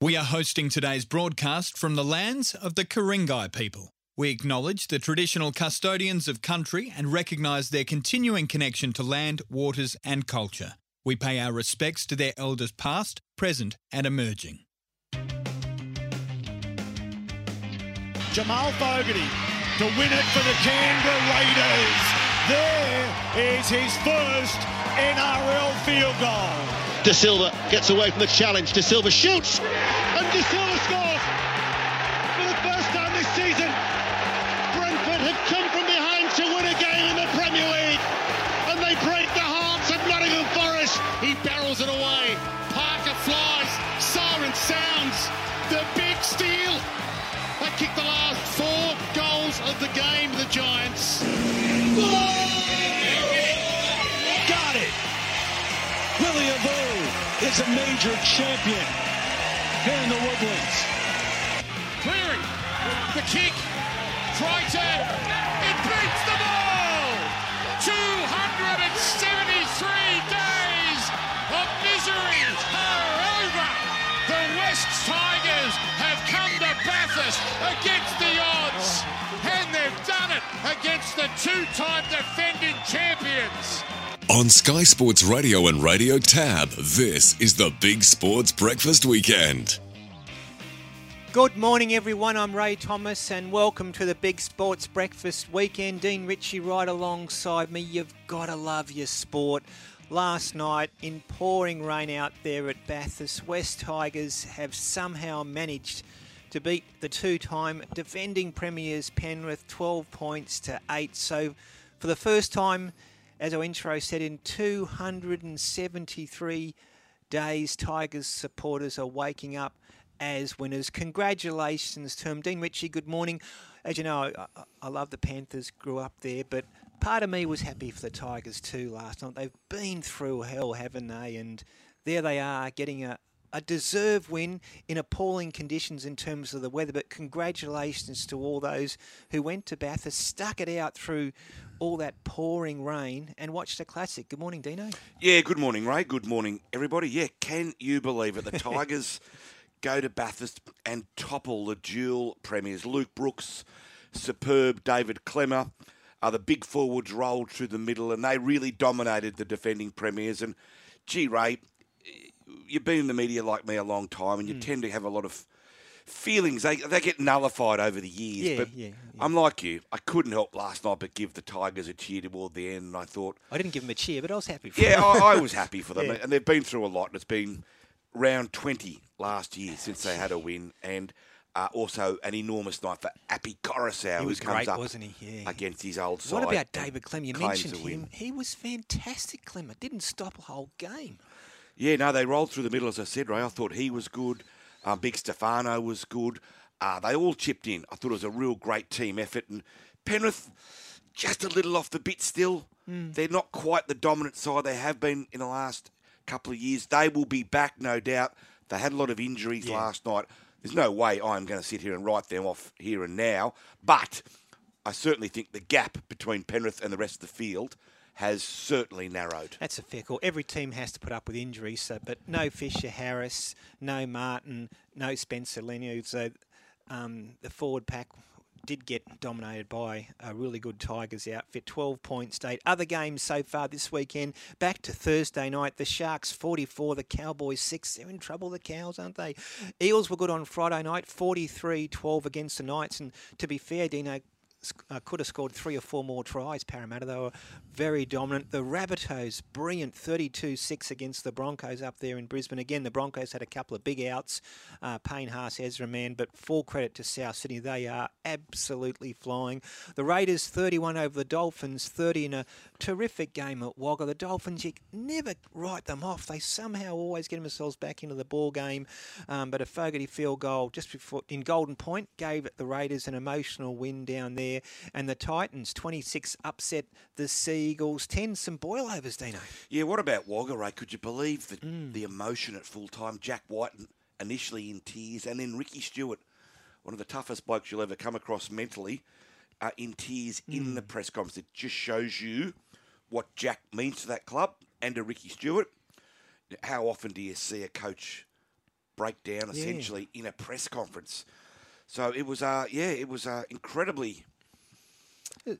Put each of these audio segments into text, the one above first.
We are hosting today's broadcast from the lands of the Ku-ring-gai people. We acknowledge the traditional custodians of country and recognise their continuing connection to land, waters, and culture. We pay our respects to their elders past, present, and emerging. Jamal Fogarty to win it for the Canberra Raiders. There is his first NRL field goal. De Silva gets away from the challenge. De Silva shoots, and De Silva scores. For the first time this season, Brentford have come from behind to win a game in the Premier League, and they break the hearts of Nottingham Forest. He barrels it away. Parker flies. Siren sounds. The big steal. They kicked the last four goals of the game, the Giants. A major champion here in the Woodlands. Clearing. The kick. Crichton. It beats the ball. 273 days of misery are over. The West Tigers have come to Bathurst against the odds. And they've done it against the two-time defending champions. On Sky Sports Radio and Radio Tab, this is the Big Sports Breakfast Weekend. Good morning, everyone. I'm Ray Thomas, and welcome to the Big Sports Breakfast Weekend. Dean Ritchie right alongside me. You've got to love your sport. Last night, in pouring rain out there at Bathurst, West Tigers have somehow managed to beat the two-time defending premiers Penrith 12 points to 8. So, for the first time, as our intro said, in 273 days, Tigers supporters are waking up as winners. Congratulations to them. Dean Ritchie, good morning. As you know, I, I love the Panthers, grew up there, but part of me was happy for the Tigers too last night. They've been through hell, haven't they? And there they are, getting a, a deserved win in appalling conditions in terms of the weather. But congratulations to all those who went to Bathurst, stuck it out through all that pouring rain, and watched a classic. Good morning, Dino. Yeah, good morning, Ray. Good morning, everybody. Yeah, can you believe it? The Tigers go to Bathurst and topple the dual premiers. Luke Brooks, superb. David Klemmer. Uh, the big forwards rolled through the middle, and they really dominated the defending premiers. And gee, Ray, you've been in the media like me a long time, and you Hmm. tend to have a lot of feelings. They they get nullified over the years. Yeah, but yeah, yeah. I'm like you. I couldn't help last night but give the Tigers a cheer toward the end, and I thought. I didn't give them a cheer, but I was happy for Yeah, them. I, I was happy for them, Yeah. and they've been through a lot. And It's been round twenty last year since they had a win, and uh, also an enormous night for Api Koroisau, who comes great, up wasn't he? Yeah. against his old side. What about David Clem? You mentioned him. He was fantastic, Klemmer. Didn't stop a whole game. Yeah, no, they rolled through the middle, as I said, Ray. I thought he was good. Um, Big Stefano was good. Uh, they all chipped in. I thought it was a real great team effort. And Penrith, just a little off the bit still. Hmm. They're not quite the dominant side they have been in the last couple of years. They will be back, no doubt. They had a lot of injuries Yeah. last night. There's no way I'm going to sit here and write them off here and now. But I certainly think the gap between Penrith and the rest of the field has certainly narrowed. That's a fair call. Every team has to put up with injuries, so but no Fisher Harris, no Martin, no Spencer Leniu. So um, the forward pack did get dominated by a really good Tigers outfit. 12 point state. Other games so far this weekend. Back to Thursday night. The Sharks 44, the Cowboys 6. They're in trouble, the Cows, aren't they? Eels were good on Friday night, 43 12 against the Knights. And to be fair, Dino, uh, could have scored three or four more tries. Parramatta, they were very dominant. The Rabbitohs, brilliant 32 6 against the Broncos up there in Brisbane. Again, the Broncos had a couple of big outs, uh, Payne Haas, Ezra Mam, but full credit to South Sydney. They are absolutely flying. The Raiders 31 over the Dolphins, 30 in a terrific game at Wagga. The Dolphins, you never write them off. They somehow always get themselves back into the ball game. Um, but a Fogarty field goal just before in Golden Point gave the Raiders an emotional win down there. And the Titans 26 upset the Seagulls 10. Some boilovers, Dino. Yeah, what about Wagga, Ray? Could you believe the, the emotion at full time? Jack Wighton initially in tears, and then Ricky Stuart, one of the toughest blokes you'll ever come across mentally, uh, in tears in the press conference. It just shows you what Jack means to that club and to Ricky Stuart. How often do you see a coach break down essentially in a press conference. So it was, uh, yeah, it was uh, incredibly.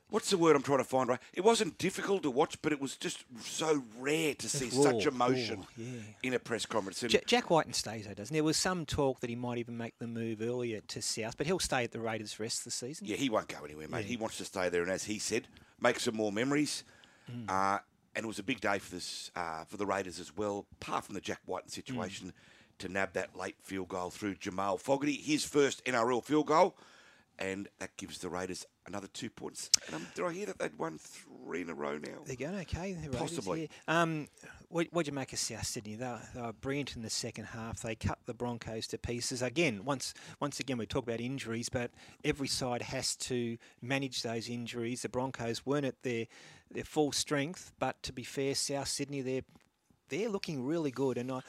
What's the word I'm trying to find? Right, it wasn't difficult to watch, but it was just so rare to see raw, such emotion raw, yeah. in a press conference. Ja- Jack Wighton stays, though, doesn't he? There was some talk that he might even make the move earlier to South, but he'll stay at the Raiders the rest of the season. Yeah, he won't go anywhere, mate. Yeah. He wants to stay there, and as he said, make some more memories. Mm. Uh, and it was a big day for this uh, for the Raiders as well. Apart from the Jack Wighton situation, Mm. to nab that late field goal through Jamal Fogarty, his first NRL field goal, and that gives the Raiders another two points. And um, did I hear that they'd won three in a row now? They're going okay. The Possibly. Um, what would you make of South Sydney? They were, they were brilliant in the second half. They cut the Broncos to pieces. Again, once once again, we talk about injuries, but every side has to manage those injuries. The Broncos weren't at their their full strength, but to be fair, South Sydney they're they're looking really good, and I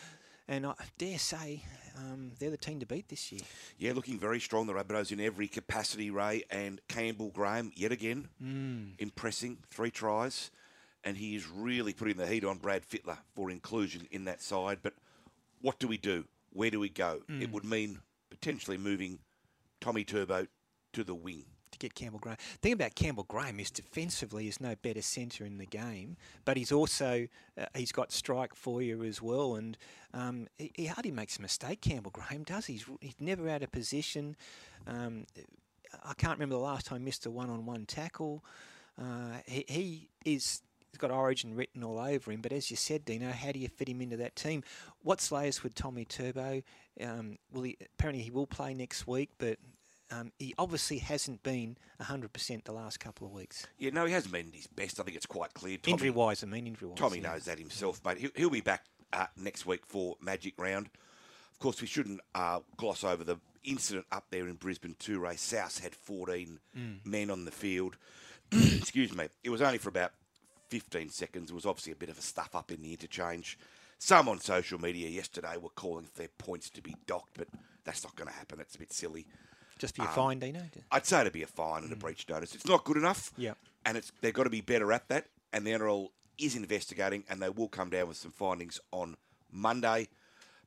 and I dare say um, they're the team to beat this year. Yeah, looking very strong. The Rabbitohs in every capacity, Ray. And Campbell Graham, yet again, Mm. impressing. Three tries. And he is really putting the heat on Brad Fittler for inclusion in that side. But what do we do? Where do we go? Mm. It would mean potentially moving Tommy Turbo to the wing. Get Campbell Graham. The thing about Campbell Graham is defensively is no better centre in the game, but he's also uh, he's got strike for you as well, and um, he, he hardly makes a mistake. Campbell Graham does. He's he's never out of position. Um, I can't remember the last time missed a one-on-one tackle. Uh, he, he is. He's got Origin written all over him, but as you said, Dino, how do you fit him into that team? What's latest with Tommy Turbo? Um, will he, apparently he will play next week, but um, he obviously hasn't been 100% the last couple of weeks. Yeah, no, he hasn't been his best. I think it's quite clear. Tommy, Injury wise, I mean, injury wise. Tommy knows that himself, mate. He'll, he'll be back uh, next week for Magic Round. Of course, we shouldn't uh, gloss over the incident up there in Brisbane too. Ray South had 14 men on the field. Excuse me. It was only for about 15 seconds. It was obviously a bit of a stuff up in the interchange. Some on social media yesterday were calling for their points to be docked, but that's not going to happen. It's a bit silly. Just for your um, fine, Dino. I'd say it'd be a fine and a mm. breach notice. It's not good enough. Yep. And it's they've got to be better at that. And the NRL is investigating, and they will come down with some findings on Monday.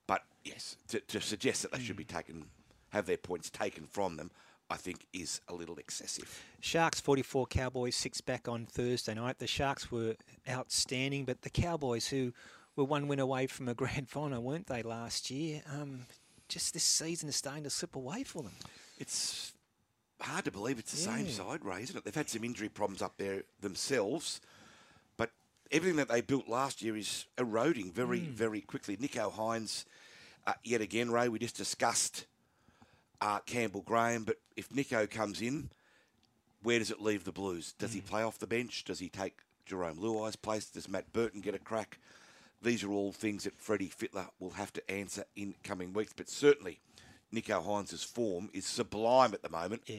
But yes, to, to suggest that they should be mm. taken, have their points taken from them, I think is a little excessive. Sharks 44, Cowboys 6 back on Thursday night. The Sharks were outstanding, but the Cowboys, who were one win away from a grand final, weren't they, last year? Um, just this season is starting to slip away for them. It's hard to believe it's the same side, Ray, isn't it? They've had some injury problems up there themselves, but everything that they built last year is eroding very, very quickly. Nicho Hynes, uh, yet again, Ray, we just discussed uh, Campbell Graham, but if Nicho comes in, where does it leave the Blues? Does he play off the bench? Does he take Jerome Luai's place? Does Matt Burton get a crack? These are all things that Freddie Fittler will have to answer in coming weeks, but certainly Nicho Hynes' form is sublime at the moment. Yeah.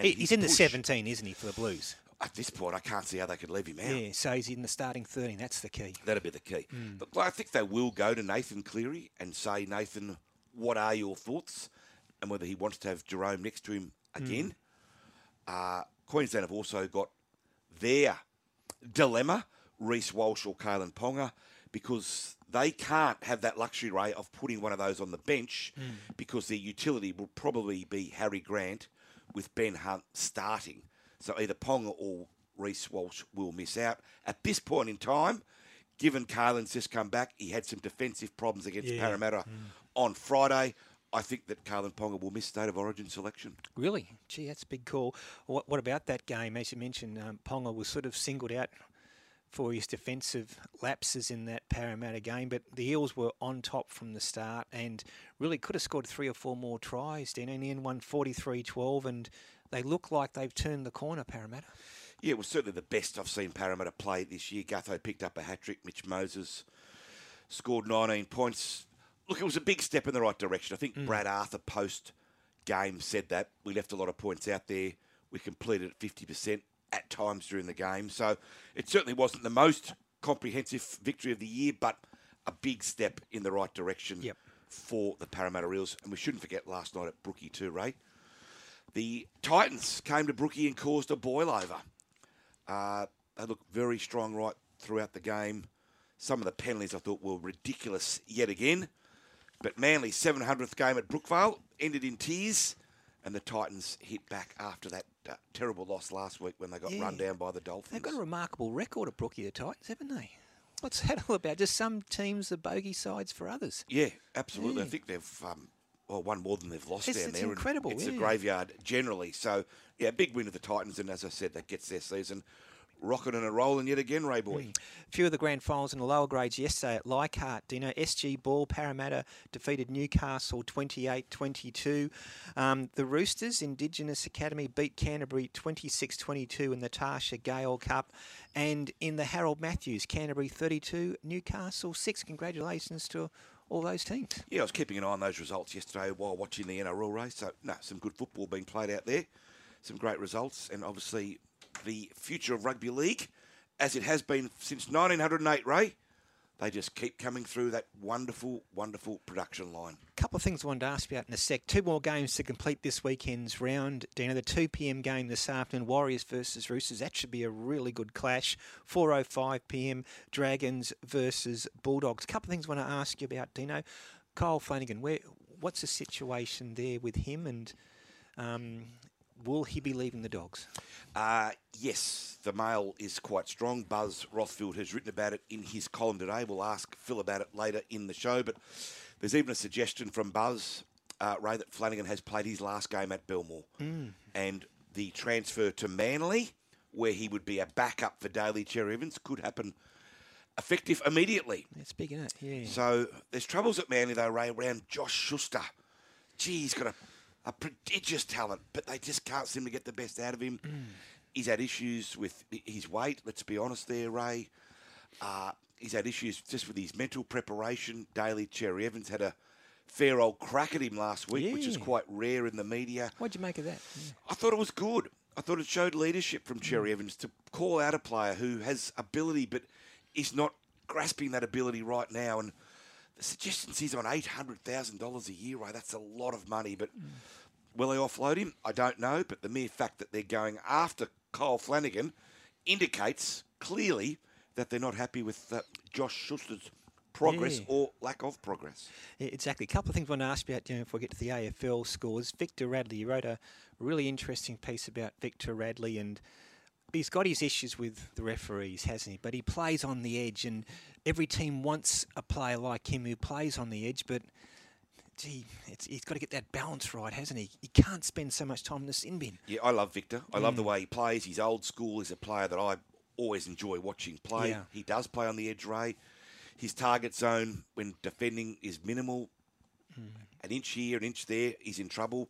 He, he's in the 17, isn't he, for the Blues? At this point, I can't see how they could leave him out. Yeah, so he's in the starting 13. That's the key. That'd be the key. Hmm. But I think they will go to Nathan Cleary and say, Nathan, what are your thoughts? And whether he wants to have Jerome next to him Hmm. again. Uh, Queensland have also got their dilemma, Reece Walsh or Kalyn Ponga, because they can't have that luxury ray of putting one of those on the bench Hmm. because their utility will probably be Harry Grant with Ben Hunt starting. So either Ponga or Reece Walsh will miss out. At this point in time, given Kalyn's just come back, he had some defensive problems against Yeah. Parramatta on Friday. I think that Kalyn Ponga will miss state of origin selection. Really? Gee, that's a big call. What, what about that game? As you mentioned, um, Ponga was sort of singled out for his defensive lapses in that Parramatta game, but the Eels were on top from the start and really could have scored three or four more tries. Then in the end, won 43 12, and they look like they've turned the corner, Parramatta. Yeah, it was certainly the best I've seen Parramatta play this year. Gutho picked up a hat trick. Mitch Moses scored 19 points. Look, it was a big step in the right direction. I think mm. Brad Arthur post game said that. We left a lot of points out there. We completed at 50% at times during the game. So it certainly wasn't the most comprehensive victory of the year, but a big step in the right direction Yep. for the Parramatta Eels. And we shouldn't forget last night at Brookie too, Ray. The Titans came to Brookie and caused a boil over. Uh, they looked very strong right throughout the game. Some of the penalties I thought were ridiculous yet again. But Manly's 700th game at Brookvale ended in tears, and the Titans hit back after that uh, terrible loss last week when they got Yeah. run down by the Dolphins. They've got a remarkable record at Brookie, the Titans, haven't they? What's that all about? Just some teams are bogey sides for others. Yeah, absolutely. I think they've um, well won more than they've lost It's- down it's there. and incredible, It's a graveyard generally. So yeah, big win of the Titans, and as I said, that gets their season rocking and a rolling yet again, Ray boy. A few of the grand finals in the lower grades yesterday at Leichhardt. Dino SG Ball Parramatta defeated Newcastle 28-22. Um, the Roosters Indigenous Academy beat Canterbury 26-22 in the Tarsha Gale Cup. And in the Harold Matthews, Canterbury 32, Newcastle 6. Congratulations to all those teams. Yeah, I was keeping an eye on those results yesterday while watching the NRL race. So, no, some good football being played out there. Some great results. And obviously, the future of rugby league, as it has been since 1908, Ray, they just keep coming through that wonderful, wonderful production line. A couple of things I wanted to ask you about in a sec. Two more games to complete this weekend's round. Dino, the 2 p.m. game this afternoon, Warriors versus Roosters. That should be a really good clash. 4.05 p.m., Dragons versus Bulldogs. A couple of things I want to ask you about, Dino. Kyle Flanagan, where, what's the situation there with him and um, will he be leaving the Dogs? Uh, yes, the mail is quite strong. Buzz Rothfield has written about it in his column today. We'll ask Phil about it later in the show. But there's even a suggestion from Buzz, uh, Ray, that Flanagan has played his last game at Belmore. And the transfer to Manly, where he would be a backup for Daly Cherry Evans, could happen effective immediately. It's big, isn't it? Yeah. So there's troubles at Manly, though, Ray, around Josh Schuster. Gee, he's got a, a prodigious talent, but they just can't seem to get the best out of him. He's had issues with his weight, let's be honest there, Ray. Uh, he's had issues just with his mental preparation. Daly Cherry Evans had a fair old crack at him last week, which is quite rare in the media. What'd you make of that? Yeah. I thought it was good. I thought it showed leadership from Cherry Evans to call out a player who has ability but is not grasping that ability right now. And the suggestions he's on eight hundred thousand dollars a year, right? That's a lot of money. But will they offload him? I don't know. But the mere fact that they're going after Kyle Flanagan indicates clearly that they're not happy with uh, Josh Schuster's progress Yeah. or lack of progress. Yeah, exactly. A couple of things I want to ask you about you know, before we get to the AFL scores. Victor Radley, you wrote a really interesting piece about Victor Radley, and he's got his issues with the referees, hasn't he? But he plays on the edge, and every team wants a player like him who plays on the edge, but. Gee, it's, he's got to get that balance right, hasn't he? He can't spend so much time in the sin bin. Yeah, I love Victor. I love the mm. way he plays. He's old school. He's a player that I always enjoy watching play. Yeah. He does play on the edge, Ray. His target zone when defending is minimal. Mm. An inch here, an inch there, he's in trouble.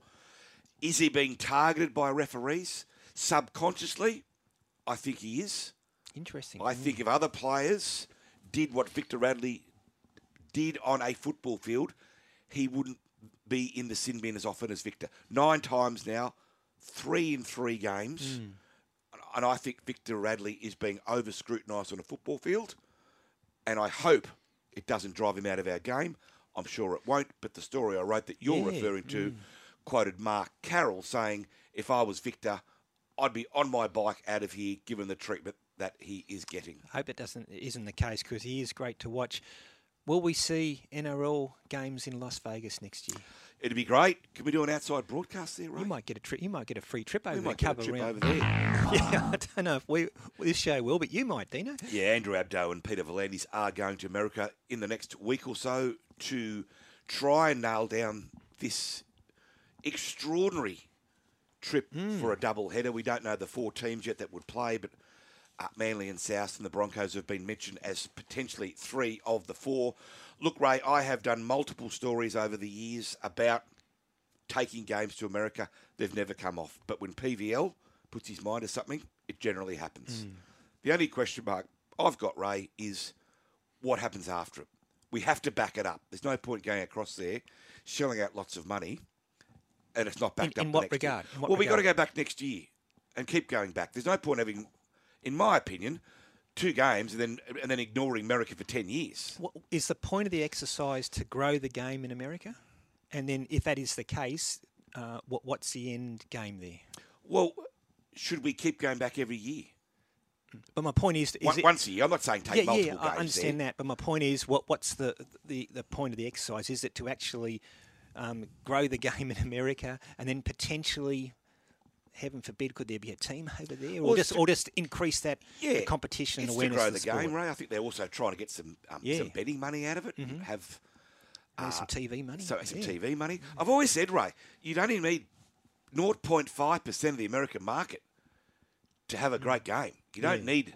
Is he being targeted by referees subconsciously? I think he is. Interesting. I think mm. if other players did what Victor Radley did on a football field, he wouldn't be in the sin bin as often as Victor. Nine times now, three in three games. Mm. And I think Victor Radley is being over scrutinised on a football field. And I hope it doesn't drive him out of our game. I'm sure it won't. But the story I wrote that you're Yeah, referring to mm. quoted Mark Carroll saying, if I was Victor, I'd be on my bike out of here given the treatment that he is getting. I hope it doesn't isn't the case because he is great to watch. Will we see NRL games in Las Vegas next year? It'd be great. Can we do an outside broadcast there, right? You might get a trip. You might get a free trip over we there. might get a trip around. over there. Yeah, I don't know if we this show will, but you might, Dino. Yeah, Andrew Abdo and Peter V'landys are going to America in the next week or so to try and nail down this extraordinary trip for a double header. We don't know the four teams yet that would play, but uh, Manly and South and the Broncos have been mentioned as potentially three of the four. Look, Ray, I have done multiple stories over the years about taking games to America. They've never come off. But when PVL puts his mind to something, it generally happens. The only question mark I've got, Ray, is what happens after it. We have to back it up. There's no point going across there, shelling out lots of money, and it's not backed In- up. in what next regard? In what well, we've got to go back next year and keep going back. There's no point having, in my opinion, two games and then and then ignoring America for ten years. What, is the point of the exercise to grow the game in America? And then, if that is the case, uh, what, what's the end game there? Well, should we keep going back every year? But my point is, is One, it, once a year. I'm not saying take yeah, multiple yeah, games. I understand there. that. But my point is, what what's the, the the point of the exercise? Is it to actually um, grow the game in America and then potentially, heaven forbid, could there be a team over there, or Well, just to- or just increase that Yeah, the competition it's and to grow the, the, game, Ray. I think they're also trying to get some um, Yeah. Mm-hmm. some betting money out of it. and Have Maybe some TV money. so some yeah. TV money. I've always said, Ray, you'd only need 0.5 percent of the American market to have a great game. You don't Mm. Need.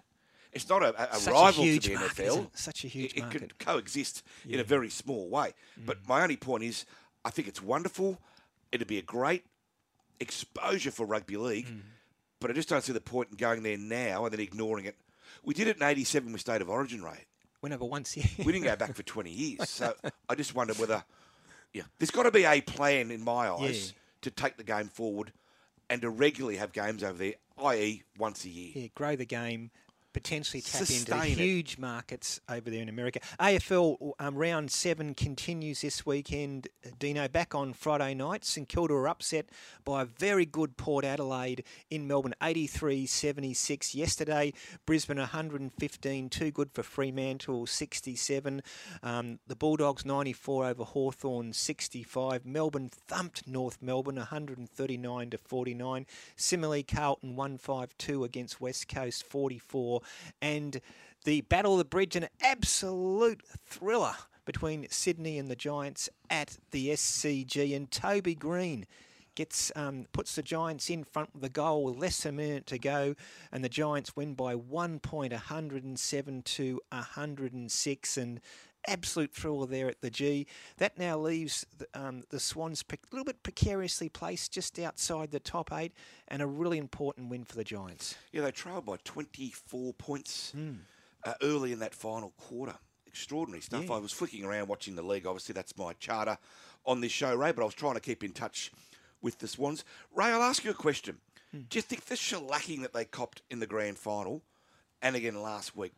It's not a, a, a Such a rival huge to the market, NFL. it? Such a huge it, it market. could coexist in a very small way. But my only point is, I think it's wonderful. It'd be a great exposure for rugby league, hmm. but I just don't see the point in going there now and then ignoring it. We did it in '87 with State of Origin, Ray. Went over once, yeah. We didn't go back for 20 years. So I just wonder whether, yeah, there's got to be a plan in my eyes Yeah. to take the game forward and to regularly have games over there, i.e., once a year. yeah, grow the game, potentially tap Sustain into it. huge markets over there in America. AFL um, round seven continues this weekend. Dino back on Friday night. St Kilda were upset by a very good Port Adelaide in Melbourne, 83-76 yesterday. Brisbane 115, too good for Fremantle, 67. Um, the Bulldogs 94 over Hawthorn, 65. Melbourne thumped North Melbourne 139 to 49. Similarly, Carlton 152 against West Coast 44. And the Battle of the Bridge, an absolute thriller between Sydney and the Giants at the SCG. And Toby Greene gets um, puts the Giants in front with a goal with less than a minute to go, and the Giants win by one point, 107 to 106, and absolute thriller there at the G. That now leaves the, um, the Swans a little bit precariously placed just outside the top eight, and a really important win for the Giants. Yeah, they trailed by 24 points Hmm. uh, early in that final quarter. Extraordinary stuff. Yeah. I was flicking around watching the league. Obviously, that's my charter on this show, Ray, but I was trying to keep in touch with the Swans. Ray, I'll ask you a question. Hmm. Do you think the shellacking that they copped in the grand final and again last week,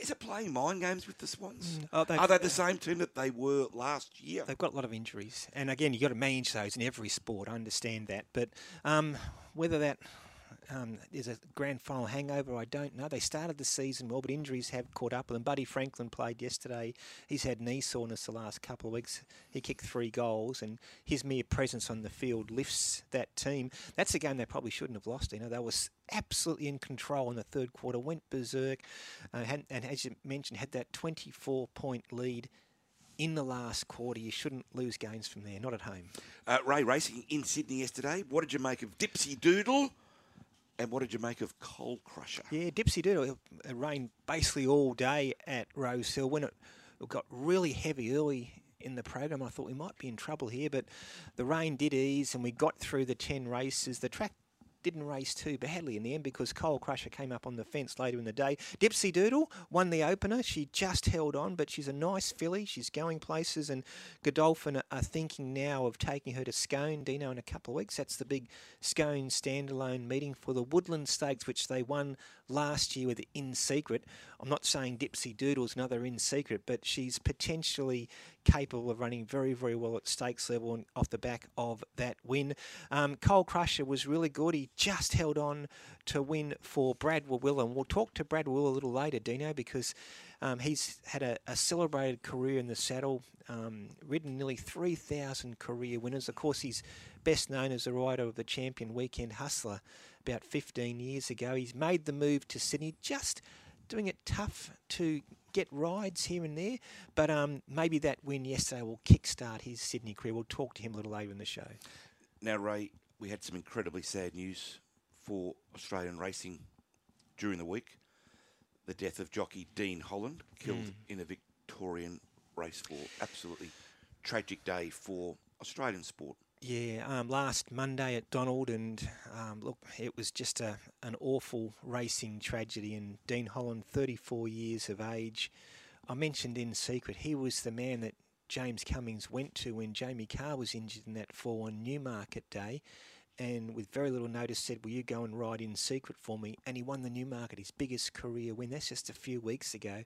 is it playing mind games with the Swans? Oh, Are they the same team that they were last year? They've got a lot of injuries, and again, you've got to manage those in every sport. I understand that, but um, whether that um, is a grand final hangover, I don't know. They started the season well, but injuries have caught up with them. Buddy Franklin played yesterday. He's had knee soreness the last couple of weeks. He kicked three goals, and his mere presence on the field lifts that team. That's a game they probably shouldn't have lost. You know, they was absolutely in control in the third quarter, went berserk, uh, had, and as you mentioned, had that 24 point lead in the last quarter. You shouldn't lose games from there, not at home. Uh, Ray racing in Sydney yesterday. What did you make of Dipsy Doodle? And what did you make of Coal Crusher? Yeah, Dipsy did. It rained basically all day at Rosehill. When it, it got really heavy early in the program, I thought we might be in trouble here, but the rain did ease and we got through the 10 races. The track didn't race too badly in the end because Coal Crusher came up on the fence later in the day. Dipsy Doodle won the opener. She just held on, but she's a nice filly. She's going places, and Godolphin are- thinking now of taking her to Scone, Dino, in a couple of weeks. That's the big Scone standalone meeting for the Woodland Stakes, which they won last year with In Secret. I'm not saying Dipsy Doodle's another In Secret, but she's potentially capable of running very, very well at stakes level and off the back of that win. Um, Cole Crusher was really good. He just held on to win for Brad Rawiller, and we'll talk to Brad Rawiller a little later, Dino, because um, he's had a, a celebrated career in the saddle, um, ridden nearly 3,000 career winners. Of course, he's best known as the rider of the Champion Weekend Hustler about 15 years ago. He's made the move to Sydney, just doing it tough to get rides here and there, but um, maybe that win yesterday will kickstart his Sydney career. We'll talk to him a little later in the show. Now, Ray, we had some incredibly sad news for Australian racing during the week. The death of jockey Dean Holland, killed in a Victorian race for Absolutely tragic day for Australian sport. Yeah, um, last Monday at Donald, and um, look, it was just a, an awful racing tragedy. And Dean Holland, 34 years of age, I mentioned in secret, he was the man that James Cummings went to when Jamie Kah was injured in that 4 on Newmarket day. And with very little notice, said, Will you go and ride in secret for me? And he won the Newmarket, his biggest career win. That's just a few weeks ago.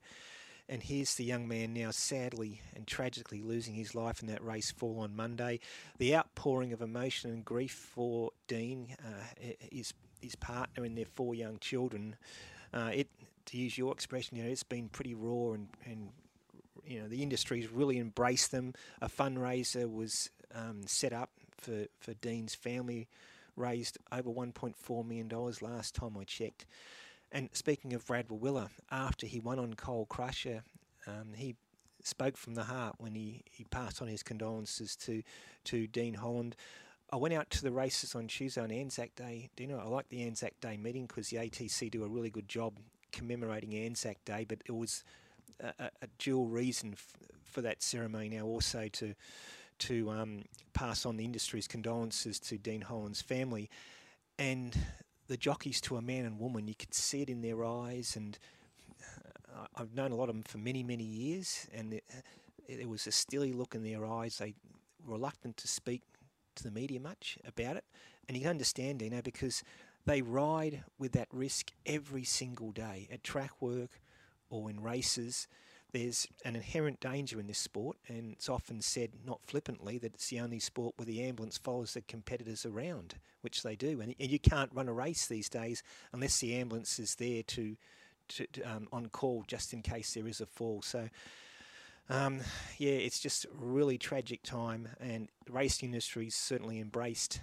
And here's the young man now sadly and tragically losing his life in that race fall on Monday. The outpouring of emotion and grief for Dean, uh, his, his partner, and their four young children. uh, it to use your expression, you know, it's been pretty raw and, and you know the industry's really embraced them. A fundraiser was um, set up for, for Dean's family, raised over 1.4 million dollars last time I checked. And speaking of Brad Rawiller, after he won on Cole Crusher, um, he spoke from the heart when he, he passed on his condolences to to Dean Holland. I went out to the races on Tuesday on Anzac Day. Do you know, I like the Anzac Day meeting because the ATC do a really good job commemorating Anzac Day, but it was a, a dual reason f- for that ceremony now also to to um, pass on the industry's condolences to Dean Holland's family. And the jockeys to a man and woman, you could see it in their eyes. And uh, I've known a lot of them for many, many years, and it was a steely look in their eyes. They were reluctant to speak to the media much about it. And you can understand, you know, because they ride with that risk every single day at track work or in races there's an inherent danger in this sport, and it's often said, not flippantly, that it's the only sport where the ambulance follows the competitors around, which they do. And, and you can't run a race these days unless the ambulance is there to, to, to um, on call just in case there is a fall. So, um, yeah, it's just a really tragic time, and the racing industry's certainly embraced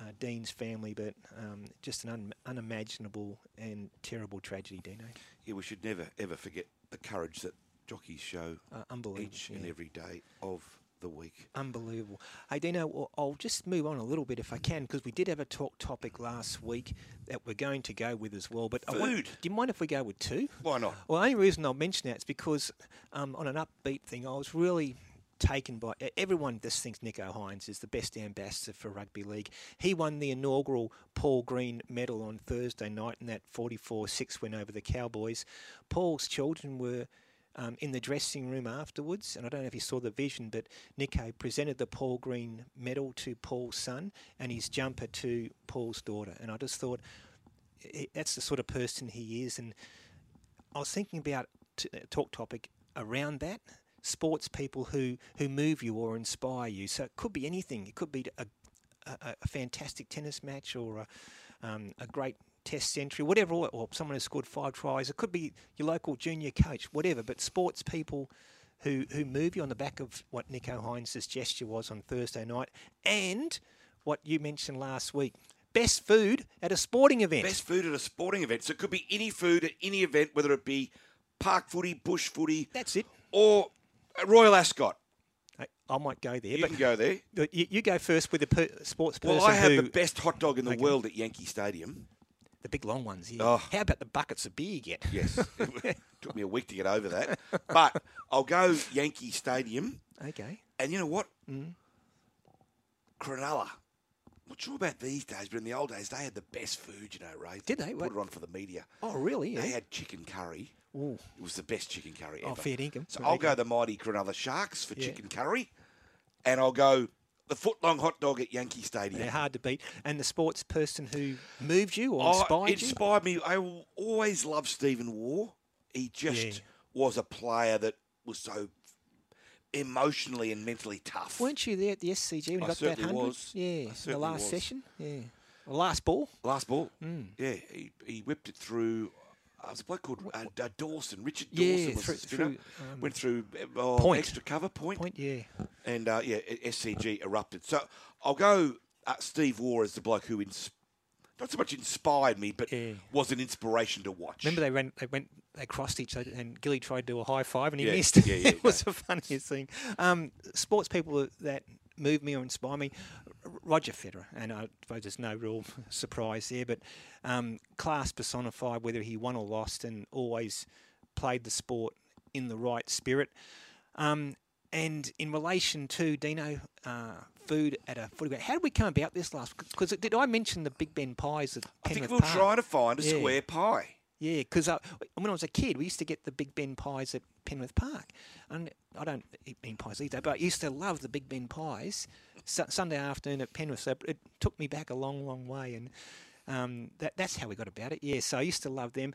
uh, Dean's family, but um, just an un- unimaginable and terrible tragedy, Dino. Yeah, we should never ever forget the courage that jockeys show Uh, unbelievable. each and every day of the week. Unbelievable. Hey, Dino, I'll just move on a little bit if I can, because we did have a talk topic last week that we're going to go with as well. But want- Food. do you mind if we go with two? Why not? Well, the only reason I'll mention that is because um, on an upbeat thing, I was really taken by everyone just thinks Nicho Hynes is the best ambassador for rugby league. He won the inaugural Paul Green medal on Thursday night in that 44-6 win over the Cowboys. Paul's children were um, in the dressing room afterwards, and I don't know if you saw the vision, but Nicho presented the Paul Green medal to Paul's son and his jumper to Paul's daughter, and I just thought i- that's the sort of person he is, and I was thinking about t- a talk topic around that sports people who who move you or inspire you. So it could be anything. It could be a a, a fantastic tennis match or a, um, a great test century, whatever, or, someone who scored five tries. It could be your local junior coach, whatever. But sports people who who move you on the back of what Nicho Hynes' gesture was on Thursday night, and what you mentioned last week. Best food at a sporting event. Best food at a sporting event. So it could be any food at any event, whether it be park footy, bush footy, That's it. or Royal Ascot. I, I might go there, You but can go there. you, you go first with the per, sports person Well, I have who the best hot dog in the Okay. world at Yankee Stadium. The big long ones. Yeah. Oh. How about the buckets of beer you get? Yes. it took me a week to get over that. But I'll go Yankee Stadium. Okay. And you know what? Mm. Cronulla. Not sure about these days, but in the old days, they had the best food, you know, Ray. Did they? Put What- it on for the media. Oh, really? They had chicken curry. Ooh. It was the best chicken curry ever. Oh, fair dinkum. So Fair I'll go dinkum. the mighty Cronulla Sharks for Yeah. chicken curry, and I'll go the footlong hot dog at Yankee Stadium. They're hard to beat. And the sports person who moved you or Oh, inspired it you? inspired me. I always loved Stephen Waugh. He just Yeah. was a player that was so emotionally and mentally tough. Weren't you there at the SCG when you got that hundred? was. Yeah. the last was. session. Yeah. The last ball. Last ball. Mm. Yeah, he, he whipped it through. Uh, it was a bloke called uh, uh, Dawson, Richard Yeah, Dawson was through- through, um, Went through uh, Point. extra cover point, Point. Yeah. and uh, yeah, SCG erupted. So I'll go uh, Steve Waugh as the bloke who ins- not so much inspired me, but Yeah. was an inspiration to watch. Remember they ran. They went. They crossed each other, and Gilly tried to do a high five, and he Yeah, missed. yeah, yeah, it was the funniest thing. Um, sports people that move me or inspire me, Roger Federer, and I suppose there's no real surprise there, but um, class personified, whether he won or lost, and always played the sport in the right spirit. Um, and in relation to Dino, uh, food at a footy ground, how did we come about this last? Because did I mention the Big Ben pies at I think we'll Park? try to find a Yeah. square pie. Yeah, because uh, when I was a kid, we used to get the Big Ben pies at Penrith Park. And I don't eat bean pies either, but I used to love the Big Ben pies Su- Sunday afternoon at Penrith. So it took me back a long, long way. And um, that, that's how we got about it. Yeah, so I used to love them.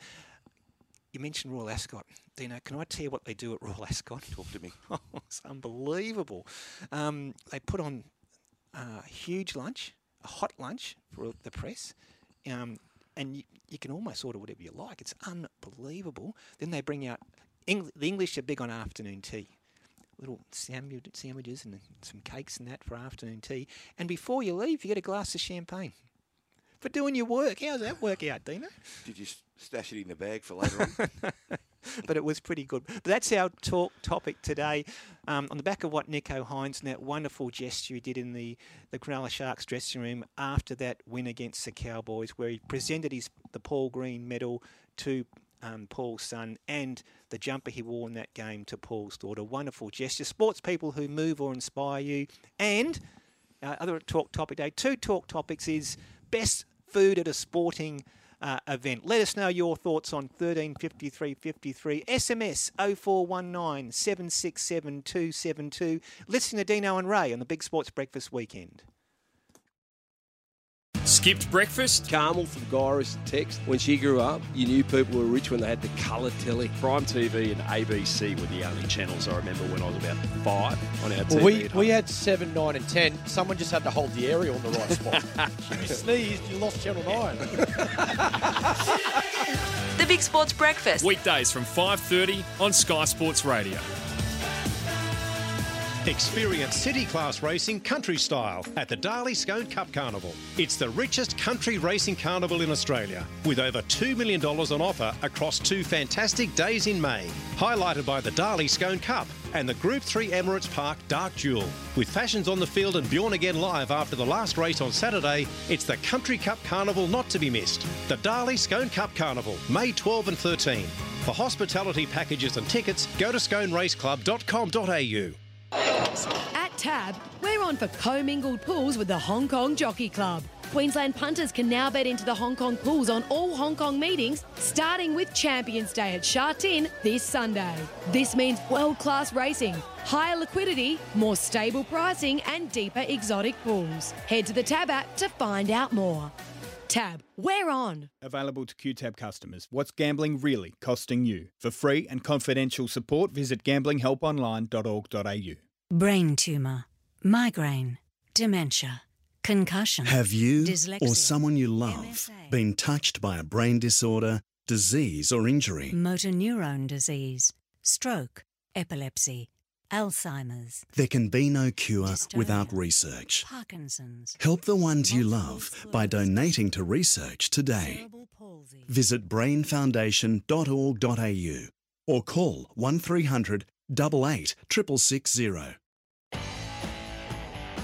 You mentioned Royal Ascot. Dino, can I tell you what they do at Royal Ascot? Talk to me. Oh, it's unbelievable. Um, they put on a huge lunch, a hot lunch for the press. Um, and you, you can almost order whatever you like. It's unbelievable. Then they bring out Eng- the English are big on afternoon tea. Little sandwich, sandwiches and some cakes and that for afternoon tea. And before you leave, you get a glass of champagne for doing your work. How's that work out, Dino? Did you stash it in the bag for later on? but it was pretty good. But that's our talk topic today. Um, on the back of what Nicho Hynes and that wonderful gesture he did in the, the Cronulla Sharks dressing room after that win against the Cowboys, where he presented his the Paul Green medal to um, Paul's son and the jumper he wore in that game to Paul's daughter. Wonderful gesture. Sports people who move or inspire you. And uh, other talk topic day. Two talk topics is best food at a sporting uh, event. Let us know your thoughts on 135353. SMS 0419 767 272. Listening to Dino and Ray on the Big Sports Breakfast Weekend. Skipped breakfast? Carmel from Gyrus text. When she grew up, you knew people were rich when they had the colour telly. Prime TV and ABC were the only channels I remember when I was about five on our TV. Well, we, at we had 7, 9 and 10. Someone just had to hold the aerial in the right spot. you sneezed, you lost Channel 9. The Big Sports Breakfast. Weekdays from 5.30 on Sky Sports Radio. Experience city class racing country style at the Darley Scone Cup Carnival. It's the richest country racing carnival in Australia, with over $2 million on offer across two fantastic days in May. Highlighted by the Darley Scone Cup and the Group 3 Emirates Park Dark Duel. With fashions on the field and Bjorn again live after the last race on Saturday, it's the Country Cup Carnival not to be missed. The Darley Scone Cup Carnival, May 12 and 13. For hospitality packages and tickets, go to sconeraceclub.com.au. At Tab, we're on for commingled pools with the Hong Kong Jockey Club. Queensland punters can now bet into the Hong Kong pools on all Hong Kong meetings, starting with Champions Day at Sha Tin this Sunday. This means world class racing, higher liquidity, more stable pricing, and deeper exotic pools. Head to the Tab app to find out more. Tab, we're on. Available to QTAB customers. What's gambling really costing you? For free and confidential support, visit gamblinghelponline.org.au. Brain tumor, migraine, dementia, concussion. Have you dyslexia, or someone you love MSA, been touched by a brain disorder, disease, or injury? motor neurone disease, stroke, epilepsy, Alzheimer's, There can be no cure Dystonia. without research. Parkinson's, Help the ones you love by donating to research today. Visit brainfoundation.org.au or call 1300 88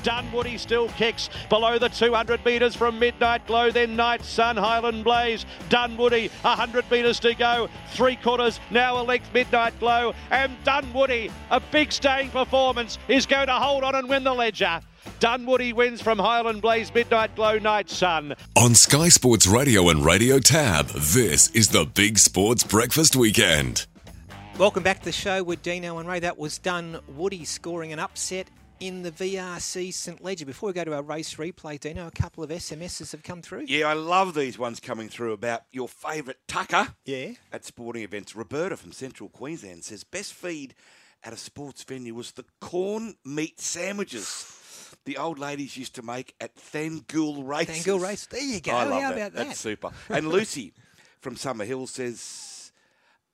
6660. Dunwoody still kicks below the 200 metres from Midnight Glow, then Night Sun, Highland Blaze. Dunwoody, 100 metres to go, three quarters, now a length Midnight Glow, and Dunwoody, a big staying performance, is going to hold on and win the Leger. Dunwoody wins from Highland Blaze, Midnight Glow, Night Sun. On Sky Sports Radio and Radio Tab, this is the Big Sports Breakfast Weekend. Welcome back to the show with Dino and Ray. That was done. Woody scoring an upset in the VRC St Leger. Before we go to our race replay, Dino, a couple of SMSs have come through. Yeah, I love these ones coming through about your favourite tucker Yeah. at sporting events. Roberta from Central Queensland says best feed at a sports venue was the corn meat sandwiches the old ladies used to make at Thangool races. Thangool race. There you go. I love How that. about that? That's super. And Lucy from Summer Hill says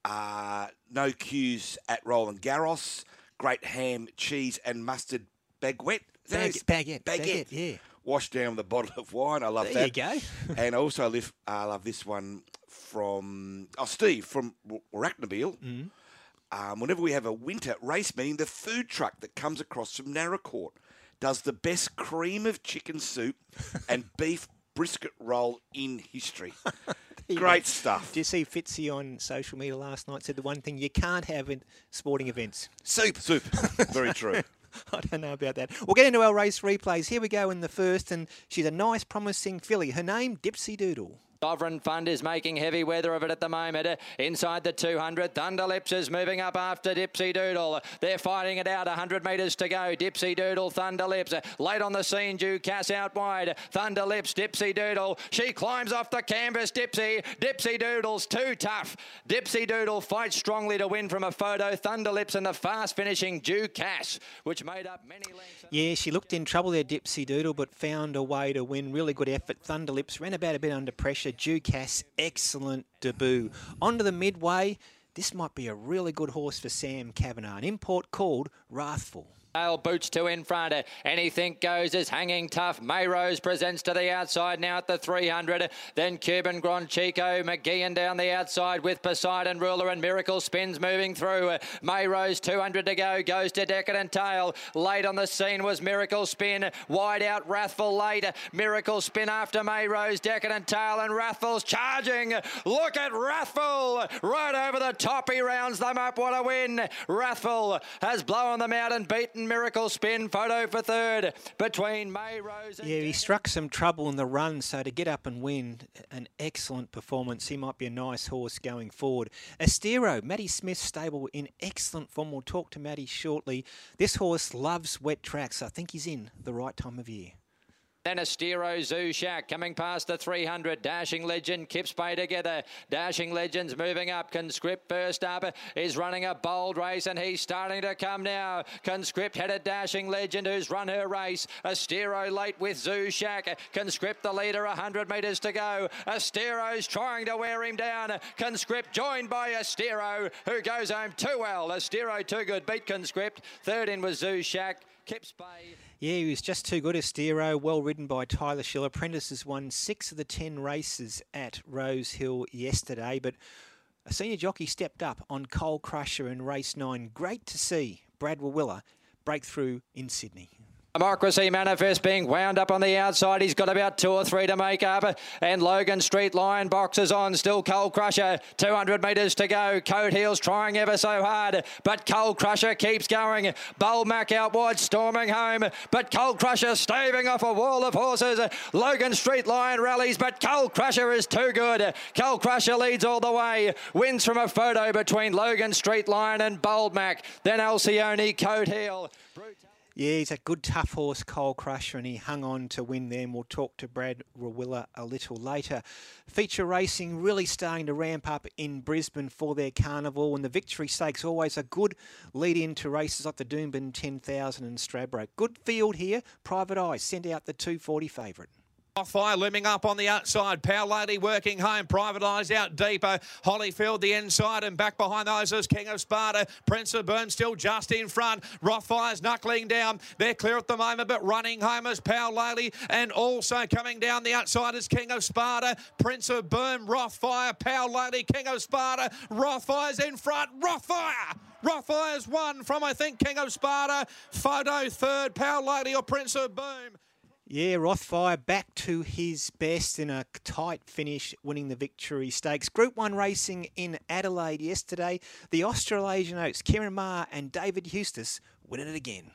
uh, no queues at Roland Garros. Great ham, cheese, and mustard baguette. Is that how Bag- baguette, Baguette. baguette, yeah. Washed down with a bottle of wine. I love There that. There you go. and also live, I love this one from oh Steve from Arachnabeel. Mm. Um, whenever we have a winter race meeting, the food truck that comes across from Naracoorte does the best cream of chicken soup and beef brisket roll in history. Great stuff. Did you see Fitzy on social media last night? Said the one thing you can't have in sporting events soup. Soup. Very true. I don't know about that. We'll get into our race replays. Here we go in the first, and she's a nice, promising filly. Her name, Dipsy Doodle. Sovereign Fund is making heavy weather of it at the moment. Uh, Inside the 200, Thunderlips is moving up after Dipsy Doodle. They're fighting it out, 100 metres to go. Dipsy Doodle, Thunderlips. Uh, Late on the scene, Ducass out wide. Thunderlips, Dipsy Doodle. She climbs off the canvas, Dipsy. Dipsy Doodle's too tough. Dipsy Doodle fights strongly to win from a photo. Thunderlips and the fast finishing Ducass, which made up many lengths. Yeah, she looked in trouble there, Dipsy Doodle, but found a way to win. Really good effort. Thunderlips ran about a bit under pressure. Pressure Ducasse, excellent debut. Onto the midway. This might be a really good horse for Sam Kavanagh. An import called Wrathful. Tail boots to in front. Anything goes is hanging tough. Mayrose presents to the outside now at the 300. Then Cuban Grand Chico, McGeehan down the outside with Poseidon Ruler and Miracle Spins moving through. Mayrose 200 to go, goes to Decadent Tail. Late on the scene was Miracle Spin. Wide out, Wrathful late. Miracle Spin after Mayrose, Decadent Tail, and Wrathful's charging. Look at Wrathful right over the top. He rounds them up. What a win! Wrathful has blown them out and beaten Miracle Spin. Photo for third between Mayrose and Yeah, he struck some trouble in the run, so to get up and win, uh, an excellent performance. He might be a nice horse going forward. Astero, Matty Smith stable in excellent form. We'll talk to Matty shortly. This horse loves wet tracks. I think he's in the right time of year. Then Astero Zoo Shack coming past the 300. Dashing Legend, Kips Bay together. Dashing Legends moving up. Conscript first up is running a bold race and he's starting to come now. Conscript headed Dashing Legend who's run her race. Astero late with Zoo Shack. Conscript the leader, 100 metres to go. Astero's trying to wear him down. Conscript joined by Astero who goes home too well. Astero too good, beat Conscript. Third in was Zoo Shack. Kips Bay. Yeah, he was just too good. Astero, well ridden by Tyler Schiller. Apprentices won six of the ten races at Rosehill yesterday, but a senior jockey stepped up on Coal Crusher in race nine. Great to see Brad Rawiller break through in Sydney. Democracy Manifest being wound up on the outside. He's got about two or three to make up. And Logan Street Lion boxes on. Still Coal Crusher. 200 metres to go. Coat Heels trying ever so hard. But Coal Crusher keeps going. Bulmac out wide storming home. But Coal Crusher staving off a wall of horses. Logan Street Lion rallies. But Coal Crusher is too good. Coal Crusher leads all the way. Wins from a photo between Logan Street Lion and Bold Mac. Then Alcione Coat Heel. Yeah, he's a good tough horse, Coal Crusher, and he hung on to win them. We'll talk to Brad Rawiller a little later. Feature racing really starting to ramp up in Brisbane for their carnival, and the Victory Stakes always a good lead in to races like the Doomben 10,000 and Stradbroke. Good field here. Private Eye sent out the 240 favourite. Fire looming up on the outside. Power Lady working home. Private Eyes out deeper. Hollyfield the inside and back behind those is King of Sparta. Prince of Boom still just in front. Rothfire's knuckling down. They're clear at the moment, but running home is Power Lady and also coming down the outside is King of Sparta. Prince of Boom, Rothfire, Power Lady, King of Sparta. Rothfire's in front. Rothfire! Rothfire's won from, I think, King of Sparta. Photo third, Power Lady or Prince of Boom. Yeah, Rothfire back to his best in a tight finish, winning the Victory Stakes. Group 1 racing in Adelaide yesterday. The Australasian Oaks, Ciaron Maher and David Eustace winning it again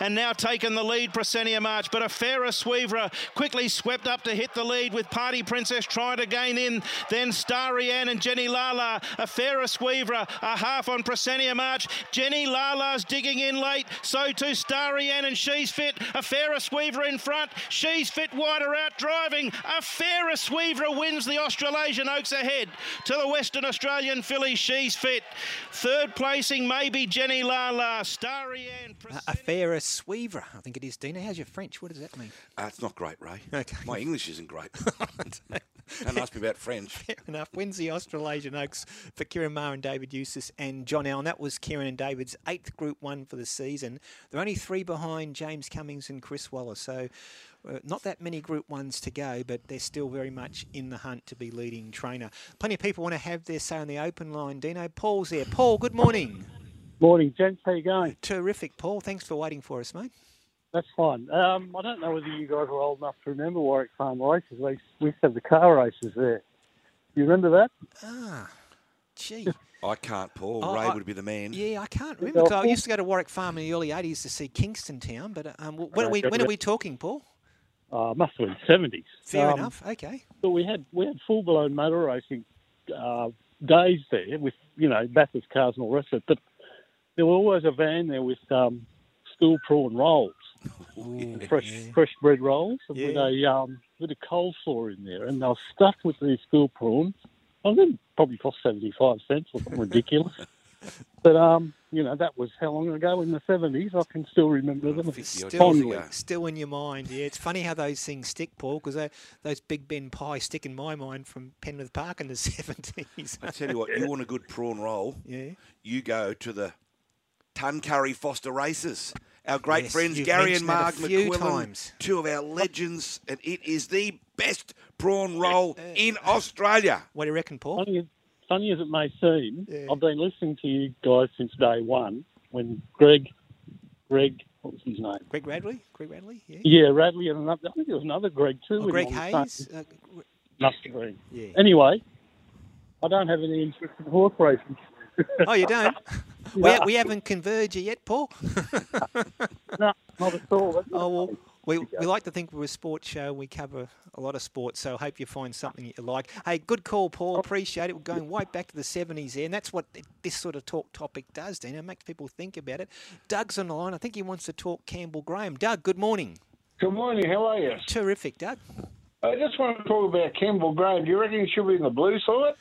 and now taken the lead, Presenia March. But a fairer Sweevra quickly swept up to hit the lead with Party Princess trying to gain in. Then Starry Ann and Jenny Lala. A fairer Sweevra, a half on Presenia March. Jenny Lala's digging in late. So too Starry Ann and She's Fit. A fairer Sweevra in front. She's Fit wider out driving. A fairer Sweevra wins the Australasian Oaks ahead to the Western Australian filly She's Fit. Third placing maybe Jenny Lala. Starry Ann. A fairer Sweevra, I think it is. Dina, how's your French? What does that mean? Uh, it's not great, Ray. Okay. My English isn't great. Don't ask me about French. Fair enough. Wins the Australasian Oaks for Ciaron Maher and David Eustace and John Allen. That was Ciaron and David's eighth Group One for the season. They're only three behind James Cummings and Chris Waller. So. Uh, not that many Group Ones to go, but they're still very much in the hunt to be leading trainer. Plenty of people want to have their say on the open line. Dino, Paul's there. Paul, good morning. Morning, gents. How you going? Terrific, Paul. Thanks for waiting for us, mate. That's fine. Um, I don't know whether you guys were old enough to remember Warwick Farm races. We used to have the car races there. You remember that? Ah, gee. I can't, Paul. Oh, Ray I- would be the man. Yeah, I can't remember. 'cause I used to go to Warwick Farm in the early 80s to see Kingston Town, but um, when, are we, when are we talking, Paul? Uh, must have been seventies. Fair enough. Okay. But we had we had full blown motor racing uh, days there with you know Bathurst cars and all the rest of it. But there was always a van there with um, school prawn rolls, fresh fresh bread rolls, and with a um, with a coleslaw in there, and they were stuffed with these school prawns. I think probably cost seventy five cents or something ridiculous. but um, you know, that was how long ago in the seventies. I can still remember them Still, still in your mind, yeah. It's funny how those things stick, Paul, because those Big Ben pies stick in my mind from Penrith Park in the seventies. I tell you what, you want a good prawn roll? Yeah. You go to the Tuncurry Forster races. Our great Yes, friends Gary and mentioned Mark McQuillan, times. two of our legends, and it is the best prawn roll in Australia. What do you reckon, Paul? Funny as, funny as it may seem, I've been listening to you guys since day one. When Greg, Greg, what was his name? Greg Radley? Greg Radley? Yeah. Yeah, Radley and another. I think there was another Greg too. Oh, Greg him on the Hayes? Uh, Must have been. Yeah. Anyway, I don't have any interest in horse racing. oh, you don't? we, No. ha- we haven't converged yet, Paul. no, not at all. Oh, well, we, we like to think we're a sports show. We cover a lot of sports, so hope you find something that you like. Hey, good call, Paul. Oh. Appreciate it. We're going right back to the 70s there, and that's what this sort of talk topic does, Dino. It makes people think about it. Doug's on the line. I think he wants to talk Campbell Graham. Doug, good morning. Good morning. How are you? Terrific, Doug. I just want to talk about Campbell Graham. Do you reckon he should be in the blue side?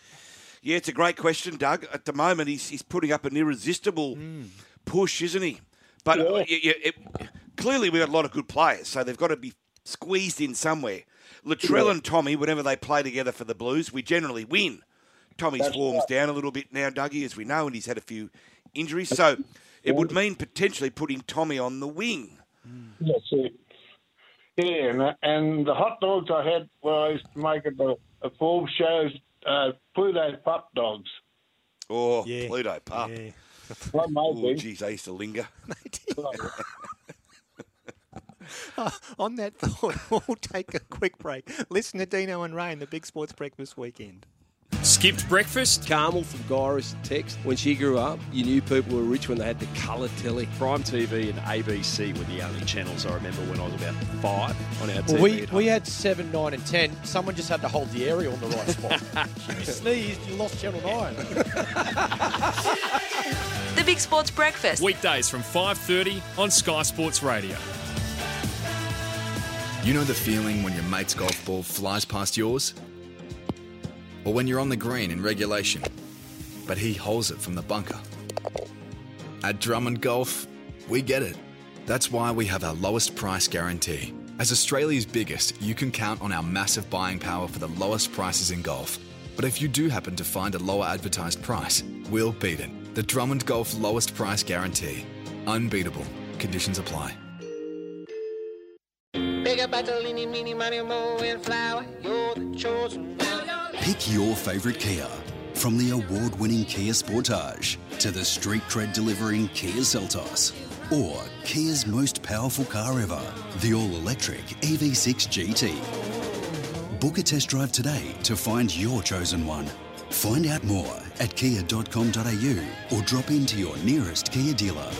Yeah, it's a great question, Doug. At the moment, he's, he's putting up an irresistible push, isn't he? But uh, y- y- it, clearly, we've got a lot of good players, so they've got to be squeezed in somewhere. Latrell Yeah. and Tommy, whenever they play together for the Blues, we generally win. Tommy's That's form's right. down a little bit now, Dougie, as we know, and he's had a few injuries. So it would mean potentially putting Tommy on the wing. That's it. Yeah, and, and the hot dogs I had when I used to make at the, the Forbes shows, uh, Pluto pup dogs. Oh, Pluto pup. Well, Oh, maybe. geez, they used to linger. Oh, on that thought, we'll take a quick break. Listen to Dino and Ray in the Big Sports Breakfast Weekend. Skipped breakfast? Carmel from Gyrus text. When she grew up, you knew people were rich when they had the colour telly. Prime TV and ABC were the only channels I remember when I was about five on our TV. Well, we, at we had seven, nine, and ten. Someone just had to hold the aerial in the right spot. you sneezed, you lost channel nine. The Big Sports Breakfast. Weekdays from 5.30 on Sky Sports Radio. You know the feeling when your mate's golf ball flies past yours? Or when you're on the green in regulation, but he holds it from the bunker? At Drummond Golf, we get it. That's why we have our lowest price guarantee. As Australia's biggest, you can count on our massive buying power for the lowest prices in golf. But if you do happen to find a lower advertised price, we'll beat it. The Drummond Golf lowest price guarantee. Unbeatable. Conditions apply. Bigger, better, money, mo, and. You're the chosen one. Pick your favourite Kia. From the award winning Kia Sportage to the street cred delivering Kia Seltos. Or Kia's most powerful car ever, the all electric EV6 GT. Book a test drive today to find your chosen one. Find out more at kia.com.au or drop into your nearest Kia dealer.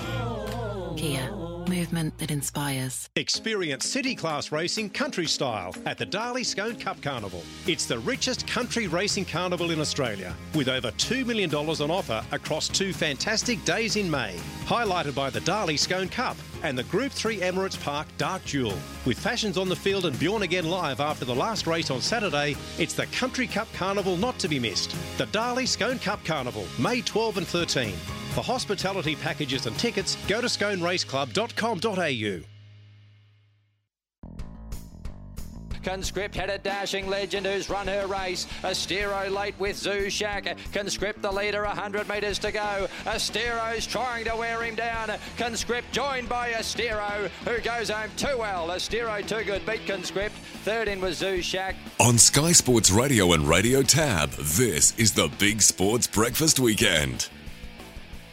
Kia, movement that inspires. Experience city class racing country style at the Darley Scone Cup Carnival. It's the richest country racing carnival in Australia, with over $2 million on offer across two fantastic days in May. Highlighted by the Darley Scone Cup and the Group 3 Emirates Park Dark Duel. With fashions on the field and Bjorn again live after the last race on Saturday, it's the Country Cup Carnival not to be missed. The Darley Scone Cup Carnival, May 12 and 13. For hospitality packages and tickets, go to sconeraceclub.com.au. Conscript had a dashing legend who's run her race. Astero late with Zushak. Conscript the leader, 100 metres to go. Astero's trying to wear him down. Conscript joined by Astero, who goes home too well. Astero too good, beat Conscript. Third in was Zushak. On Sky Sports Radio and Radio Tab, this is the Big Sports Breakfast Weekend.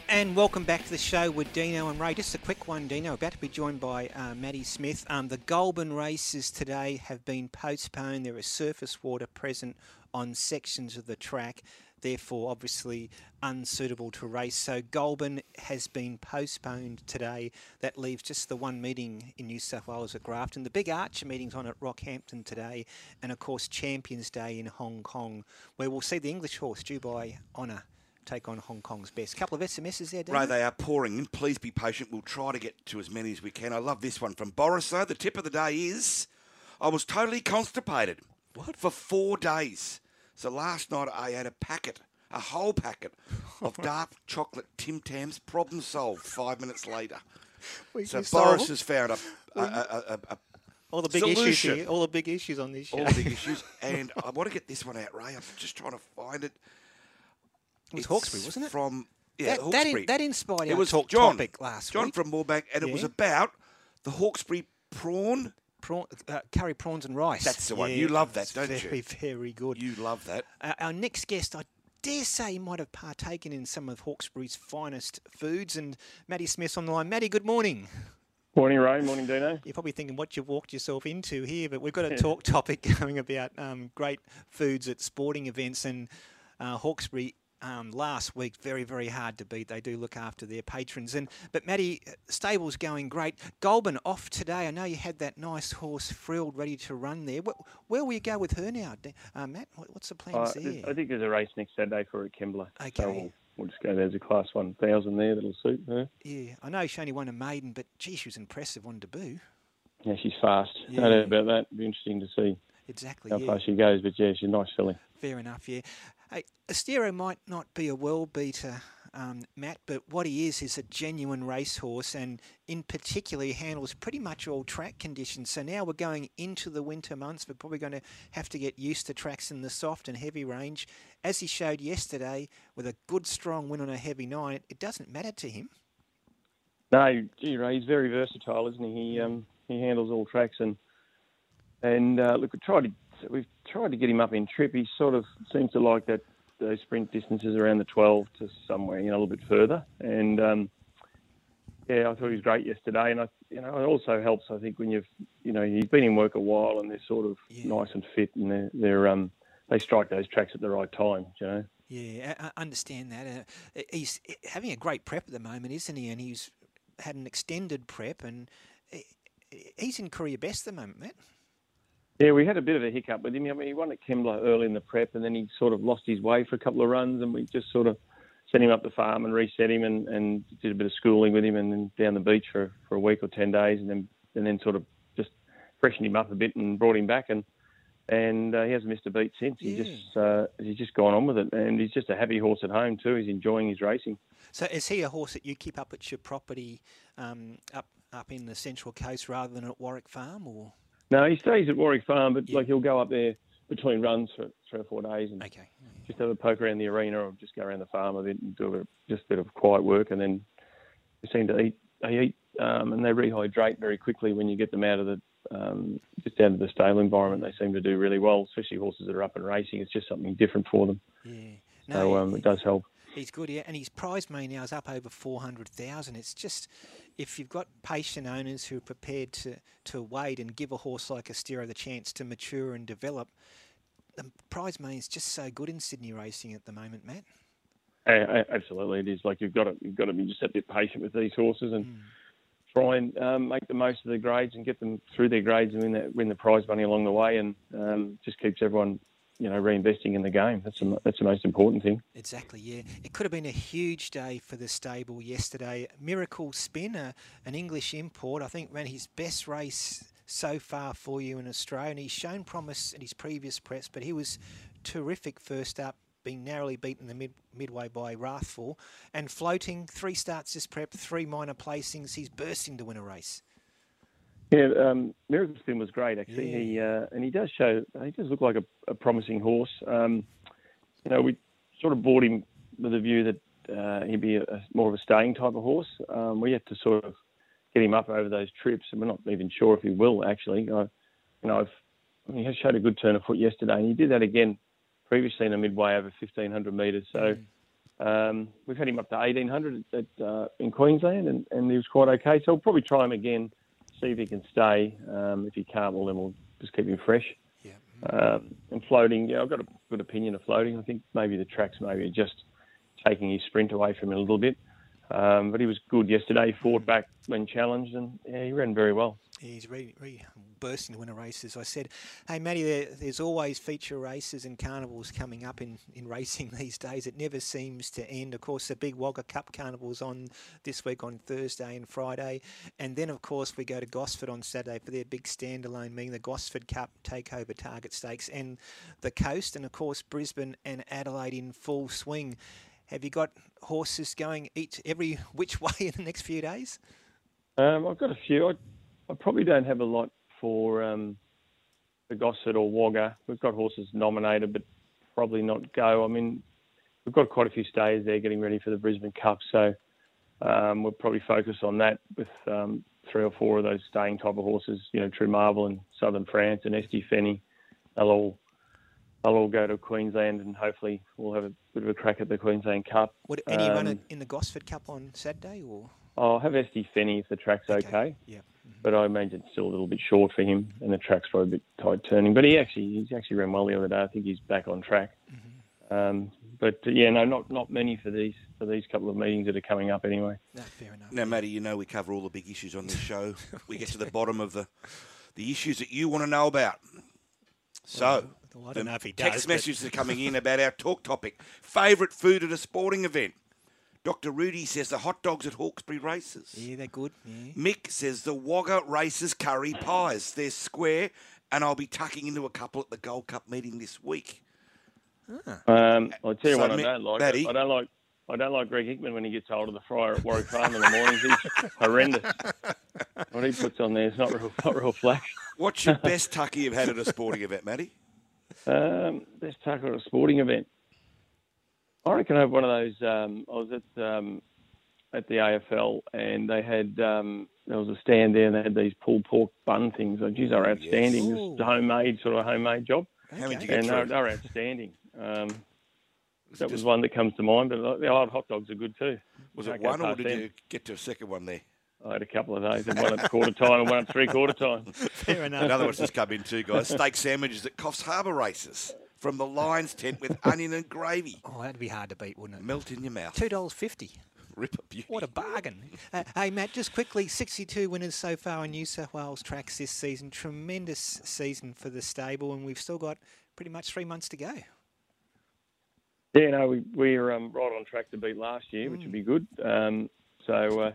And welcome back to the show with Dino and Ray. Just a quick one, Dino. About to be joined by uh, Matty Smith. Um, the Goulburn races today have been postponed. There is surface water present on sections of the track, therefore, obviously unsuitable to race. So Goulburn has been postponed today. That leaves just the one meeting in New South Wales at Grafton. The big Archer meeting's on at Rockhampton today, and of course Champions Day in Hong Kong, where we'll see the English horse Dubai Honour take on Hong Kong's best. Couple of SMSs there. Ray, they are pouring in. Please be patient. We'll try to get to as many as we can. I love this one from Boris. Though the tip of the day is, I was totally constipated. What? For four days. So last night I had a packet a whole packet of dark chocolate Tim Tams. Problem solved. Five minutes later. We so Boris has found a, a, a, a, a All the big solution. issues here. All the big issues on this show. All the big issues. And I want to get this one out, Ray. I'm just trying to find it. It was Hawkesbury, wasn't it? From yeah, That- that in- Hawkesbury. that inspired it our was talk John, topic last week. John week. from Moorbank, and it was about the Hawkesbury prawn. Prawn, uh, curry prawns and rice. That's the one. Yeah, You love that, it's don't you? very, Very good. You love that. Uh, our next guest, I dare say, he might have partaken in some of Hawkesbury's finest foods. And Matty Smith's on the line. Matty, good morning. Morning, Ray. Morning, Dino. You're probably thinking what you've walked yourself into here, but we've got a talk topic going about um, great foods at sporting events. And uh, Hawkesbury um, last week, very, very hard to beat. They do look after their patrons. And But Matty, stable's going great. Goulburn off today. I know you had that nice horse frilled, ready to run there. Where, where will you go with her now, uh, Matt? What's the plans Uh, there? I think there's a race next Saturday for her at Kembla. Okay. So we'll, we'll just go there as a Class 1000 there. That'll suit her. Yeah, I know she only won a maiden, but gee, she was impressive on debut. Yeah, she's fast. Yeah. No doubt about that. It'll be interesting to see Exactly. how yeah. far she goes. But yeah, she's a nice filly. Fair enough, yeah. Hey, Astero might not be a world beater, um, Matt, but what he is is a genuine racehorse, and in particular, he handles pretty much all track conditions. So now we're going into the winter months. We're probably going to have to get used to tracks in the soft and heavy range. As he showed yesterday, with a good, strong win on a heavy nine, it doesn't matter to him. No, gee, Ray, he's very versatile, isn't he? He um, he handles all tracks and and uh, look, we tried to we've tried to get him up in trip. He sort of seems to like that those sprint distances around the 12 to somewhere you know a little bit further. And um, yeah, I thought he was great yesterday. And I you know it also helps I think when you've you know you've been in work a while and they're sort of nice and fit and they're, they're um they strike those tracks at the right time. You know. Yeah, I I understand that. Uh, he's having a great prep at the moment, isn't he? And he's had an extended prep, and he's in career best at the moment, Matt. Yeah, we had a bit of a hiccup with him. I mean, he won at Kembla early in the prep, and then he sort of lost his way for a couple of runs, and we just sort of sent him up the farm and reset him, and, and did a bit of schooling with him, and then down the beach for, for a week or ten days, and then and then sort of just freshened him up a bit and brought him back, and and uh, he hasn't missed a beat since. He Yeah. just uh, he's just gone on with it, and he's just a happy horse at home too. He's enjoying his racing. So is he a horse that you keep up at your property um, up up in the Central Coast rather than at Warwick Farm, or No, he stays at Warwick Farm, but like he'll go up there between runs for three or four days and just have a poke around the arena or just go around the farm a bit and do a bit, just a bit of quiet work. And then they seem to eat. They eat um, and they rehydrate very quickly when you get them out of the um, just out of the stable environment. They seem to do really well, especially horses that are up and racing. It's just something different for them. yeah? So um, it does help. He's good, yeah, and his prize money now is up over four hundred thousand. It's just if you've got patient owners who are prepared to, to wait and give a horse like Astero the chance to mature and develop, the prize money is just so good in Sydney racing at the moment, Matt. A- Absolutely, it is. Like you've got to you've got to be just a bit patient with these horses and try and um, make the most of the grades and get them through their grades and win the, win the prize money along the way, and um, just keeps everyone you know reinvesting in the game. That's the, that's the most important thing. Exactly, yeah. It could have been a huge day for the stable yesterday. Miracle Spin, a, an English import, I think ran his best race so far for you in Australia, and he's shown promise in his previous press, but he was terrific first up, being narrowly beaten the mid, midway by Wrathful, and floating three starts this prep, three minor placings. He's bursting to win a race. Yeah, um, Miracle Spin was great actually. He uh, and he does show he does look like a, a promising horse. Um, you know, we sort of bought him with a view that uh, he'd be a, a, more of a staying type of horse. Um, we have to sort of get him up over those trips, and we're not even sure if he will actually. I, you know, I've, I mean, he has showed a good turn of foot yesterday, and he did that again previously in a midway over 1500 metres. So. Um, we've had him up to 1800 at, uh, in Queensland, and, and he was quite okay. So we'll probably try him again, see if he can stay. Um, if he can't, well, then we'll just keep him fresh. Um, and floating, yeah, I've got a good opinion of floating. I think maybe the tracks maybe are just taking his sprint away from him a little bit. Um, but he was good yesterday. He fought back when challenged, and yeah, he ran very well. He's re, re bursting to win a race, as I said. Hey, Matty, there, there's always feature races and carnivals coming up in, in racing these days. It never seems to end. Of course, the big Wagga Cup carnival's on this week on Thursday and Friday. And then, of course, we go to Gosford on Saturday for their big standalone meeting, the Gosford Cup Takeover Target Stakes, and the coast. And, of course, Brisbane and Adelaide in full swing. Have you got horses going each every which way in the next few days? Um, I've got a few. I, I probably don't have a lot for um, the Gosford or Wagga. We've got horses nominated, but probably not go. I mean, we've got quite a few stays there getting ready for the Brisbane Cup, so um, we'll probably focus on that with um, three or four of those staying type of horses. You know, True Marvel and Southern France and Esty Fenny. They'll all they'll all go to Queensland, and hopefully we'll have a bit of a crack at the Queensland Cup. Would any run Um, it in the Gosford Cup on Saturday, or I'll have Esty Fenny if the track's okay. Yeah. But I imagine it's still a little bit short for him, and the track's probably a bit tight turning. But he actually he's actually ran well the other day. I think he's back on track. Um, but uh, yeah, no, not not many for these for these couple of meetings that are coming up anyway. No, fair enough. Now, Matty, you know we cover all the big issues on this show. we get to the bottom of the the issues that you want to know about. So, Well, I don't know if he text does, but- messages are coming in about our talk topic: favourite food at a sporting event. Dr. Rudy says the hot dogs at Hawkesbury races. Yeah, they're good. Yeah. Mick says the Wagga races curry pies. They're square, and I'll be tucking into a couple at the Gold Cup meeting this week. Um, I'll tell you So, what I don't like. Matty- I don't like. I don't like Greg Hickman when he gets hold of the fryer at Warwick Farm in the mornings. He's horrendous. What he puts on there is not real, not real flash. What's your best tucker you've had at a sporting event, Matty? Um, best tackle at a sporting event. I reckon I have one of those. Um, I was at um, at the AFL and they had um, there was a stand there and they had these pulled pork bun things. Like, geez, they were outstanding. Just a homemade sort of homemade job. How did you get and they're, they were outstanding. Um, that was one that comes to mind. But the old hot dogs are good too. Was it one, or did them. you get to a second one there? I had a couple of those. and One at quarter time and one at three quarter time. Fair enough. Another one's just come in too, guys. Steak sandwiches at Coffs Harbour races from the Lions tent with onion and gravy. Oh, that'd be hard to beat, wouldn't it? Melt in your mouth. Two dollars fifty. Rip up beauty. What a bargain! uh, hey Matt, just quickly, sixty-two winners so far on New South Wales tracks this season. Tremendous season for the stable, and we've still got pretty much three months to go. Yeah, no, we we're um, right on track to beat last year, which would be good. Um, so uh,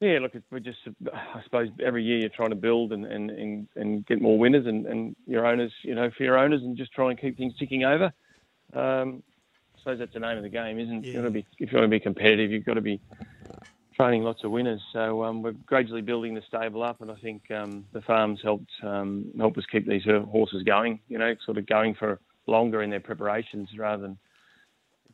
yeah, look, we're just I suppose every year you're trying to build and and, and, and get more winners and, and your owners, you know, for your owners and just try and keep things ticking over. Um, I suppose that's the name of the game, isn't it? You've got to be if you want to be competitive, you've got to be training lots of winners. So um, we're gradually building the stable up, and I think um, the farms helped um, help us keep these horses going. You know, sort of going for longer in their preparations rather than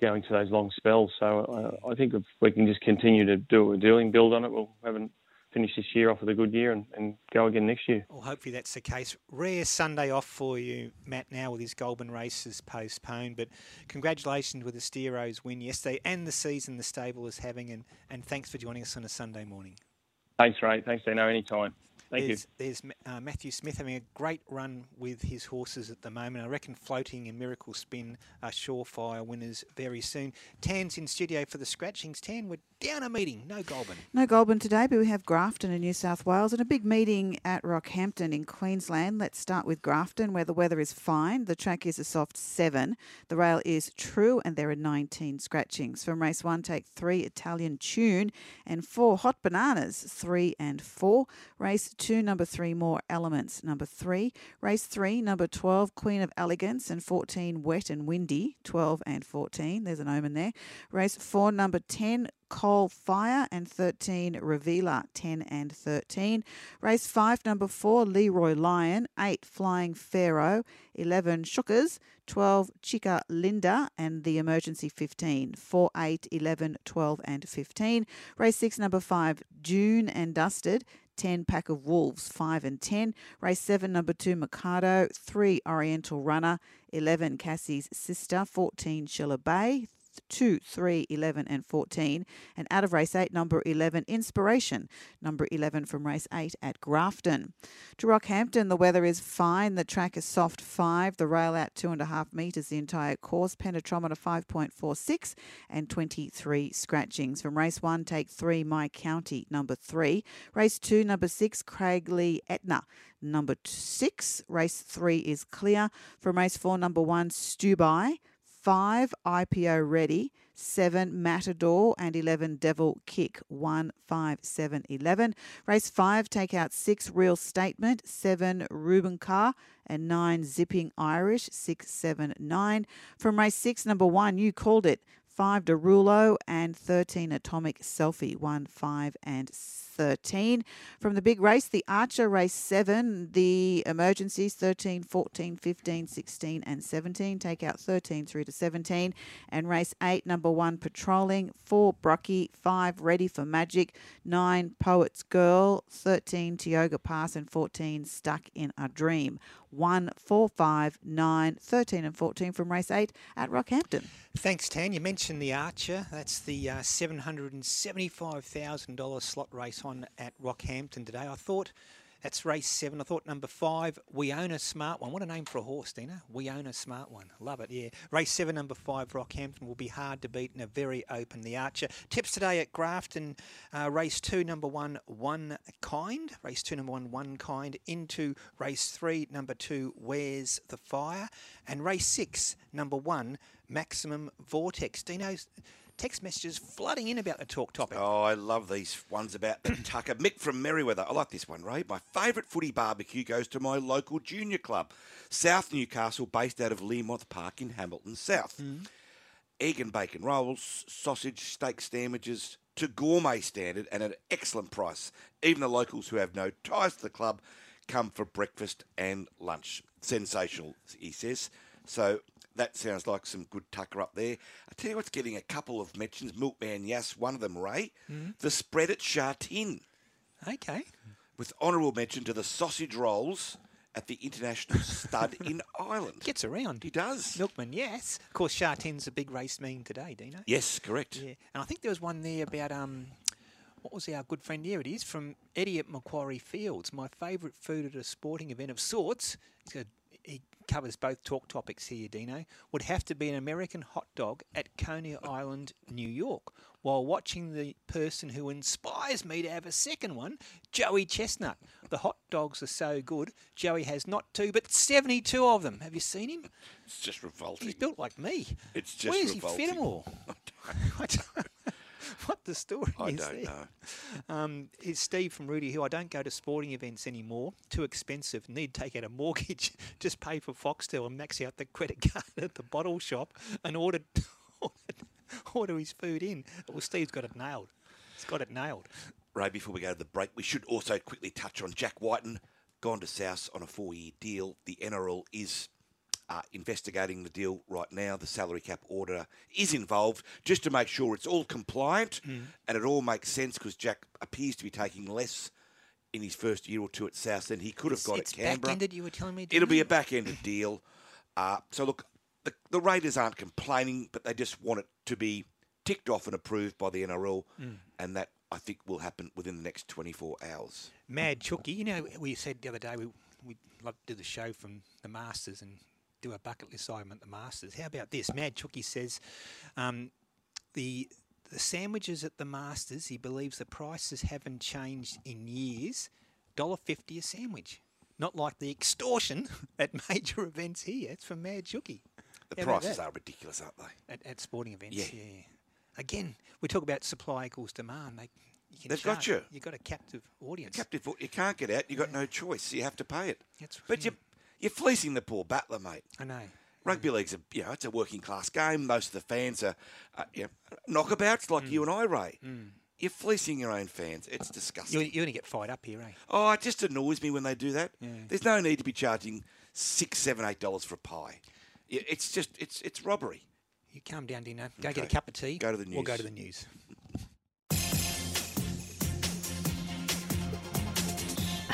going to those long spells. So uh, I think if we can just continue to do what we're doing, build on it, we'll have a finish this year off with a good year and, and go again next year. Well, hopefully that's the case. Rare Sunday off for you, Matt, now with his Goulburn races postponed. But congratulations with the Steeros win yesterday and the season the stable is having. And, and thanks for joining us on a Sunday morning. Thanks, Ray. Thanks, Dino. Anytime. Thank there's, you. There's uh, Matthew Smith having a great run with his horses at the moment. I reckon Floating and Miracle Spin are surefire winners very soon. Tan's in studio for the scratchings. Tan, we're down a meeting. No Goulburn. No Goulburn today, but we have Grafton in New South Wales and a big meeting at Rockhampton in Queensland. Let's start with Grafton, where the weather is fine. The track is a soft seven. The rail is true, and there are 19 scratchings. From race one, take three Italian Tune and four Hot Bananas, three and four. Race two, number three, More Elements, number three. Race three, number 12, Queen of Elegance, and 14, Wet and Windy, 12 and 14. There's an omen there. Race four, number 10, Coal Fire and 13 Revealer 10 and 13. Race 5 number 4 Leroy Lion, 8 Flying Pharaoh, 11 Shookers, 12 Chica Linda and the emergency 15. 4 8 11 12 and 15. Race 6 number 5 June and Dusted. 10 Pack of Wolves, 5 and 10. Race 7, number 2, Mikado. 3 Oriental Runner. 11 Cassie's Sister. 14 Schiller Bay. 2, 3, 11, and 14. And out of race 8, number 11, Inspiration. Number 11 from race 8 at Grafton. To Rockhampton, the weather is fine. The track is soft 5. The rail out 2.5 metres the entire course. Penetrometer 5.46 and 23 scratchings. From race 1, take 3, My County. Number 3. Race 2, number 6, Craigley Etna. Number 6. Race 3 is clear. From race 4, number 1, Stubai. 5 IPO ready, 7 Matador, and 11 Devil Kick. 1, 5, 7, 11. Race 5, take out 6 Real Statement, 7 Ruben Carr, and 9 Zipping Irish, 6, 7, 9. From race 6, number 1, you called it. 5 Derulo and 13 Atomic Selfie, 1, 5, and 13. From the big race, the Archer race 7, the emergencies 13, 14, 15, 16, and 17. Take out 13 through to 17. And race 8, number 1 Patrolling, 4 Brucky, 5 Ready for Magic, 9 Poet's Girl, 13 Tioga Pass, and 14 Stuck in a Dream. 1, 4, 5, 9, 13, and 14 from race 8 at Rockhampton. Thanks, Tan. You mentioned the Archer. That's the uh, $775,000 slot race at Rockhampton today. I thought that's race seven. I thought number five, We Own a Smart One. What a name for a horse, Dina. We Own a Smart One. Love it, yeah. Race seven, number five, Rockhampton will be hard to beat in a very open The Archer. Tips today at Grafton. Uh, race two, number one, One Kind. Race two, number one, One Kind. Into race three, number two, Where's the Fire? And race six, number one, Maximum Vortex. Dino's text messages flooding in about the talk topic. Oh, I love these ones about the Tucker. Mick from Merewether. I like this one, Ray. My favourite footy barbecue goes to my local junior club, South Newcastle, based out of Learmonth Park in Hamilton South. Hmm. Egg and bacon rolls, sausage, steak sandwiches to gourmet standard and at an excellent price. Even the locals who have no ties to the club come for breakfast and lunch. Sensational, he says. So that sounds like some good tucker up there. I tell you what's getting a couple of mentions. Milkman Yass, one of them, Ray. Mhm. The spread at Sha Tin. Okay. With honourable mention to the sausage rolls at the International Stud in Ireland. Gets around. He does. Milkman, yes. Of course, Sha Tin's a big race meeting today, Dino. Yes, correct. Yeah, and I think there was one there about um, what was our good friend? Here it is from Eddie at Macquarie Fields. My favourite food at a sporting event of sorts. He covers both talk topics here, Dino. Would have to be an American hot dog at Coney Island, New York, while watching the person who inspires me to have a second one, Joey Chestnut. The hot dogs are so good. Joey has not two, but seventy-two of them. Have you seen him? It's just revolting. He's built like me. It's just Where's revolting. he fit them all? I don't- what the story I is don't there? know. Um, it's Steve from Rooty Hill. I don't go to sporting events anymore. Too expensive. Need to take out a mortgage. Just pay for Foxtel and max out the credit card at the bottle shop and order order his food in. Well, Steve's got it nailed. He's got it nailed. Ray, before we go to the break, we should also quickly touch on Jack Wighton, gone to South on a four year deal. The NRL is uh, investigating the deal right now. The salary cap order is involved just to make sure it's all compliant Mm. and it all makes sense because Jack appears to be taking less in his first year or two at South than he could have got at Canberra. back-ended, you were telling me, It'll be a back ended deal. Uh, so, look, the, the Raiders aren't complaining, but they just want it to be ticked off and approved by the NRL, Mm. and that I think will happen within the next 24 hours. Mad Chooky, you know, we said the other day we we'd love to do the show from the Masters and do a bucket list item at the Masters. How about this? Mad Chooky says um, the the sandwiches at the Masters. He believes the prices haven't changed in years. Dollar fifty a sandwich, not like the extortion at major events here. It's from Mad Chooky. The How prices are ridiculous, aren't they? at, at sporting events. Yeah. Yeah. Again, we talk about supply equals demand. They, you can They've got you. You've got a captive audience. Captive, you can't get out. You've got no choice. You have to pay it. That's but you're, you're fleecing the poor battler, mate. I know. Rugby league's a you know it's a working class game. Most of the fans are uh, you know, knockabouts like you and I, Ray. You're fleecing your own fans. It's disgusting. You, you're going to get fired up here, eh? Oh, it just annoys me when they do that. Yeah. There's no need to be charging six, seven, eight dollars for a pie. It's just it's it's robbery. You calm down, Dino. Go get a cup of tea. Go to the news. Or go to the news.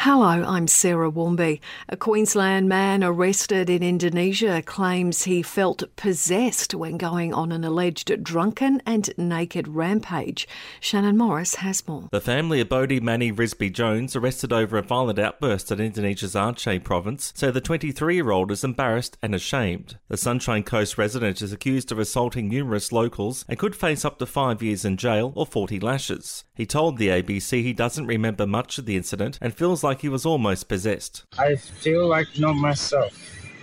Hello, I'm Sarah Warmby. A Queensland man arrested in Indonesia claims he felt possessed when going on an alleged drunken and naked rampage. Shannon Morris has more. The family of Bodhi Mani Risby Jones, arrested over a violent outburst in Indonesia's Aceh province, say the 23 year old is embarrassed and ashamed. The Sunshine Coast resident is accused of assaulting numerous locals and could face up to five years in jail or 40 lashes. He told the ABC he doesn't remember much of the incident and feels like he was almost possessed. I feel like not myself,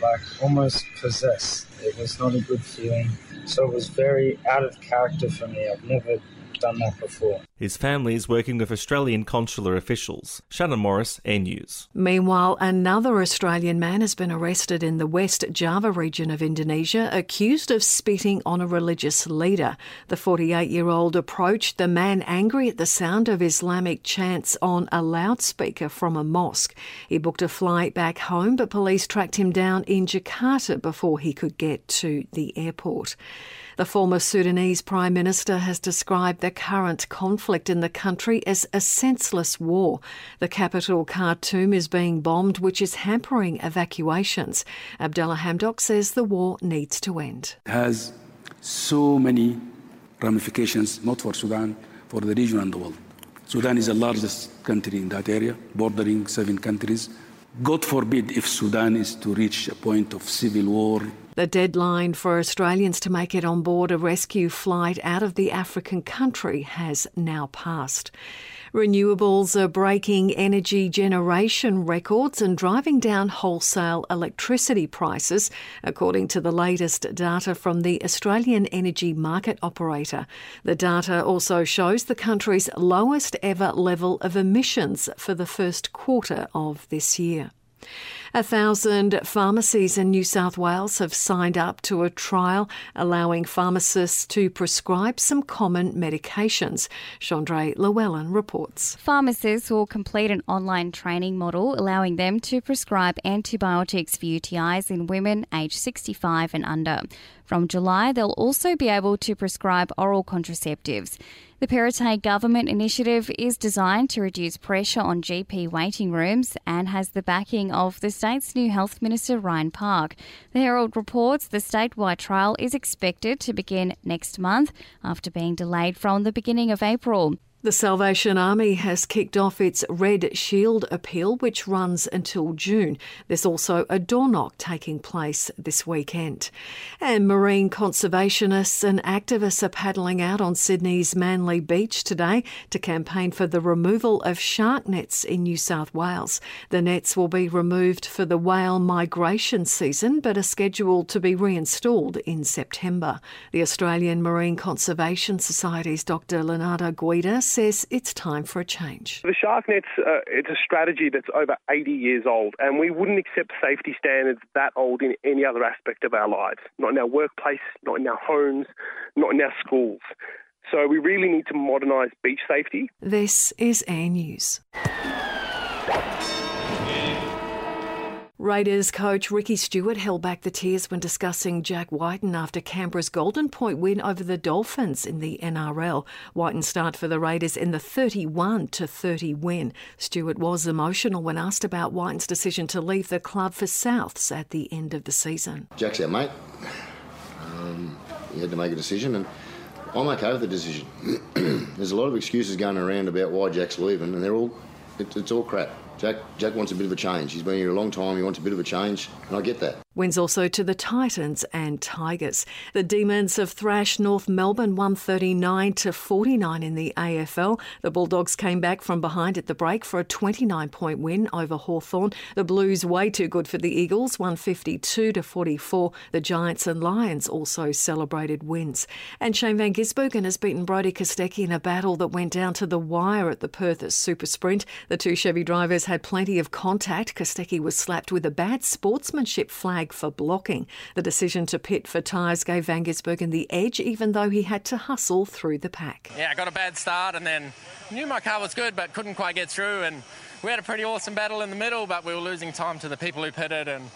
like almost possessed. It was not a good feeling. So it was very out of character for me. I've never done that before. His family is working with Australian consular officials. Shannon Morris, Air News. Meanwhile, another Australian man has been arrested in the West Java region of Indonesia, accused of spitting on a religious leader. The 48 year old approached the man angry at the sound of Islamic chants on a loudspeaker from a mosque. He booked a flight back home, but police tracked him down in Jakarta before he could get to the airport. The former Sudanese Prime Minister has described the current conflict in the country as a senseless war. The capital, Khartoum, is being bombed, which is hampering evacuations. Abdullah Hamdok says the war needs to end. It has so many ramifications, not for Sudan, for the region and the world. Sudan is the largest country in that area, bordering seven countries. God forbid if Sudan is to reach a point of civil war, the deadline for Australians to make it on board a rescue flight out of the African country has now passed. Renewables are breaking energy generation records and driving down wholesale electricity prices, according to the latest data from the Australian Energy Market Operator. The data also shows the country's lowest ever level of emissions for the first quarter of this year. A thousand pharmacies in New South Wales have signed up to a trial allowing pharmacists to prescribe some common medications. Chandra Llewellyn reports. Pharmacists will complete an online training model allowing them to prescribe antibiotics for UTIs in women aged 65 and under. From July, they'll also be able to prescribe oral contraceptives. The Perrottet government initiative is designed to reduce pressure on GP waiting rooms and has the backing of the state's new Health Minister Ryan Park. The Herald reports the statewide trial is expected to begin next month after being delayed from the beginning of April. The Salvation Army has kicked off its Red Shield appeal, which runs until June. There's also a door knock taking place this weekend. And marine conservationists and activists are paddling out on Sydney's Manly Beach today to campaign for the removal of shark nets in New South Wales. The nets will be removed for the whale migration season, but are scheduled to be reinstalled in September. The Australian Marine Conservation Society's Dr. Leonardo Guida says it's time for a change. The shark net's uh, it's a strategy that's over 80 years old, and we wouldn't accept safety standards that old in any other aspect of our lives. Not in our workplace, not in our homes, not in our schools. So we really need to modernise beach safety. This is Air News. Raiders coach Ricky Stuart held back the tears when discussing Jack Wighton after Canberra's Golden Point win over the Dolphins in the NRL. Wighton's start for the Raiders in the 31 to 30 win. Stewart was emotional when asked about Wighton's decision to leave the club for Souths at the end of the season. Jack's our mate. Um, he had to make a decision, and I'm okay with the decision. There's a lot of excuses going around about why Jack's leaving, and they're all it, it's all crap. Jack, Jack wants a bit of a change. He's been here a long time. He wants a bit of a change, and I get that. Wins also to the Titans and Tigers. The Demons have thrashed North Melbourne 139 to 49 in the AFL. The Bulldogs came back from behind at the break for a 29 point win over Hawthorn. The Blues way too good for the Eagles 152 to 44. The Giants and Lions also celebrated wins. And Shane Van Gisbergen has beaten Brody Kostecki in a battle that went down to the wire at the Perth Super Sprint. The two Chevy drivers had plenty of contact. Kostecki was slapped with a bad sportsmanship flag for blocking. The decision to pit for tyres gave Van Gisbergen the edge, even though he had to hustle through the pack. Yeah, I got a bad start and then knew my car was good, but couldn't quite get through. And we had a pretty awesome battle in the middle, but we were losing time to the people who pitted. And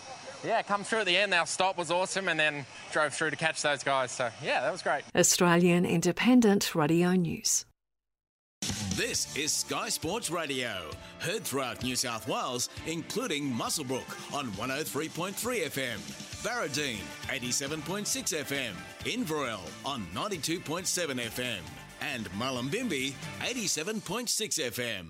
yeah, come through at the end. Our stop was awesome, and then drove through to catch those guys. So yeah, that was great. Australian Independent Radio News. This is Sky Sports Radio, heard throughout New South Wales, including Muswellbrook on 103.3 FM, Baradine 87.6 FM, Inverell on 92.7 FM, and Mullumbimby 87.6 FM.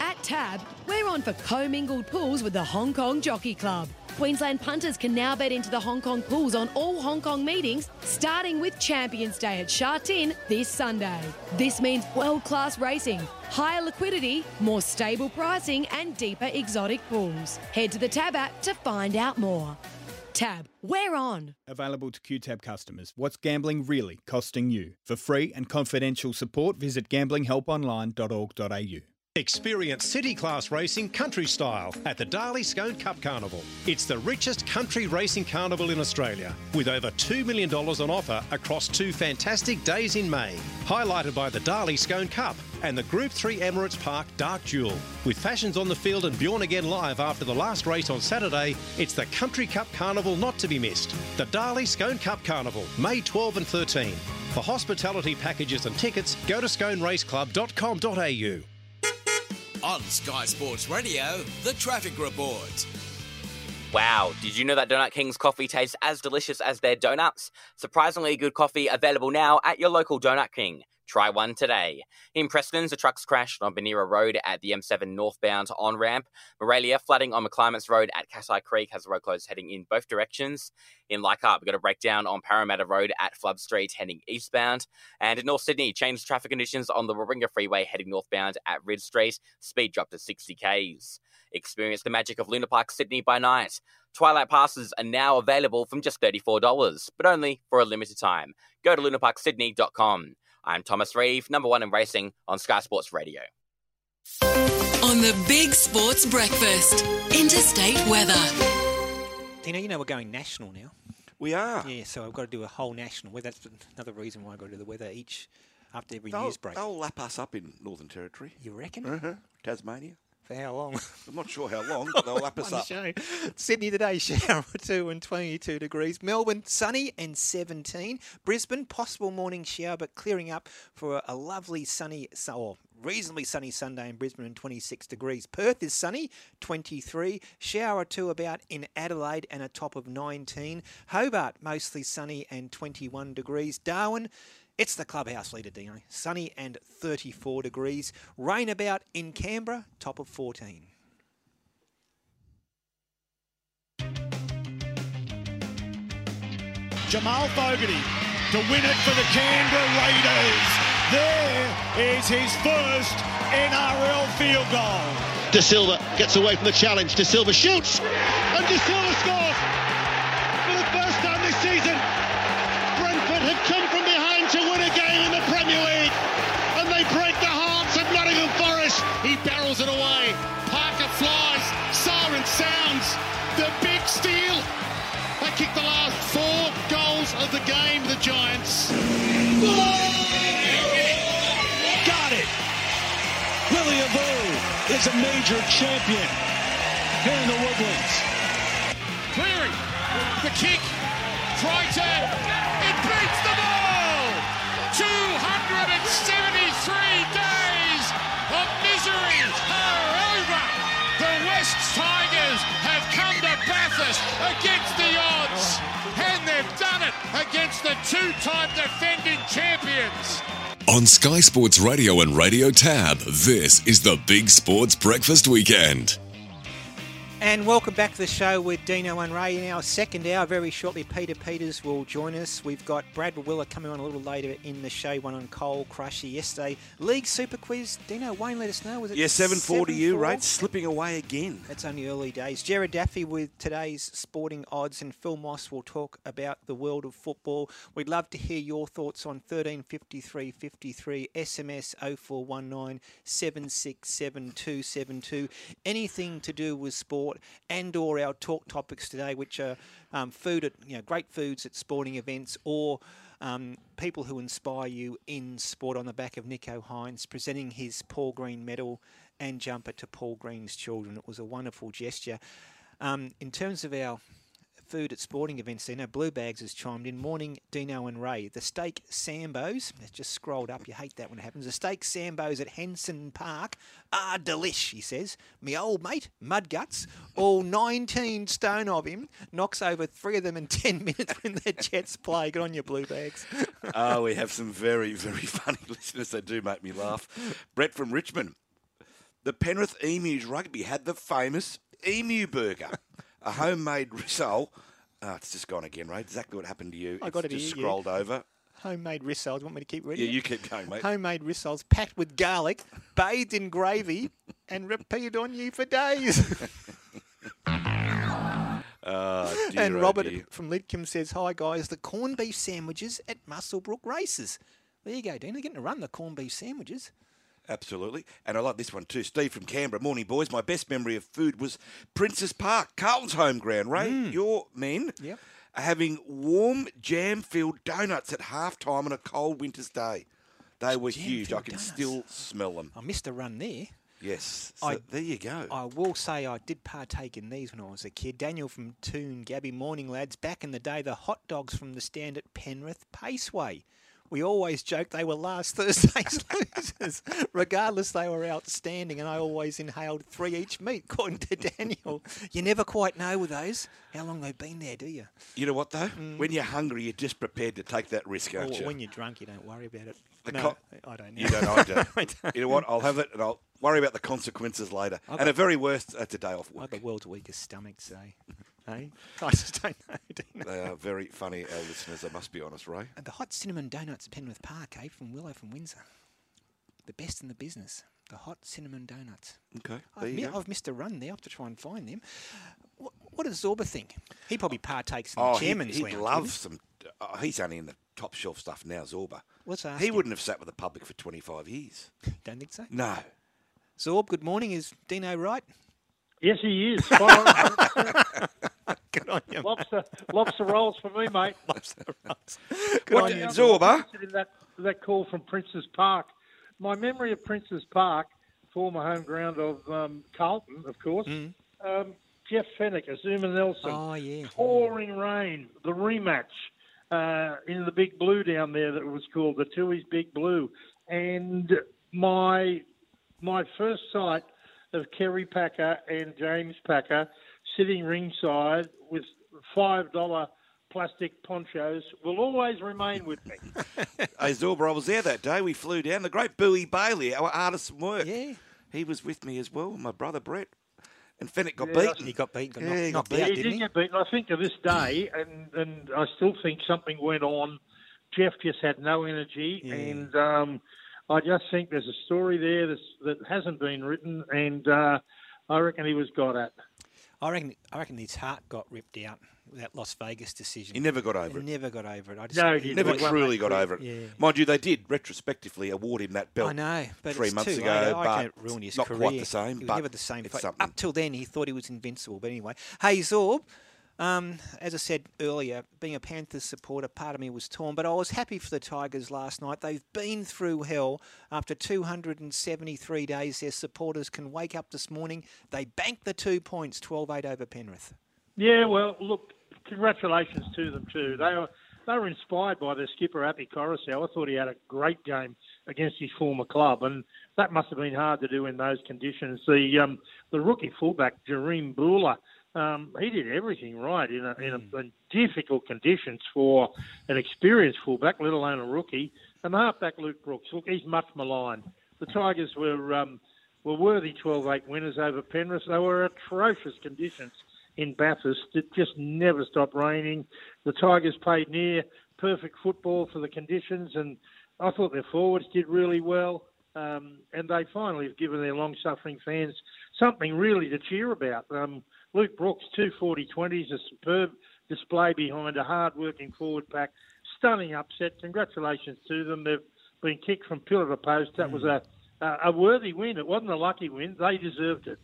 At Tab, we're on for commingled pools with the Hong Kong Jockey Club. Queensland punters can now bet into the Hong Kong pools on all Hong Kong meetings, starting with Champions Day at Sha Tin this Sunday. This means world class racing, higher liquidity, more stable pricing, and deeper exotic pools. Head to the Tab app to find out more. Tab, we're on. Available to QTAB customers. What's gambling really costing you? For free and confidential support, visit gamblinghelponline.org.au. Experience city class racing country style at the Darley Scone Cup Carnival. It's the richest country racing carnival in Australia, with over $2 million on offer across two fantastic days in May. Highlighted by the Darley Scone Cup and the Group 3 Emirates Park Dark Duel. With fashions on the field and Bjorn again live after the last race on Saturday, it's the Country Cup Carnival not to be missed. The Darley Scone Cup Carnival, May 12 and 13. For hospitality packages and tickets, go to sconeraceclub.com.au. On Sky Sports Radio, the traffic report. Wow, did you know that Donut King's coffee tastes as delicious as their donuts? Surprisingly good coffee available now at your local Donut King. Try one today. In Preston's, the trucks crashed on Bernera Road at the M7 northbound on ramp. Morelia, flooding on McClimates Road at Cassai Creek has the road closed heading in both directions. In Leichhardt, we've got a breakdown on Parramatta Road at Flood Street heading eastbound. And in North Sydney, changed traffic conditions on the Warringah Freeway heading northbound at Ridge Street. Speed dropped to 60 k's. Experience the magic of Luna Park Sydney by night. Twilight passes are now available from just $34, but only for a limited time. Go to lunaparksydney.com. I'm Thomas Reeve, number one in racing on Sky Sports Radio. On the Big Sports Breakfast, interstate weather. Tina, you know we're going national now. We are. Yeah, so I've got to do a whole national weather. That's another reason why I've got to do the weather each after every They'll, news break. they'll lap us up in Northern Territory. You reckon? Uh-huh. Tasmania. For how long? I'm not sure how long, but they'll lap us up. show. Sydney today, shower or two and 22 degrees. Melbourne, sunny and 17. Brisbane, possible morning shower, but clearing up for a lovely sunny, or reasonably sunny Sunday in Brisbane and 26 degrees. Perth is sunny, 23. Shower or two about in Adelaide and a top of 19. Hobart, mostly sunny and 21 degrees. Darwin, it's the clubhouse leader, Dino. Sunny and 34 degrees. Rain about in Canberra, top of 14. Jamal Fogarty to win it for the Canberra Raiders. There is his first NRL field goal. De Silva gets away from the challenge. De Silva shoots, and De Silva scores of the game, the Giants. Got it. Willie Avu is a major champion here in the Woodlands. Clearing. The kick. Crichton. Against the two-time defending champions. On Sky Sports Radio and Radio Tab, this is the Big Sports Breakfast Weekend. And welcome back to the show with Dino and Ray. In our second hour, very shortly, Peter Peters will join us. We've got Brad Rawiller coming on a little later in the show, one on Cole Crusher yesterday. League Super Quiz. Dino, Wayne, let us know. Was it Yeah, 740 you, 7-4? right? Slipping away again. It's only early days. Gerard Daffy with today's sporting odds, and Phil Moss will talk about the world of football. We'd love to hear your thoughts on 1353 53, SMS 0419 767 272. Anything to do with sport and or our talk topics today, which are um, food at, you know, great foods at sporting events or um, people who inspire you in sport on the back of Nicho Hynes presenting his Paul Green medal and jumper to Paul Green's children. It was a wonderful gesture. Um, in terms of our food at sporting events. Dino Blue Bags has chimed in. Morning, Dino and Ray. The steak sambos. It's just scrolled up. You hate that when it happens. The steak sambos at Henson Park are delish. He says. Me old mate, Mudguts, all 19 stone of him, knocks over three of them in 10 minutes when the Jets play. Good on your Blue Bags. oh, we have some very, very funny listeners They do make me laugh. Brett from Richmond. The Penrith Emus rugby had the famous Emu Burger, a homemade rissole. Oh, ah, it's just gone again, Ray. Exactly what happened to you. I got it's it just here, scrolled yeah. over. Homemade rissoles. Want me to keep reading? Yeah, you keep going, mate. Homemade rissoles packed with garlic, bathed in gravy, and repeated on you for days. Oh, dear, and oh, Robert dear. from Lidcombe says, Hi guys, the corned beef sandwiches at Muswellbrook Races. There you go, Dean. They're getting to run the corned beef sandwiches. Absolutely. And I like this one too. Steve from Canberra. Morning, boys. My best memory of food was Princes Park, Carlton's home ground. Ray, mm. your men Yep. are having warm jam filled donuts at half time on a cold winter's day. They were huge. I can donuts. still smell them. I missed a run there. Yes. So I- there you go. I will say I did partake in these when I was a kid. Daniel from Toongabbie, morning lads. Back in the day, the hot dogs from the stand at Penrith Paceway. We always joked they were last Thursday's losers. Regardless, they were outstanding, and I always inhaled three each meat, according to Daniel. You never quite know with those how long they've been there, do you? You know what though? Mm. When you're hungry, you're just prepared to take that risk, aren't Or you? when you're drunk, you don't worry about it. The no, co- I don't know. You don't know. I do. I don't. You know what? I'll have it, and I'll worry about the consequences later. I've and at very worst, uh, that's a day off work. have the world's weakest stomach, so. Hey? I just don't know. do you know? They are very funny, our listeners. I must be honest, Ray. And the hot cinnamon donuts at Penrith Park, eh, from Willow from Windsor. The best in the business. The hot cinnamon donuts. Okay, I've, there you mi- go. I've missed a run there. I have to try and find them. What, what does Zorba think? He probably partakes in Oh, the he'd, chairman's he'd lounge. love wouldn't some. Oh, he's only in the top shelf stuff now, Zorba. Let's ask He him. wouldn't have sat with the public for 25 years. Don't think so. No. Zorb, good morning. Is Dino right? Yes, he is. Spot on. Good on you. lobster, lobster rolls for me, mate. Lobster rolls. Good What on you. Zorba? I'm interested in that, that call from Princes Park. My memory of Princes Park, former home ground of um, Carlton, of course. Um, Jeff Fenech, Azuma Nelson. Oh, yeah. Pouring rain, the rematch uh, in the Big Blue down there that was called the Tui's Big Blue. And my my first sight of Kerry Packer and James Packer sitting ringside with five dollar plastic ponchos will always remain with me. Hey, Zorba, I was there that day. We flew down. The great Bowie Bailey, our artist from work. Yeah. He was with me as well, my brother Brett. And Fenech got Yeah, beaten. He got beaten. Got Yeah, knocked, he got knocked beaten. out, he didn't did he? get beaten. I think to this day, and and I still think something went on. Jeff just had no energy, Yeah. and um, I just think there's a story there that's, that hasn't been written, and uh, I reckon he was got at. I reckon. I reckon his heart got ripped out with that Las Vegas decision. He never got over He it. Never got over it. I just, No, he He didn't. never Well, well, truly got over it. Yeah. Mind you, they did retrospectively award him that belt I know, but three it's months too ago, late. I but reckon it ruined his not career. quite the same. He was but never the same. it's up till then, he thought he was invincible. But anyway, hey Zorb, um, as I said earlier, being a Panthers supporter, part of me was torn. But I was happy for the Tigers last night. They've been through hell. After 273 days, their supporters can wake up this morning. They banked the two points, 12-8 over Penrith. Yeah, well, look, congratulations to them too. They were they were inspired by their skipper Api Koroisau. I thought he had a great game against his former club, and that must have been hard to do in those conditions. The um, the rookie fullback Jahream Bula, um, he did everything right in a, in, a, in difficult conditions for an experienced fullback, let alone a rookie. And the halfback Luke Brooks, look, he's much maligned. The Tigers were um, were worthy 12-8 winners over Penrith. They were atrocious conditions in Bathurst. It just never stopped raining. The Tigers played near perfect football for the conditions, and I thought their forwards did really well. Um, and they finally have given their long-suffering fans something really to cheer about. Um, Luke Brooks, two 40-20s, a superb display behind a hard-working forward pack. Stunning upset. Congratulations to them. They've been kicked from pillar to post. That was a, a a worthy win. It wasn't a lucky win. They deserved it.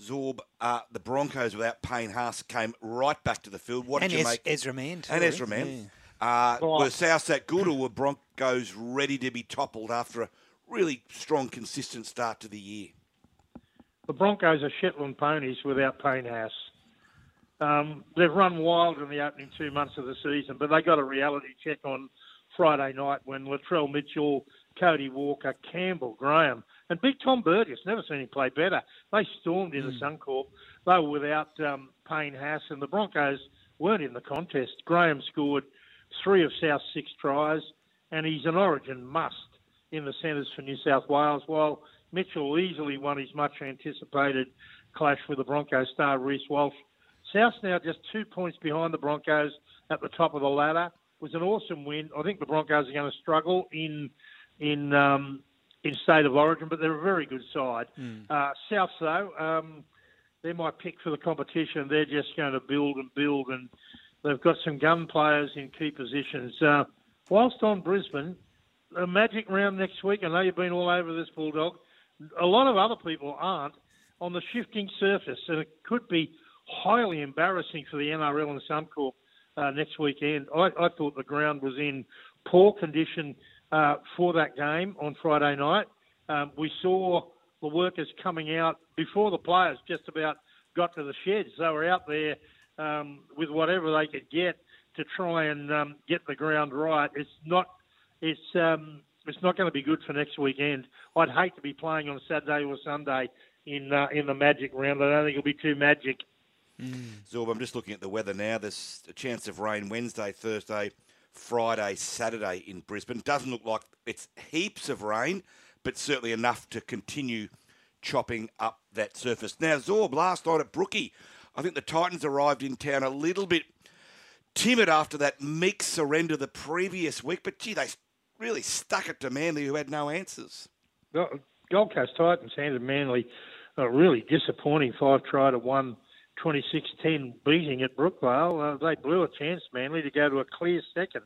Zorb, uh, the Broncos without Payne Haas came right back to the field. What and did you Ez- make? Ezra Mam too, and? Ezra Mam. Yeah. Uh, Oh. Were South that good, or were Broncos ready to be toppled after a really strong, consistent start to the year? The Broncos are Shetland ponies without Payne Haas. Um, they've run wild in the opening two months of the season, but they got a reality check on Friday night when Latrell Mitchell, Cody Walker, Campbell, Graham, and Big Tom Burgess, never seen him play better. They stormed into Mm. Suncorp. They were without um, Payne Haas, and the Broncos weren't in the contest. Graham scored three of South's six tries, and he's an origin must in the centres for New South Wales, while Mitchell easily won his much anticipated clash with the Broncos star Reece Walsh. South's now just two points behind the Broncos at the top of the ladder. It was an awesome win. I think the Broncos are going to struggle in in um, in state of origin, but they're a very good side. Uh, South though, um, they're my pick for the competition. They're just going to build and build, and they've got some gun players in key positions. Uh, whilst on Brisbane, a magic round next week. I know you've been all over this bulldog. A lot of other people aren't on the shifting surface, and it could be highly embarrassing for the NRL and Suncorp uh, next weekend. I, I thought the ground was in poor condition uh, for that game on Friday night. Um, we saw the workers coming out before the players just about got to the sheds. They were out there um, with whatever they could get to try and um, get the ground right. It's not. It's um, it's not going to be good for next weekend. I'd hate to be playing on Saturday or Sunday in uh, in the Magic round. I don't think it'll be too magic. Zorb, I'm just looking at the weather now. There's a chance of rain Wednesday, Thursday, Friday, Saturday in Brisbane. Doesn't look like it's heaps of rain, but certainly enough to continue chopping up that surface. Now, Zorb, last night at Brookie, I think the Titans arrived in town a little bit timid after that meek surrender the previous week, but gee, they really stuck it to Manly, who had no answers. Gold Coast Titans handed Manly a really disappointing five try to one 26-10 beating at Brookvale. Uh, they blew a chance, Manly, to go to a clear second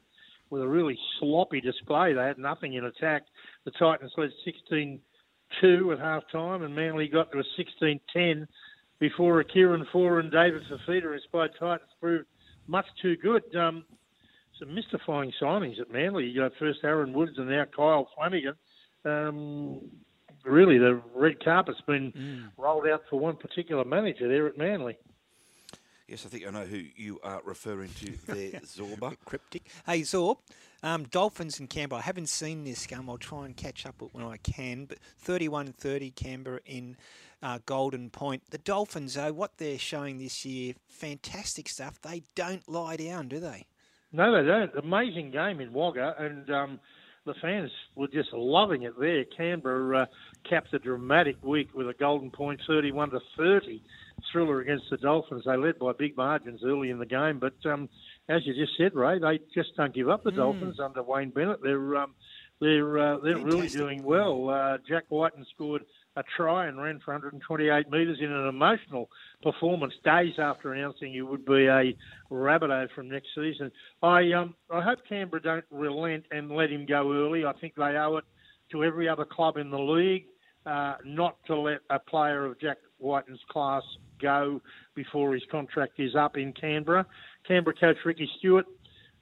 with a really sloppy display. They had nothing in attack. The Titans led 16-2 at half time, and Manly got to a 16-10 before a Kieran Foran and David Fifita inspired Titans proved much too good. Um, some mystifying signings at Manly. You know, first Aaron Woods and now Kyle Flanagan. Um, really, the red carpet's been rolled out for one particular manager there at Manly. Yes, I think I know who you are referring to there, Zorba. Cryptic. Hey, Zorb, um, Dolphins and Canberra. I haven't seen this game. I'll try and catch up with when I can. But 31 30 Canberra in uh, Golden Point. The Dolphins, though, what they're showing this year, fantastic stuff. They don't lie down, do they? No, they don't. Amazing game in Wagga, and um, the fans were just loving it there. Canberra uh, capped a dramatic week with a golden point, 31 to 30 thriller against the Dolphins. They led by big margins early in the game, but um, as you just said, Ray, they just don't give up. The Mm. Dolphins under Wayne Bennett, they're um, they're uh, they're really doing well. Uh, Jack Wighton scored a try and ran for 128 metres in an emotional performance days after announcing he would be a Rabbitoh from next season. I um I hope Canberra don't relent and let him go early. I think they owe it to every other club in the league uh, not to let a player of Jack Wighton's class go before his contract is up in Canberra. Canberra coach Ricky Stuart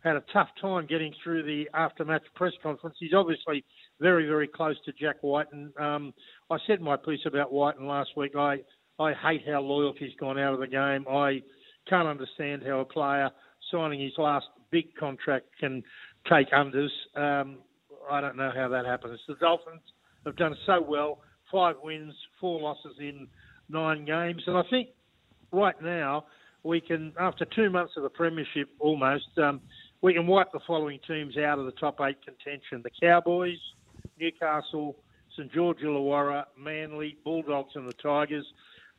had a tough time getting through the after-match press conference. He's obviously very, very close to Jack Wighton. Um, I said my piece about Wighton last week. I, I hate how loyalty's gone out of the game. I can't understand how a player signing his last big contract can take unders. Um, I don't know how that happens. The Dolphins have done so well. Five wins, four losses in nine games. And I think right now we can, after two months of the premiership almost, um, we can wipe the following teams out of the top eight contention. The Cowboys, Newcastle, St George Illawarra, Manly, Bulldogs and the Tigers.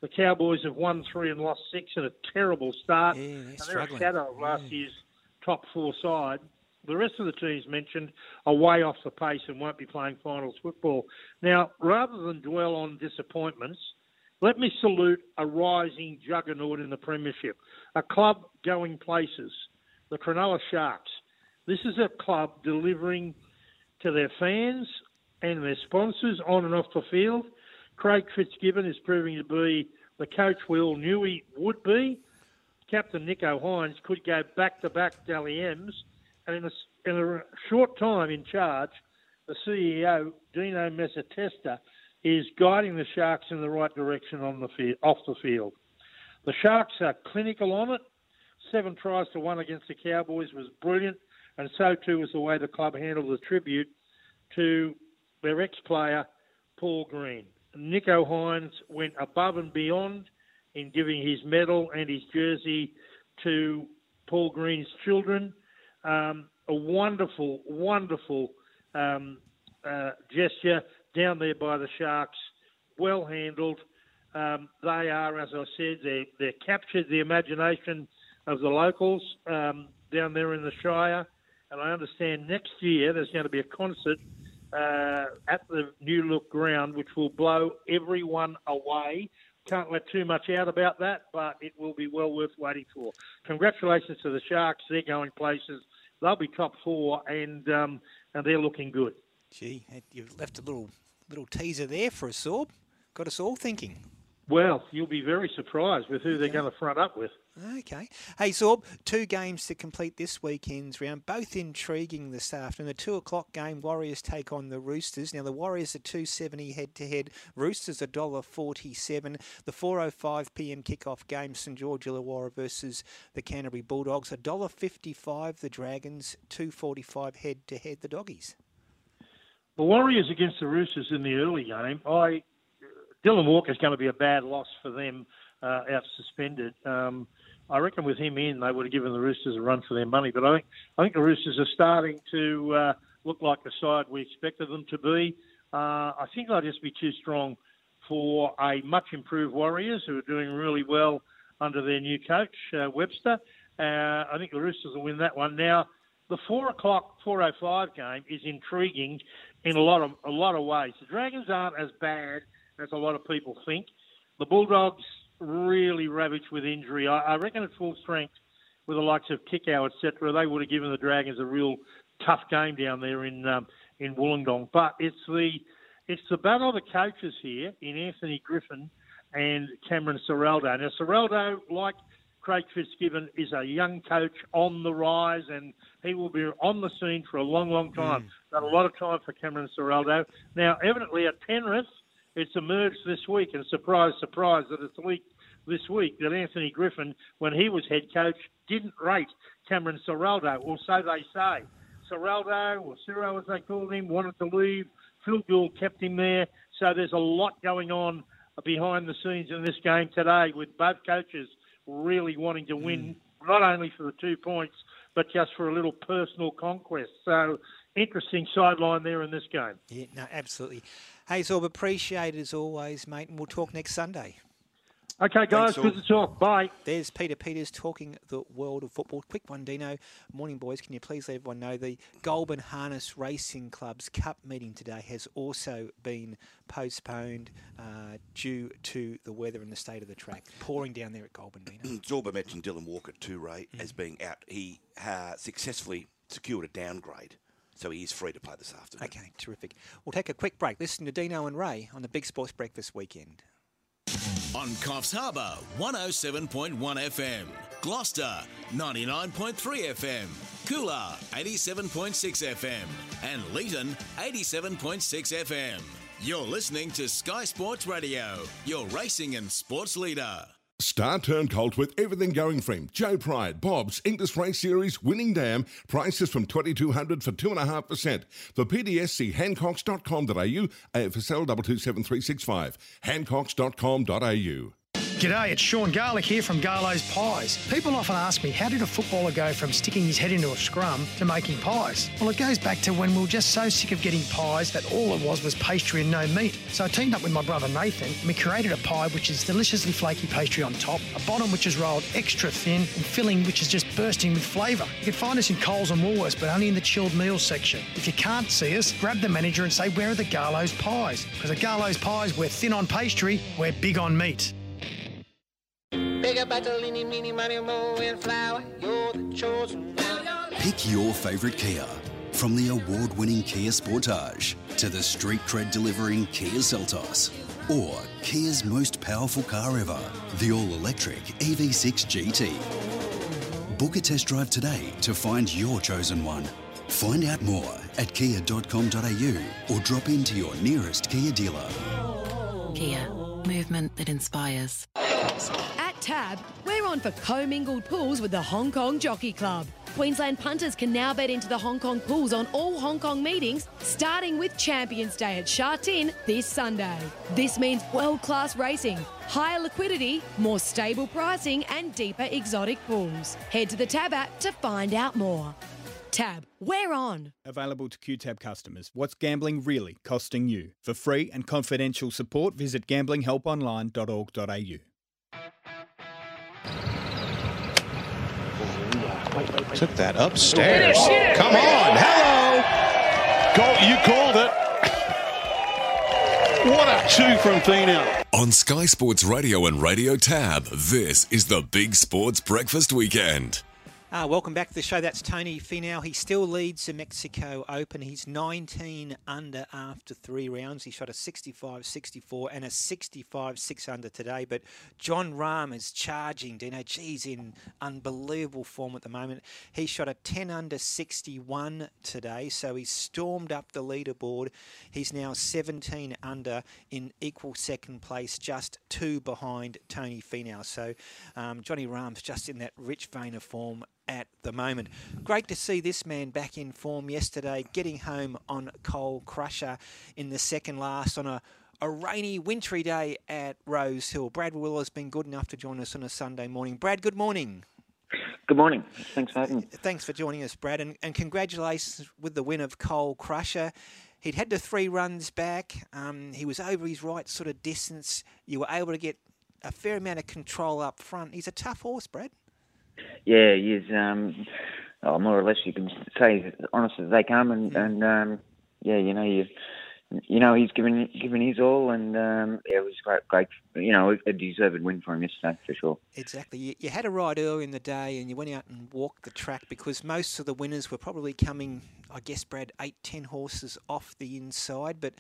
The Cowboys have won three and lost six in a terrible start. and they're a shadow of last year's top four side. The rest of the teams mentioned are way off the pace and won't be playing finals football. Now, rather than dwell on disappointments, let me salute a rising juggernaut in the Premiership, a club going places, the Cronulla Sharks. This is a club delivering to their fans and their sponsors on and off the field. Craig Fitzgibbon is proving to be the coach we all knew he would be. Captain Nicho Hynes could go back to back Dally M's, and in a, in a short time in charge, the CEO Dino Mezzatesta is guiding the Sharks in the right direction on the field, off the field. The Sharks are clinical on it. Seven tries to one against the Cowboys was brilliant, and so too was the way the club handled the tribute to their ex-player Paul Green. Nicho Hynes went above and beyond in giving his medal and his jersey to Paul Green's children. Um, a wonderful, wonderful um, uh, gesture down there by the Sharks, well handled. Um, they are, as I said, they they captured the imagination of the locals um, down there in the Shire. And I understand next year there's going to be a concert uh, at the New Look ground, which will blow everyone away. Can't let too much out about that, but it will be well worth waiting for. Congratulations to the Sharks. They're going places. They'll be top four, and um, and they're looking good. Gee, you've left a little little teaser there for us all. Got us all thinking. Well, you'll be very surprised with who they're going to front up with. Okay. Hey, Zorb, two games to complete this weekend's round, both intriguing this afternoon. The two o'clock game, Warriors take on the Roosters. Now, the Warriors are 270 head to head, Roosters $1.47. The 4.05 pm kickoff game, St George Illawarra versus the Canterbury Bulldogs, $1.55 the Dragons, 2.45 head to head the Doggies. The Warriors against the Roosters in the early game, I Dylan Walker's going to be a bad loss for them uh, out suspended. Um, I reckon with him in, they would have given the Roosters a run for their money. But I think I think the Roosters are starting to uh, look like the side we expected them to be. Uh, I think they'll just be too strong for a much improved Warriors who are doing really well under their new coach uh, Webster. Uh, I think the Roosters will win that one. Now, the four o'clock four oh five game is intriguing in a lot of a lot of ways. The Dragons aren't as bad as a lot of people think. The Bulldogs really ravaged with injury. I, I reckon at full strength, with the likes of Kikau, etc., they would have given the Dragons a real tough game down there in um, in Wollongong. But it's the it's the battle of the coaches here in Anthony Griffin and Cameron Ciraldo. Now Ciraldo, like Craig Fitzgibbon, is a young coach on the rise, and he will be on the scene for a long, long time. Mm. Got a lot of time for Cameron Ciraldo. Now, evidently at Penrith, it's emerged this week, and surprise, surprise, that it's leaked this week that Anthony Griffin, when he was head coach, didn't rate Cameron Ciraldo, or so they say. Ciraldo, or Ciro as they called him, wanted to leave. Phil Gould kept him there. So there's a lot going on behind the scenes in this game today with both coaches really wanting to win, mm. not only for the two points, but just for a little personal conquest. So interesting sideline there in this game. Yeah, no, absolutely. Hey, Zorb, appreciate it as always, mate, and we'll talk next Sunday. Okay, guys, Thanks, good to talk. Bye. There's Peter Peters talking the world of football. Quick one, Dino. Morning, boys. Can you please let everyone know the Goulburn Harness Racing Club's Cup meeting today has also been postponed uh, due to the weather and the state of the track. Pouring down there at Goulburn, Dino. Zorba mentioned Dylan Walker too, Ray, mm. as being out. He uh, successfully secured a downgrade so he is free to play this afternoon. Okay, terrific. We'll take a quick break. Listen to Dino and Ray on the Big Sports Breakfast Weekend. On Coffs Harbour, 107.1 FM. Gloucester, 99.3 FM. Coolah, 87.6 FM. And Leeton, 87.6 FM. You're listening to Sky Sports Radio, your racing and sports leader. Star turned Colt with everything going for him. Joe Pride, Bob's, English Race Series, Winning Dam, prices from 2200 for 2.5%. For PDS, see hancocks.com.au, AFSL 227365, hancocks.com.au. G'day, it's Sean Garlick here from Garlo's Pies. People often ask me, how did a footballer go from sticking his head into a scrum to making pies? Well, it goes back to when we were just so sick of getting pies that all it was was pastry and no meat. So I teamed up with my brother Nathan and we created a pie which is deliciously flaky pastry on top, a bottom which is rolled extra thin, and filling which is just bursting with flavour. You can find us in Coles and Woolworths, but only in the chilled meals section. If you can't see us, grab the manager and say, where are the Garlo's pies? Because at Garlo's pies, we're thin on pastry, we're big on meat. Pick your favourite Kia. From the award winning Kia Sportage to the street cred delivering Kia Seltos. Or Kia's most powerful car ever, the all electric EV6 GT. Book a test drive today to find your chosen one. Find out more at kia.com.au or drop into your nearest Kia dealer. Kia, movement that inspires. Tab, we're on for commingled pools with the Hong Kong Jockey Club. Queensland punters can now bet into the Hong Kong pools on all Hong Kong meetings, starting with Champions Day at Sha Tin this Sunday. This means world class racing, higher liquidity, more stable pricing, and deeper exotic pools. Head to the Tab app to find out more. Tab, we're on. Available to QTAB customers. What's gambling really costing you? For free and confidential support, visit gamblinghelponline.org.au. Took that upstairs. Come on, hello. You called it. What a two from Finau. On Sky Sports Radio and Radio Tab, this is the Big Sports Breakfast Weekend. Uh, welcome back to the show. That's Tony Finau. He still leads the Mexico Open. He's 19 under after three rounds. He shot a 65 64 and a 65 6 under today. But Jon Rahm is charging. Dino, geez, in unbelievable form at the moment. He shot a 10 under 61 today. So he's stormed up the leaderboard. He's now 17 under in equal second place, just two behind Tony Finau. So um, Johnny Rahm's just in that rich vein of form at the moment. Great to see this man back in form yesterday, getting home on Coal Crusher in the second last on a, a rainy, wintry day at Rosehill. Brad Rawiller's been good enough to join us on a Sunday morning. Brad, good morning. Good morning. Thanks for having me. Thanks for joining us, Brad, and, and congratulations with the win of Coal Crusher. He'd had the three runs back. Um, he was over his right sort of distance. You were able to get a fair amount of control up front. He's a tough horse, Brad. Yeah, he is. Um, oh, more or less, you can say as honest as they come, and and um, yeah, you know you. You know he's given given his all, and um, yeah, it was great, great. You know, a deserved win for him yesterday for sure. Exactly. You, you had a ride early in the day, and you went out and walked the track because most of the winners were probably coming, I guess, Brad, eight, ten horses off the inside, but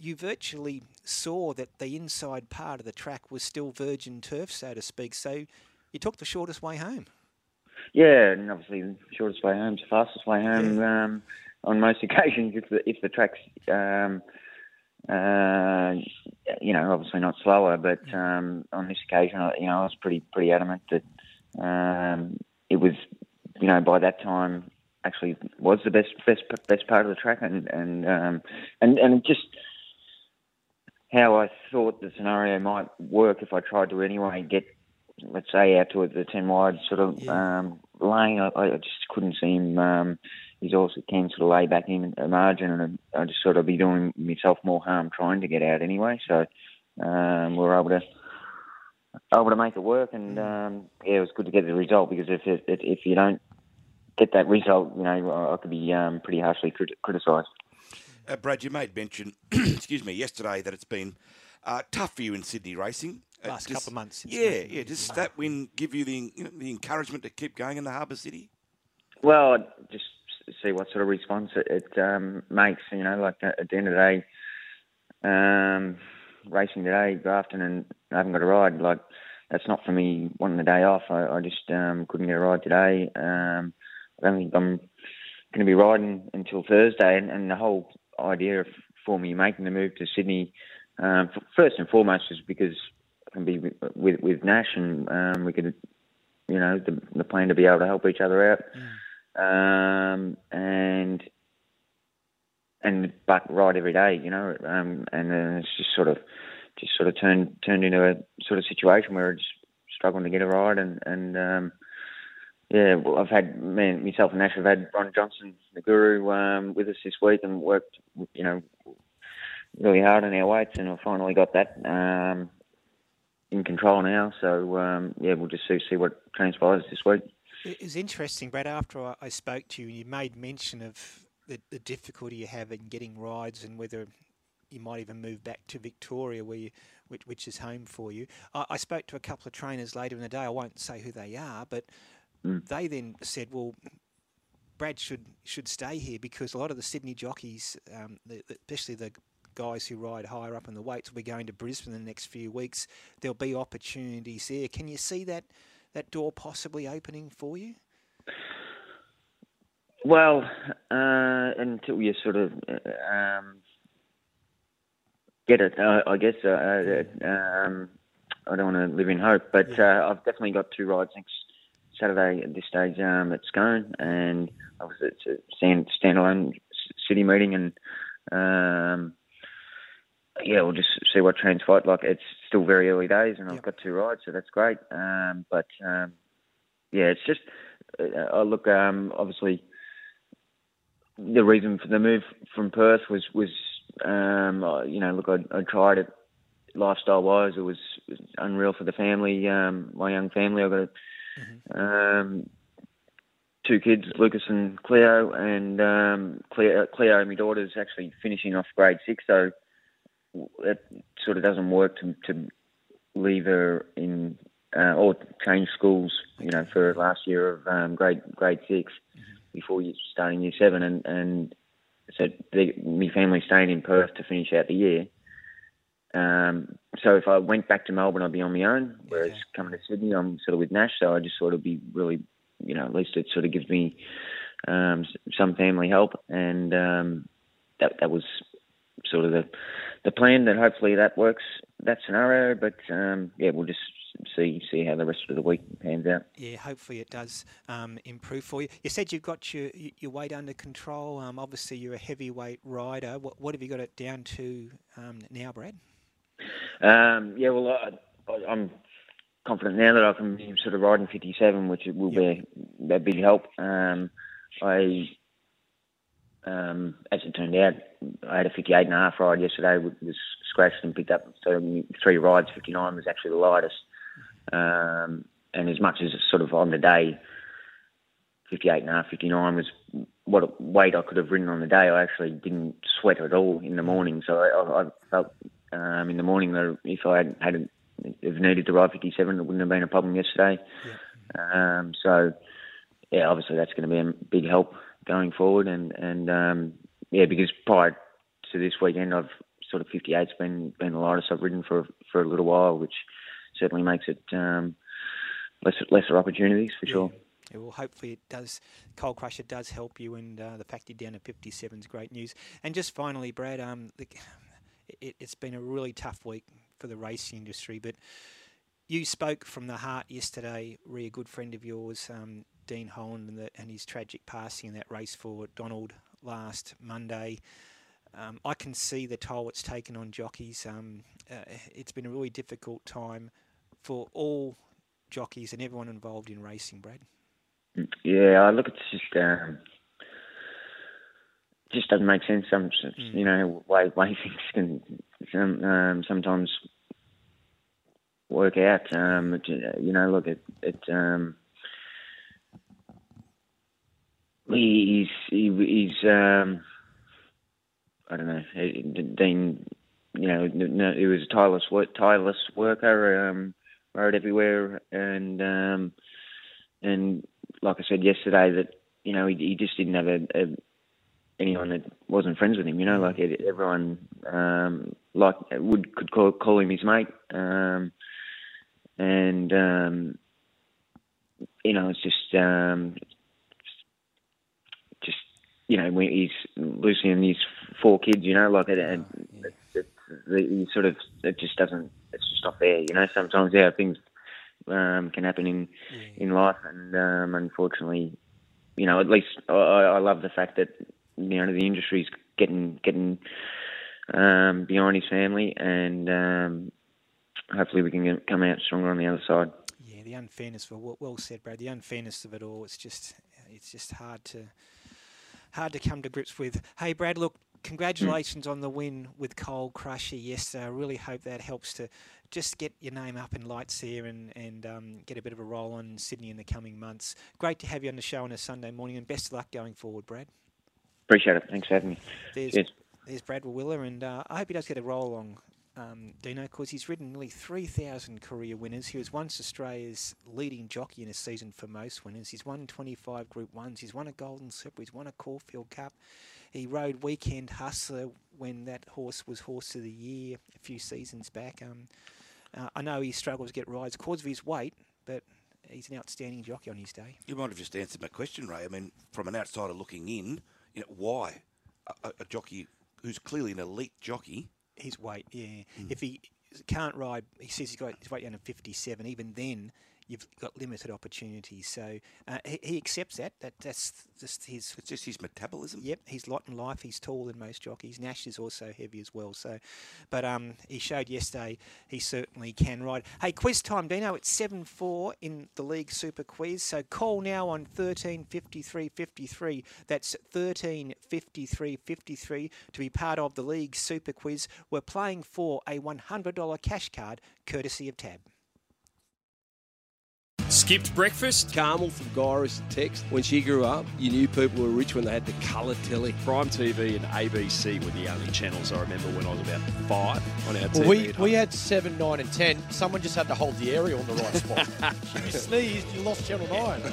you virtually saw that the inside part of the track was still virgin turf, so to speak. So you took the shortest way home. Yeah, and obviously the shortest way home is the fastest way home. Um, on most occasions, if the if the track's um, uh, you know obviously not slower, but um, on this occasion, you know I was pretty pretty adamant that um, it was you know by that time actually was the best best best part of the track, and and um, and and just how I thought the scenario might work if I tried to anyway get let's say out towards the ten wide sort of yeah. um, lane. I, I, just couldn't see him. Um, he's also keen sort of lay back in a margin, and I just sort of be doing myself more harm trying to get out anyway. So um, we were able to able to make it work, and um, yeah, it was good to get the result because if it, if you don't get that result, you know, I could be um, pretty harshly crit- criticised. Uh, Brad, you made mention, excuse me, yesterday that it's been uh, tough for you in Sydney racing. Uh, Last couple of months, Yeah, been- yeah. Does that win give you the you know, the encouragement to keep going in the Harbour City? Well, just see what sort of response it, it um, makes. You know, like at the end of the day, um, racing today, Grafton, and I haven't got a ride. Like that's not for me wanting the day off. I, I just um, couldn't get a ride today. Um, I don't think I'm going to be riding until Thursday, and, and the whole idea of, for me making the move to Sydney, um, f- first and foremost, is because Can be with with, Nash, and um, we could, you know, the, the plan to be able to help each other out um, and and but ride every day, you know, um, and then it's just sort of just sort of turned turned into a sort of situation where it's struggling to get a ride, and and um, yeah, well, I've had me and myself and Nash have had Ron Johnson, the guru, um, with us this week, and worked, you know, really hard on our weights, and I finally got that. Um, in control now, so um, yeah, we'll just see see what transpires this week. It was interesting, Brad. After I, spoke to you, you made mention of the, the difficulty you have in getting rides and whether you might even move back to Victoria, where you, which, which is home for you. I, I spoke to a couple of trainers later in the day. I won't say who they are, but they then said, "Well, Brad should should stay here because a lot of the Sydney jockeys, um, the, especially the guys who ride higher up in the weights, will be going to Brisbane in the next few weeks. There'll be opportunities there. Can you see that that door possibly opening for you?" Well, uh, until you sort of uh, um, get it, uh, I guess uh, uh, um, I don't want to live in hope. But uh, I've definitely got two rides next Saturday at this stage um, at Scone, and obviously it's a stand, standalone city meeting, and um, yeah, we'll just see what transpires. Like it's still very early days, and I've got two rides, so that's great. Um, but um, yeah, it's just uh, I look um, obviously the reason for the move from Perth was was um, uh, you know look I, I tried it lifestyle wise it was, unreal for the family um, my young family I've got a, um, two kids Lucas and Cleo and um, Cleo, Cleo my daughter's actually finishing off grade six so it sort of doesn't work to, to leave her in uh, or change schools you know for last year of um, grade grade 6 before you starting year seven, and and so the, my family staying in Perth to finish out the year. Um, so if I went back to Melbourne, I'd be on my own. Whereas coming to Sydney, I'm sort of with Nash, so I just sort of be really, you know, at least it sort of gives me um, some family help, and um, that that was sort of the the plan. That hopefully that works that scenario, but um, yeah, we'll just see see how the rest of the week pans out. Yeah, hopefully it does um, improve for you. You said you've got your your weight under control. Um, obviously, you're a heavyweight rider. What, what have you got it down to um, now, Brad? Um, yeah, well, I, I, I'm confident now that I can be sort of riding 57, which will be a, a big help. Um, I, um, as it turned out, I had a 58 and a half ride yesterday, was scratched and picked up. So three rides, 59 was actually the lightest. Um, and as much as it's sort of on the day, 58 and a half, 59 was what weight I could have ridden on the day. I actually didn't sweat at all in the morning. So I, I, felt um, in the morning that if I had, had if needed to ride 57, it wouldn't have been a problem yesterday. Um, so yeah, obviously that's going to be a big help going forward. And and um, yeah, because prior to this weekend, I've sort of 58's been been the lightest I've ridden for for a little while, which certainly makes it um, lesser lesser opportunities for sure. Yeah, well, hopefully it does. Cold Crusher does help you, and uh, the fact you're down to 57 is great news. And just finally, Brad, um, the, it, it's been a really tough week for the racing industry, but you spoke from the heart yesterday, re a good friend of yours, um, Dean Holland, and, the, and his tragic passing in that race for Donald last Monday. Um, I can see the toll it's taken on jockeys. Um, uh, it's been a really difficult time for all jockeys and everyone involved in racing, Brad. Yeah, I look, it's just um, just doesn't make sense. Some you know way way things can some, um, sometimes work out. Um, you know, look it it. Um, he's he, he's um, I don't know. Dean, you know, no, he was a tireless work, tireless worker. Um, rode everywhere, and um, and like I said yesterday, that you know he, he just didn't have a, a anyone that wasn't friends with him. You know, like everyone um, like would could call, call him his mate, um, and um, you know it's just um, you know when he's and his four kids. You know, like it, and it, it, it, sort of it just doesn't. It's just not there. You know, sometimes yeah things um, can happen in in life, and um, unfortunately, you know, at least I, I love the fact that you know the industry's getting getting um, behind his family, and um, hopefully we can get, come out stronger on the other side. Yeah, the unfairness. Well, well said, Brad. The unfairness of it all. It's just, it's just hard to, hard to come to grips with. Hey, Brad. Look, congratulations on the win with Cole Crusher yesterday. I really hope that helps to just get your name up in lights here and and um, get a bit of a roll on Sydney in the coming months. Great to have you on the show on a Sunday morning, and best of luck going forward, Brad. Appreciate it. Thanks for having me. There's, Cheers. there's Brad Rawiller, and uh, I hope he does get a roll along, um, Dino, because he's ridden nearly 3,000 career winners. He was once Australia's leading jockey in a season for most winners. He's won 25 Group 1s. He's won a Golden Slipper. He's won a Caulfield Cup. He rode Weekend Hustler when that horse was Horse of the Year a few seasons back. Um, uh, I know he struggles to get rides because of his weight, but he's an outstanding jockey on his day. You might have just answered my question, Ray. I mean, from an outsider looking in, you know, why a, a, a jockey who's clearly an elite jockey? His weight, yeah. Hmm. If he can't ride. He says he's got his weight down to 57. Even then, you've got limited opportunities. So uh, he, he accepts that. That that's just his. It's just his metabolism. Yep, he's lot in life. He's taller than most jockeys. Nash is also heavy as well. So, but um, he showed yesterday he certainly can ride. Hey, quiz time, Dino. It's seven four in the league super quiz. So call now on thirteen fifty three fifty three. That's thirteen fifty three fifty three to be part of the league super quiz. We're playing for a one hundred dollar cash card courtesy of Tab. Skipped breakfast? Carmel from Gyrus text. When she grew up, you knew people were rich when they had the colour telly. Prime TV and ABC were the only channels I remember when I was about five on our TV. Well, we, at home. we had 7, 9 and 10. Someone just had to hold the aerial in the right spot. if you sneezed, you lost Channel 9.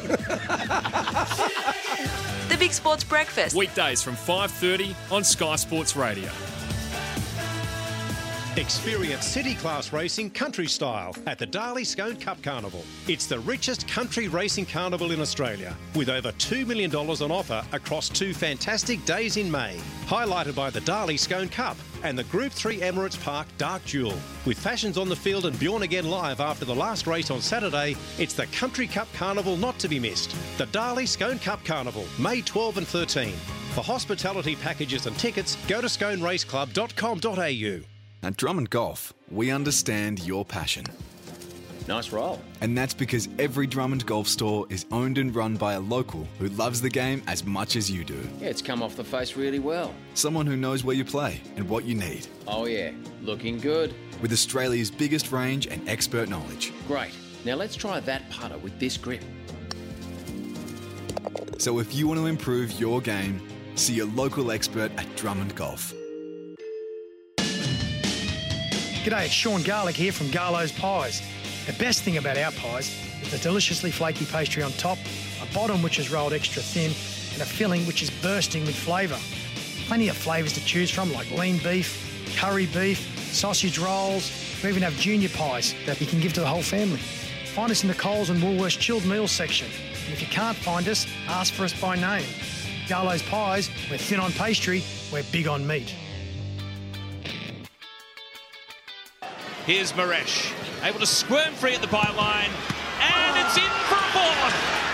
The Big Sports Breakfast. Weekdays from 5.30 on Sky Sports Radio. Experience city class racing country style at the Darley Scone Cup Carnival. It's the richest country racing carnival in Australia, with over $2 million on offer across two fantastic days in May. Highlighted by the Darley Scone Cup and the Group 3 Emirates Park Dark Jewel. With fashions on the field and Bjorn Again live after the last race on Saturday, it's the Country Cup Carnival not to be missed. The Darley Scone Cup Carnival, May 12 and 13. For hospitality packages and tickets, go to sconeraceclub.com.au. At Drummond Golf, we understand your passion. Nice roll. And that's because every Drummond Golf store is owned and run by a local who loves the game as much as you do. Yeah, it's come off the face really well. Someone who knows where you play and what you need. Oh, yeah. Looking good. With Australia's biggest range and expert knowledge. Great. Now let's try that putter with this grip. So if you want to improve your game, see a local expert at Drummond Golf. G'day, it's Sean Garlic here from Garlo's Pies. The best thing about our pies is the deliciously flaky pastry on top, a bottom which is rolled extra thin, and a filling which is bursting with flavour. Plenty of flavours to choose from like lean beef, curry beef, sausage rolls. We even have junior pies that you can give to the whole family. Find us in the Coles and Woolworths chilled meals section. And if you can't find us, ask for us by name. Garlo's Pies, we're thin on pastry, we're big on meat. Here's Maresh, able to squirm free at the byline, and it's in for a fourth.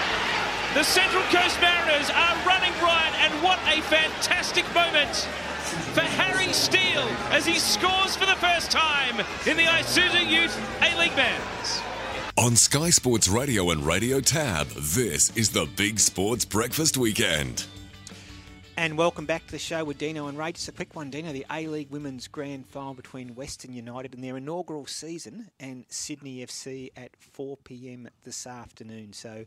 The Central Coast Mariners are running right, and what a fantastic moment for Harry Steele as he scores for the first time in the Isuzu Youth A-League Men's. On Sky Sports Radio and Radio Tab, this is the Big Sports Breakfast Weekend. And welcome back to the show with Dino and Ray. Just a quick one, Dino. The A League Women's Grand Final between Western United in their inaugural season and Sydney FC at 4 pm this afternoon. So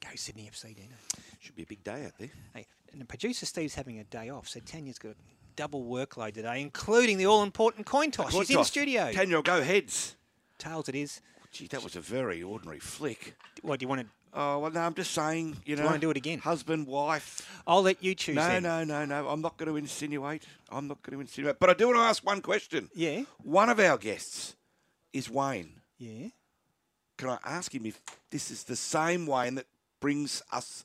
go Sydney FC, Dino. Should be a big day out there. Hey, and the producer Steve's having a day off, so Tanya's got a double workload today, including the all important coin toss. She's in studio. Tanya, go heads. Tails it is. Gee, that was a very ordinary flick. What do you want to? Oh well, no, I'm just saying. You Do know, you wanna do it again? Husband, wife. I'll let you choose. No, then. no, no, no. I'm not going to insinuate. I'm not going to insinuate. But I do want to ask one question. Yeah. One of our guests is Wayne. Yeah. Can I ask him if this is the same Wayne that brings us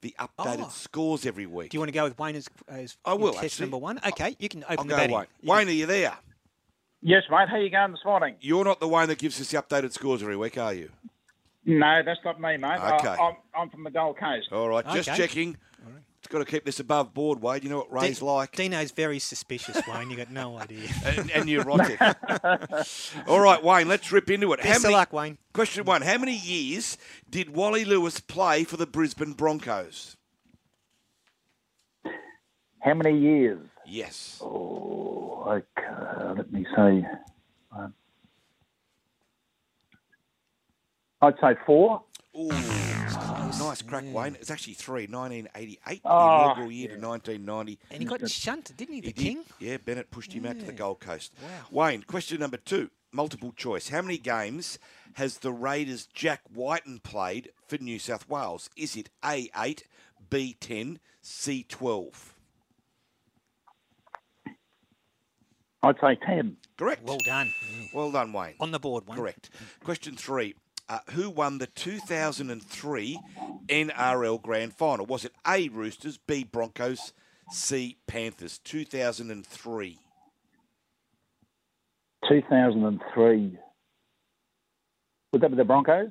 the updated Oh. scores every week? Do you want to go with Wayne as, as I will, test actually. number one? Okay, you can open I'll the go batting. Wayne. Wayne, are you there? Yes, mate. How are you going this morning? You're not the Wayne that gives us the updated scores every week, are you? No, that's not me, mate. Uh, Okay. I'm, I'm from the Gold Coast. All right, just Okay. checking. It's got to keep this above board, Wade. You know what Ray's Di- like. Dino's very suspicious, Wayne. You got no idea. and, and neurotic. All right, Wayne, let's rip into it. Best of luck, Wayne. Question one: How many years did Wally Lewis play for the Brisbane Broncos? How many years? Yes. Oh, okay. Let me see. Um, I'd say four. Ooh, nice crack, Wayne. It's actually three. 1988, the Oh, inaugural year to 1990. And he got shunted, didn't he, the He did. king? Yeah, Bennett pushed him out to the Gold Coast. Wow. Wayne, question number two, multiple choice. How many games has the Raiders' Jack Wighton played for New South Wales? Is it A8, B10, C12? I'd say ten. Correct. Well done. Well done, Wayne. On the board, Wayne. Correct. Question three. Uh, who won the 2003 NRL Grand Final? Was it A. Roosters, B. Broncos, C. Panthers? 2003. 2003. Would that be the Broncos?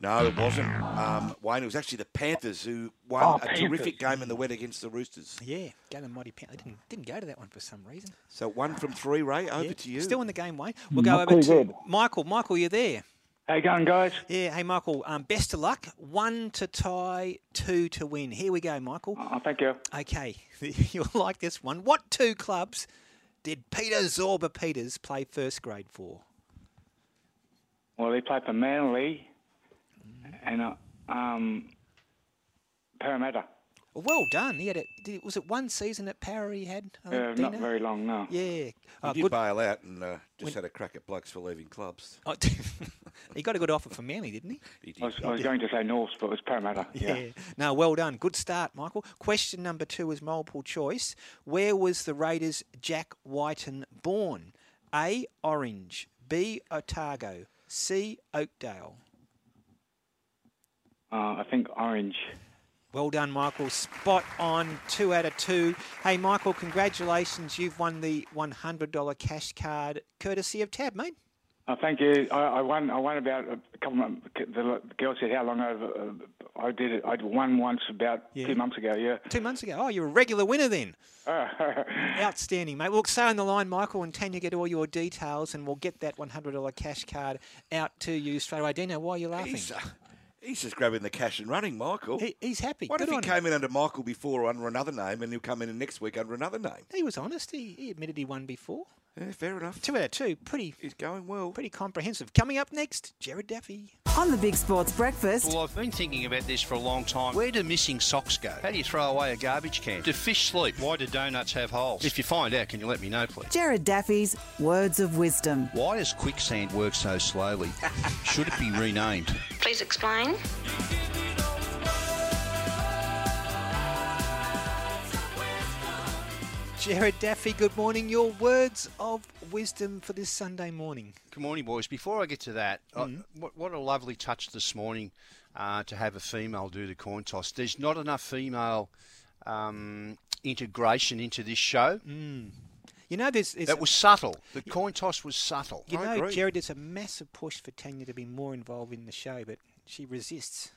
No, it wasn't. Um, Wayne, it was actually the Panthers who won Oh, a Panthers. terrific game in the wet against the Roosters. Yeah, go the mighty Pan- They didn't, didn't go to that one for some reason. So one from three, Ray. Over Yeah, to you. Still in the game, Wayne. We'll Not go over to good. Michael. Michael, you're there. How you going, guys? Yeah, hey, Michael, um, best of luck. One to tie, two to win. Here we go, Michael. Oh, thank you. Okay, you'll like this one. What two clubs did Peter Zorba Peters play first grade for? Well, he played for Manly and uh, um, Parramatta. Well done. He had a, did, was it one season at Power he had? I think, Uh, not very long, no. Yeah. Uh, He did good. bail out and uh, just When- had a crack at blokes for leaving clubs. Oh, he got a good offer from Manly, didn't he? He did. I was, I was going to say North, but it was Parramatta. Yeah. Yeah. No, well done. Good start, Michael. Question number two is multiple choice. Where was the Raiders' Jack Wighton born? A. Orange. B. Otago. C. Oakdale. Uh, I think Orange. Well done, Michael. Spot on. Two out of two. Hey, Michael, congratulations. You've won the $100 cash card courtesy of Tab, mate. Uh, thank you. I, I won. I won about a couple. Of, the girl said how long over. Uh, I did it. I won once about Yeah. two months ago. Yeah. Two months ago. Oh, you're a regular winner then. Outstanding, mate. Look, stay on the line, Michael, and Tanya get all your details, and we'll get that $100 cash card out to you straight away. Dino, why are you laughing? He's, just grabbing the cash and running, Michael. He, he's happy. what if he on him. came in under Michael before under another name and he'll come in next week under another name? He was honest. He, he admitted he won before. Yeah, fair enough. Two out of two. Pretty. He's going well. Pretty comprehensive. Coming up next, Gerard Daffy. On the Big Sports Breakfast, Well, I've been thinking about this for a long time. Where do missing socks go? How do you throw away a garbage can? Do fish sleep? Why do donuts have holes? If you find out, can you let me know, please? Gerard Daffy's Words of Wisdom. Why does quicksand work so slowly? Should it be renamed? Please explain. Gerard Daffy, good morning. Your words of wisdom for this Sunday morning. Good morning, boys. Before I get to that, I- Mm. what, what a lovely touch this morning uh, to have a female do the coin toss. There's not enough female um, integration into this show. Mm. You know, there's, there's That was subtle. The coin toss was subtle. You know, Gerard, there's a massive push for Tanya to be more involved in the show, but she resists.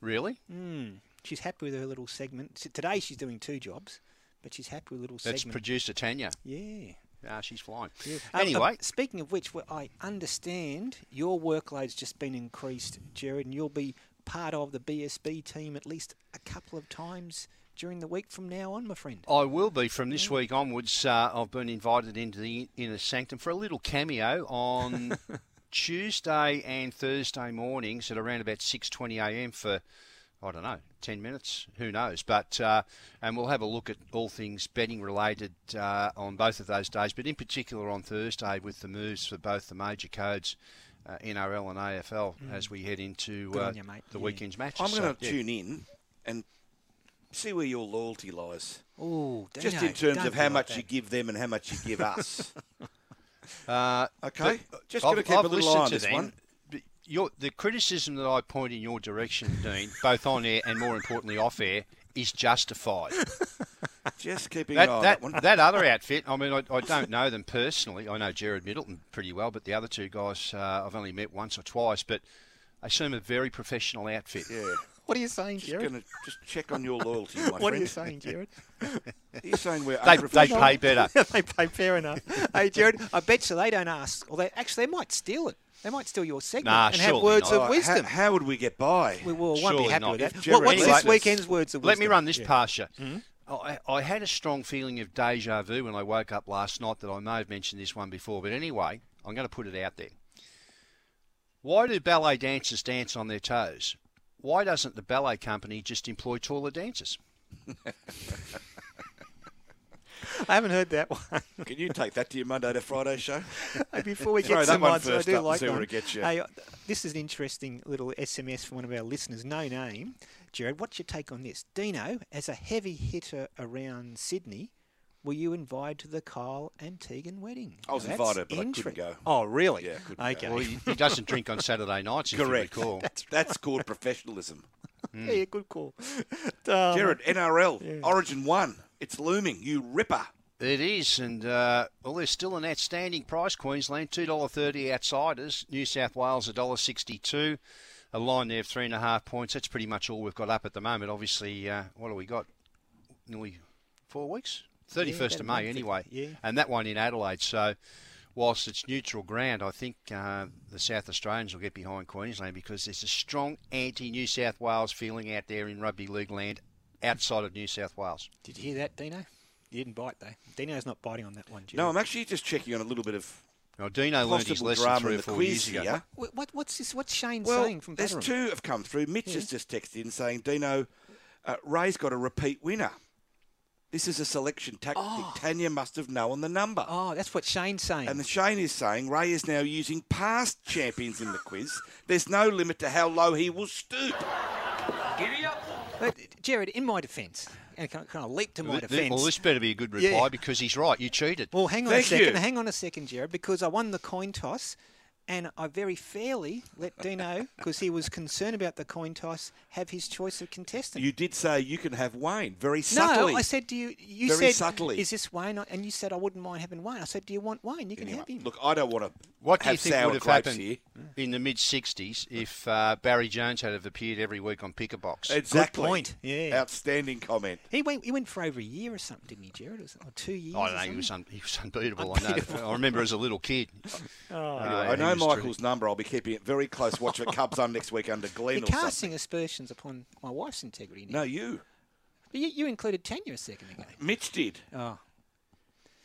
Really? Mm. She's happy with her little segment. Today she's doing two jobs, but she's happy with little That's segment. producer Tanya. Yeah. Ah, she's flying. Yeah. Um, Anyway, uh, speaking of which, well, I understand your workload's just been increased, Gerard, and you'll be part of the BSB team at least a couple of times during the week from now on, my friend. I will be from this week onwards. Uh, I've been invited into the inner sanctum for a little cameo on Tuesday and Thursday mornings at around about six twenty a.m. for I don't know ten minutes. Who knows? But uh, and we'll have a look at all things betting related uh, on both of those days, but in particular on Thursday with the moves for both the major codes. Uh, NRL and AFL Mm. as we head into uh, you, the Yeah. weekend's matches. I'm going So, to yeah. tune in and see where your loyalty lies. Oh, just in terms of how like much that. you give them and how much you give us. Uh, Okay. Just I've- gotta keep a I've little eye on to this them. one. But Your, the criticism that I point in your direction, Dean, both on air and more importantly off air, is justified. Just keeping that, an on that, that that other outfit, I mean, I, I don't know them personally. I know Jared Middleton pretty well, but the other two guys uh, I've only met once or twice, but they seem a very professional outfit. Yeah. What are you saying, Just Gerard? gonna just check on your loyalty, my What are you saying, Gerard? You're saying we're They- they pay better. they pay fair enough. hey, Gerard, I bet you they don't ask. Or they actually they might steal it. They might steal your segment Nah, and have words not. of wisdom. How, how would we get by? we will, won't Surely be happy not. with that. What, what's Anyway, this weekend's words of wisdom? Let wisdom? me run this Yeah. past you. Mhm. I, I had a strong feeling of deja vu when I woke up last night that I may have mentioned this one before, but anyway, I'm going to put it out there. Why do ballet dancers dance on their toes? Why doesn't the ballet company just employ taller dancers? I haven't heard that one. Can you take that to your Monday to Friday show? Hey, Before we get that some one I first do up like and see one. where it gets you. Hey, uh, this is an interesting little SMS from one of our listeners. No name, Gerard. What's your take on this? Dino, as a heavy hitter around Sydney, were you invited to the Kyle and Tegan wedding? I was Now, invited, but I couldn't go. Oh, really? Yeah, couldn't Okay. go. Well, he, he doesn't drink on Saturday nights, if Correct. you recall. That's, that's called professionalism. Yeah, yeah, good call. Um, Gerard, NRL, yeah. Origin 1. It's looming. You ripper. It is, and uh, well, there's still an outstanding price. Queensland two dollar thirty outsiders. New South Wales a dollar sixty two. A line there of three and a half points. That's pretty much all we've got up at the moment. Obviously, uh, what have we got? Nearly four weeks. Thirty first of May, anyway. yeah. And that one in Adelaide. So, whilst it's neutral ground, I think uh, the South Australians will get behind Queensland because there's a strong anti-New South Wales feeling out there in rugby league land outside of New South Wales. Did you hear that, Dino? You didn't bite though. Dino's not biting on that one. Gerard. No, I'm actually just checking on a little bit of. No, Dino learned his possible lesson drama three or the four years ago. here. What, what, what's this? What's Shane Well, saying from there's Batterum? two have come through. Mitch Yeah. has just texted in saying, Dino, uh, Ray's got a repeat winner. This is a selection tactic. Tanya must have known the number. Oh, that's what Shane's saying. And the Shane is saying Ray is now using past champions in the quiz. There's no limit to how low he will stoop. But Gerard, in my defence, and can, can I leap to my Th- th- defence? Well, this better be a good reply Yeah. because he's right. You cheated. Well, hang on Thank a second. you. Hang on a second, Gerard, because I won the coin toss, and I very fairly let Dino, because he was concerned about the coin toss, have his choice of contestant. You did say you can have Wayne very subtly. No, I said, do you? You Very said, subtly. is this Wayne? And you said I wouldn't mind having Wayne. I said, do you want Wayne? You can have him. Look, I don't want to What do you think would have happened here. in the mid '60s if uh, Barry Jones had have appeared every week on Pick a Box? Exactly. point. Yeah. Outstanding comment. He went. He went for over a year or something, didn't he, Gerard? Or, or two years? I don't know. He was un- he was unbeatable. Unbeatable. I know. I remember as a little kid. Oh, Anyway, Uh, I he know was Michael's number. I'll be keeping it very close. Watch for Cubs on next week under Glenn You're or something. casting aspersions upon my wife's integrity. Now. No, you. But you, you included Tanya a second ago. Mitch did. Oh.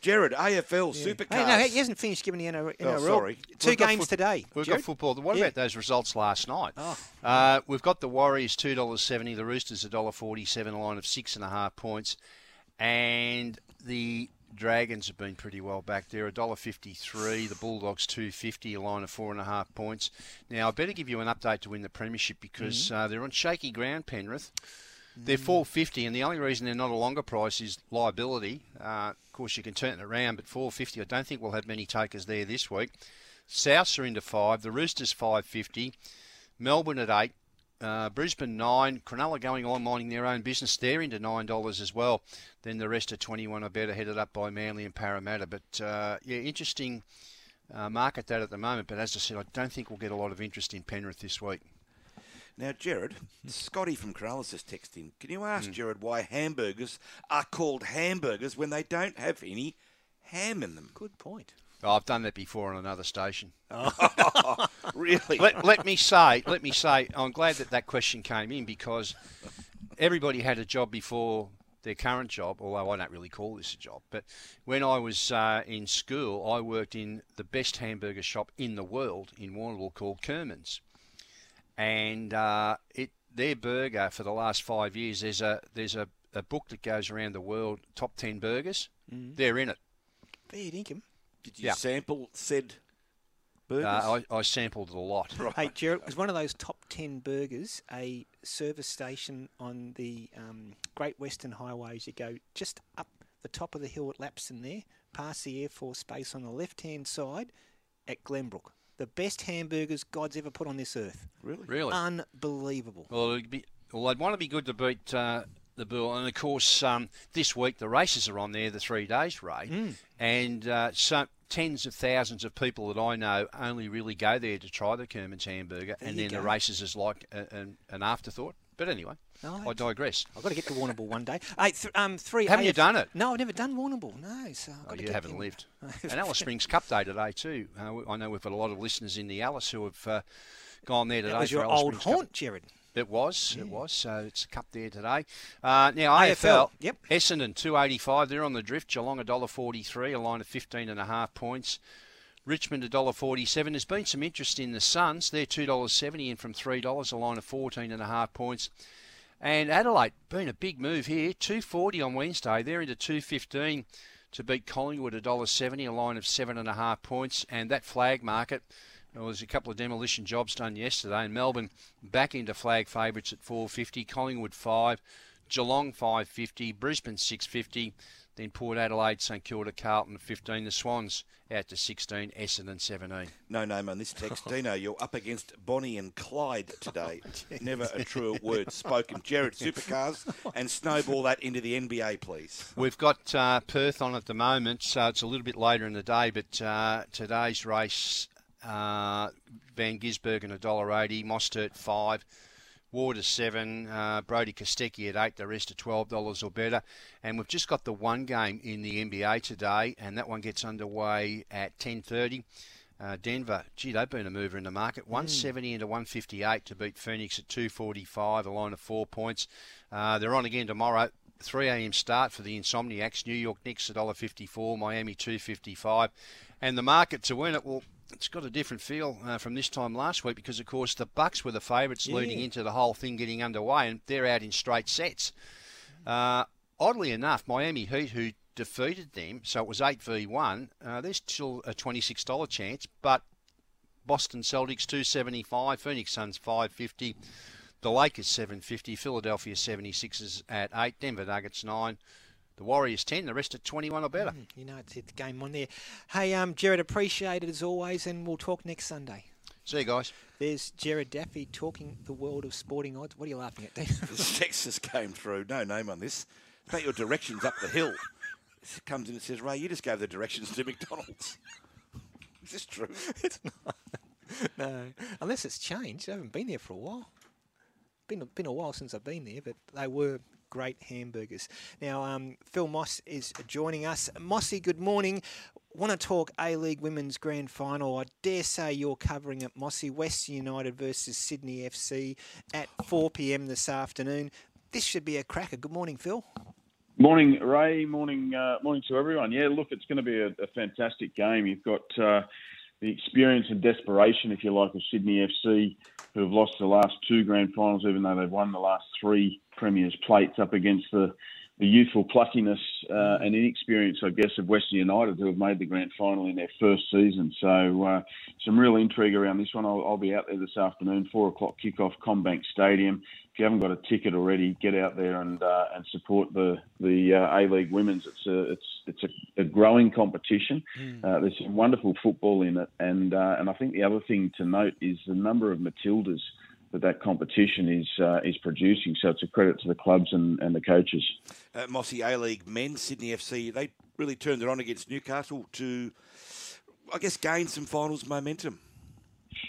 Gerard, AFL, Yeah. Supercars. Hey, no, he hasn't finished giving the NRL. Oh, sorry. 2 We've games foot- today. We've Gerard. got football. What Yeah. about those results last night? Oh. Uh, we've got the Warriors two dollars seventy, the Roosters a dollar forty-seven, a line of six and a half points, and the Dragons have been pretty well back there, a dollar fifty-three. The Bulldogs two fifty, a line of four and a half points. Now I better give you an update to win the premiership because Mm-hmm. uh, they're on shaky ground, Penrith. They're four fifty, and the only reason they're not a longer price is liability. Uh, of course, you can turn it around, but four fifty. I don't think we'll have many takers there this week. Souths are into five. The Roosters five fifty. Melbourne at eight. Uh, Brisbane nine. Cronulla going on minding their own business. They're into nine dollars as well. Then the rest are twenty one. I better headed up by Manly and Parramatta. But uh, yeah, interesting uh, market that at the moment. But as I said, I don't think we'll get a lot of interest in Penrith this week. Now, Gerard, Scotty from Corrales has texted in. Can you Hmm. ask Gerard why hamburgers are called hamburgers when they don't have any ham in them? Good point. Oh, I've done that before on another station. really? Let, let me say, let me say, I'm glad that that question came in because everybody had a job before their current job, although I don't really call this a job. But when I was uh, in school, I worked in the best hamburger shop in the world in Warrnambool called Kermond's, and uh, it their burger for the last five years. There's a there's a, a book that goes around the world, top ten burgers. Mhm. They're in it. Fair dinkum. Did you Yeah. sample said burgers? Uh, I, I sampled a lot. Right. Hey, Gerard, was one of those top 10 burgers a service station on the um, Great Western Highways? You go just up the top of the hill at Lapstone there, past the Air Force Base on the left hand side at Glenbrook. The best hamburgers God's ever put on this earth. Really? Really? Unbelievable. Well, it'd be, well, they'd want to be good to beat uh, the Bull, and of course, um, this week the races are on there, the three days, Ray, Mm. and uh, so tens of thousands of people that I know only really go there to try the Kermond's hamburger, There and then the races is like a, an, an afterthought. But anyway, No, I digress. I've got to get to Warrnambool one day. Hey, th- um, three. Haven't you done it? No, I've never done Warrnambool. No, so I've got Oh, to you haven't there. lived. and Alice Springs Cup Day today too. Uh, I know we've got a lot of listeners in the Alice who have uh, gone there today. That was for your Alice old Springs Cup. haunt, Gerard. It was, it was. So it's a cup there today. Uh, now AFL, AFL, yep. Essendon two eighty five. They're on the drift. Geelong a dollar forty three. A line of fifteen and a half points. Richmond a dollar forty seven. There's been some interest in the Suns. They're two dollars seventy in from three dollars. A line of fourteen and a half points. And Adelaide been a big move here. Two forty on Wednesday. They're into two fifteen to beat Collingwood a dollar seventy. A line of seven and a half points. And that flag market. There was a couple of demolition jobs done yesterday, and Melbourne back into flag favourites at 450, Collingwood 5, Geelong 550, Brisbane 650. Then Port Adelaide, St Kilda, Carlton 15. The Swans out to 16. Essendon 17. No name on this text. Dino, you're up against Bonnie and Clyde today. Never a truer word spoken. Gerard, supercars, and snowball that into the NBA, please. We've got uh, Perth on at the moment, so it's a little bit later in the day, but uh, today's race, uh, Van Gisbergen $1.80, Mostert 5 Water seven, uh, Brodie Kostecki at eight, the rest at twelve dollars or better. And we've just got the one game in the NBA today, and that one gets underway at ten thirty. Uh, Denver, gee, they've been a mover in the market. 170 into 158 to beat Phoenix at 245, a line of four points. Uh, they're on again tomorrow. 3 a.m. start for the Insomniacs. New York Knicks $1.54, Miami 255, and the market to win it. Well, it's got a different feel uh, from this time last week because, of course, the Bucks were the favourites Yeah. leading into the whole thing getting underway, and they're out in straight sets. Uh, oddly enough, Miami Heat, who defeated them, so it was eight v one. Uh, there's still a twenty-six dollar chance, but Boston Celtics two seventy-five, Phoenix Suns five fifty, the Lakers seven fifty, Philadelphia 76ers at eight, Denver Nuggets nine. The Warriors 10, the rest at 21 or better. You know, it's, it's game on there. Hey, um, Gerard, appreciate it as always, and we'll talk next Sunday. See you guys. There's Gerard Daffy talking the world of sporting odds. What are you laughing at, Dean? This text just came through. No name on this. About your directions up the hill. It comes in and says, Ray, you just gave the directions to McDonald's. Is this true? it's not. no, unless it's changed. I haven't been there for a while. Been been a while since I've been there, but they were great hamburgers. Now, um, Phil Moss is joining us. Mossy, good morning. Want to talk A League Women's Grand Final? I dare say you're covering it, Mossy. Western United versus Sydney FC at 4 p.m. this afternoon. This should be a cracker. Good morning, Phil. Morning, Ray. Morning, uh, morning to everyone. Yeah, look, it's going to be a, a fantastic game. You've got uh, the experience and desperation, if you like, of Sydney FC, who have lost the last two grand finals, even though they've won the last three Premiers plates, up against the, the youthful pluckiness uh, and inexperience, I guess, of Western United, who have made the grand final in their first season. So, uh, some real intrigue around this one. I'll, I'll be out there this afternoon, four o'clock kickoff, CommBank Stadium. If you haven't got a ticket already, get out there and uh, and support the the uh, A League Women's. It's a it's it's a, a growing competition. Uh, there's some wonderful football in it, and uh, and I think the other thing to note is the number of Matildas that that competition is uh, is producing. So it's a credit to the clubs and, and the coaches. Uh, Mossy A League men, Sydney FC, they really turned it on against Newcastle to, I guess, gain some finals momentum.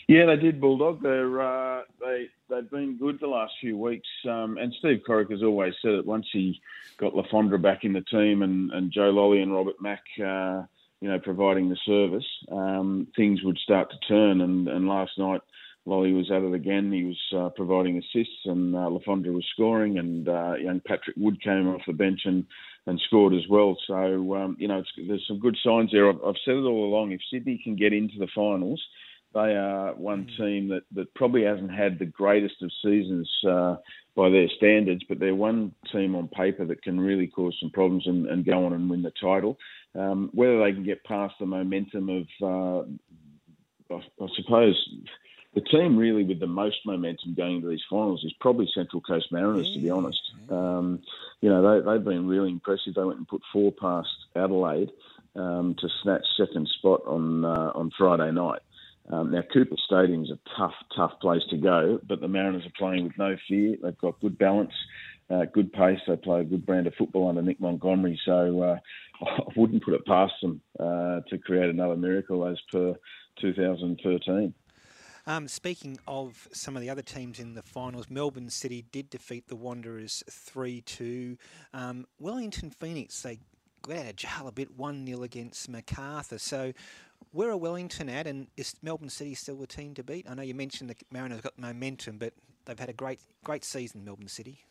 Yeah, they did, Bulldog. They're uh, they they've been good the last few weeks. Um, and Steve Corica has always said it. Once he got Le Fondre back in the team, and, and Joe Lolley and Robert Mak, uh, you know, providing the service, um, things would start to turn. And, and last night, Lolley was at it again. He was uh, providing assists, and uh, Le Fondre was scoring. And uh, young Patrick Wood came off the bench and, and scored as well. So um, you know, it's, there's some good signs there. I've, I've said it all along. If Sydney can get into the finals they are one team that, that probably hasn't had the greatest of seasons uh, by their standards, but they're one team on paper that can really cause some problems and, and go on and win the title. Um, whether they can get past the momentum of, uh, I, I suppose, the team really with the most momentum going into these finals is probably Central Coast Mariners, to be honest. Um, you know, they, they've been really impressive. They went and put four past Adelaide um, to snatch second spot on uh, on Friday night. Um, now, Cooper Stadium's a tough, tough place to go, but the Mariners are playing with no fear. They've got good balance, uh, good pace. They play a good brand of football under Nick Montgomery. So uh, I wouldn't put it past them uh, to create another miracle as per 2013. Um, speaking of some of the other teams in the finals, Melbourne City did defeat the Wanderers 3 2. Um, Wellington Phoenix, they got out of jail a bit 1 0 against Macarthur. So, where are Wellington at, and is Melbourne City still the team to beat? I know you mentioned the Mariners got momentum, but they've had a great great season, Melbourne City.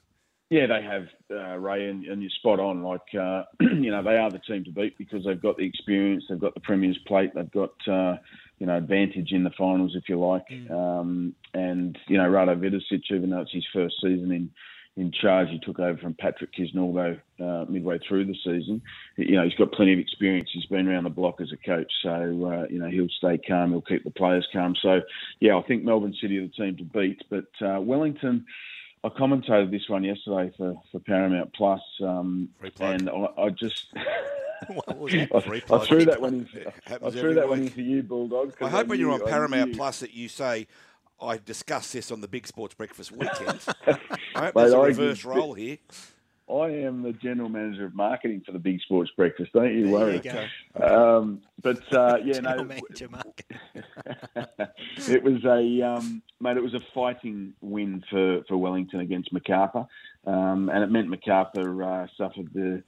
Yeah, they have, uh, Ray, and, and you're spot on. Like, uh, you know, they are the team to beat because they've got the experience, they've got the Premier's plate, they've got, uh, you know, advantage in the finals, if you like. Um, and, you know, Rado Vidosic, even though it's his first season in, in charge, he took over from Patrick Kisnorbo uh, midway through the season. You know, he's got plenty of experience. He's been around the block as a coach. So, uh, you know, he'll stay calm, he'll keep the players calm. So, yeah, I think Melbourne City are the team to beat. But uh, Wellington, I commentated this one yesterday for, for Paramount Plus, um, and I, I just What was? I, I threw that one in. I threw every that one in for you, Bulldog. 'cause I hope when you're on Paramount knew- Plus that you say, I discussed this on the Big Sports Breakfast weekend. I hope Mate, there's a I reverse give- role here. I am the general manager of marketing for the Big Sports Breakfast. Don't you There worry. you Um, but uh, yeah, no, manager it was a um, mate. It was a fighting win for, for Wellington against Macarthur, um, and it meant Macarthur uh, suffered the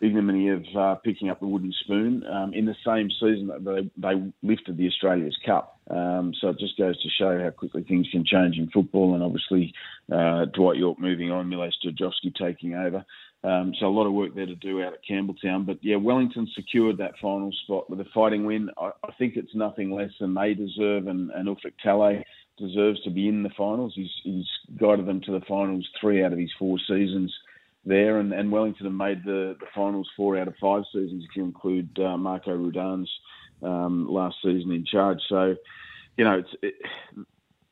ignominy of uh, picking up the wooden spoon um, in the same season that they, they lifted the Australia's Cup. Um, so it just goes to show how quickly things can change in football, and obviously uh, Dwight Yorke moving on, Mile Sterjovski taking over. Um, so a lot of work there to do out at Campbelltown. But yeah, Wellington secured that final spot with a fighting win. I, I think it's nothing less than they deserve, and, and Talay deserves to be in the finals. He's, he's guided them to the finals three out of his four seasons there, and, and Wellington have made the, the finals four out of five seasons if you include uh, Marco Rudan's um, last season in charge. So, you know, it,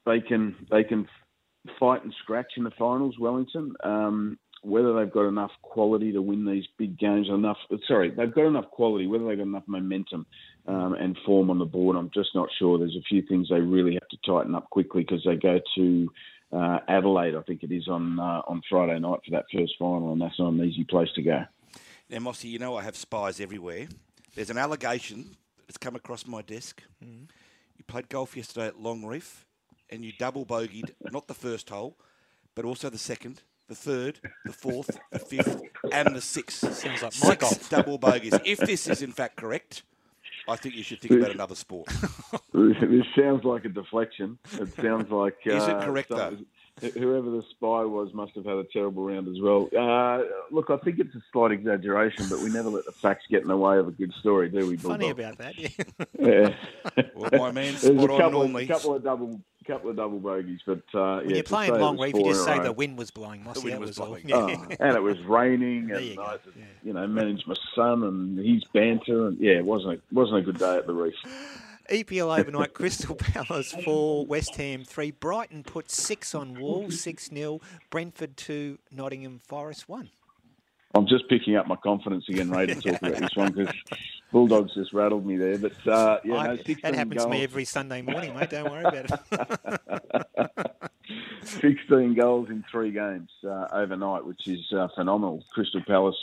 they can they can fight and scratch in the finals. Wellington, um, whether they've got enough quality to win these big games, enough sorry, they've got enough quality. Whether they've got enough momentum um, and form on the board, I'm just not sure. There's a few things they really have to tighten up quickly because they go to uh, Adelaide, I think it is on uh, on Friday night for that first final, and that's not an easy place to go. Now, Mossy, you know I have spies everywhere. There's an allegation that's come across my desk. You played golf yesterday at Long Reef, and you double bogeyed not the first hole, but also the second, the third, the fourth, the fifth, and the sixth. Sounds like my Six golf. double bogeys. If this is in fact correct, I think you should think about another sport. this sounds like a deflection. It sounds like. Is it uh, correct, some- though? Whoever the spy was must have had a terrible round as well. Uh, look, I think it's a slight exaggeration, but we never let the facts get in the way of a good story, do we? Funny Bulldog? about that, yeah. Yeah. Well, my man's There's spot a on couple, normally. Of, couple of double, couple of double bogeys, but uh, When yeah, you're playing long was reef, you just say the wind was blowing. Mossy, wind that was was all. blowing. Oh, and it was raining, and you. I had to, you know, managed my son and his banter, and yeah, it wasn't a, wasn't a good day at the reef. EPL overnight, Crystal Palace 4, West Ham 3. Brighton put 6 on Wolves, 6 0. Brentford 2, Nottingham Forest 1. I'm just picking up my confidence again, Ray, to talk about this one because Bulldogs just rattled me there. But uh, yeah, I- no, 16 that happens to me goals. every Sunday morning, mate. Don't worry about it. 16 goals in three games uh, overnight, which is uh, phenomenal. Crystal Palace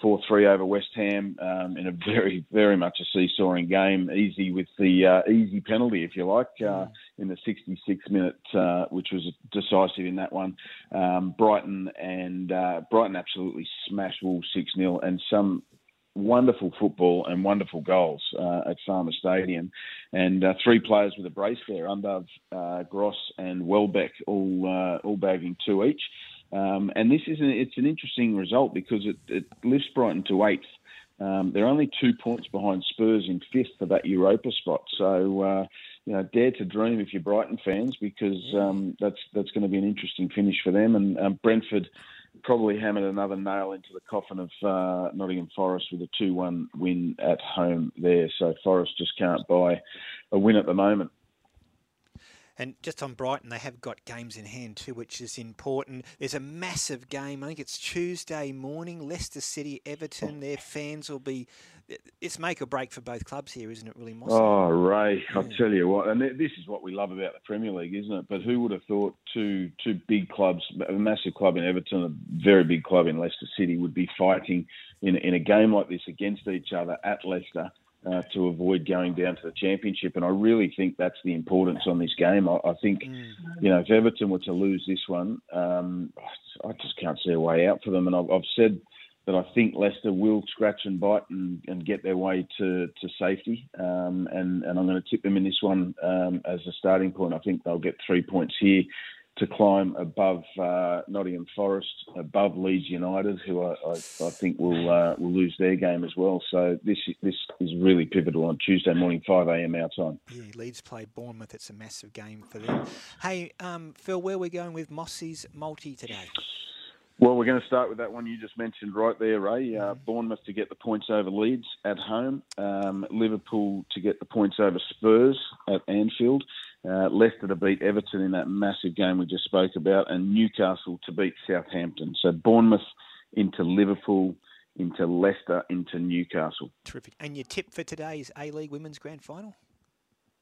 4 3 over West Ham um, in a very, very much a seesawing game. Eze with the uh, easy penalty, if you like, uh, in the 66 minute, uh, which was decisive in that one. Um, Brighton and uh, Brighton absolutely smashed Wolves 6 0 and some wonderful football and wonderful goals uh, at Falmer Stadium, and uh, three players with a brace there: Undav, uh, Gross, and Welbeck, all uh, all bagging two each. Um, and this is an, it's an interesting result because it, it lifts Brighton to eighth. Um, they're only two points behind Spurs in fifth for that Europa spot. So uh, you know, dare to dream if you're Brighton fans because um, that's that's going to be an interesting finish for them. And um, Brentford probably hammered another nail into the coffin of uh, Nottingham Forest with a 2 1 win at home there. So Forest just can't buy a win at the moment. And just on Brighton, they have got games in hand too, which is important. There's a massive game. I think it's Tuesday morning. Leicester City, Everton. Oh. Their fans will be. It's make or break for both clubs here, isn't it? Really, Mossy? Oh, Ray, I'll tell you what, and this is what we love about the Premier League, isn't it? But who would have thought two two big clubs, a massive club in Everton, a very big club in Leicester City, would be fighting in in a game like this against each other at Leicester? Uh, to avoid going down to the championship, and I really think that's the importance on this game. I, I think, you know, if Everton were to lose this one, um, I just can't see a way out for them. And I've, I've said that I think Leicester will scratch and bite and, and get their way to, to safety. Um, and, and I'm going to tip them in this one um, as a starting point. I think they'll get three points here to climb above uh, Nottingham Forest, above Leeds United, who I, I, I think will uh, will lose their game as well. So this this is really pivotal on Tuesday morning, 5 a.m. our time. Yeah, Leeds play Bournemouth. It's a massive game for them. Hey, um, Phil, where are we going with Mossy's multi today? Well, we're going to start with that one you just mentioned right there, Ray. Uh, Bournemouth to get the points over Leeds at home, um, Liverpool to get the points over Spurs at Anfield, uh, Leicester to beat Everton in that massive game we just spoke about, and Newcastle to beat Southampton. So Bournemouth into Liverpool, into Leicester, into Newcastle. Terrific. And your tip for today's A League Women's Grand Final?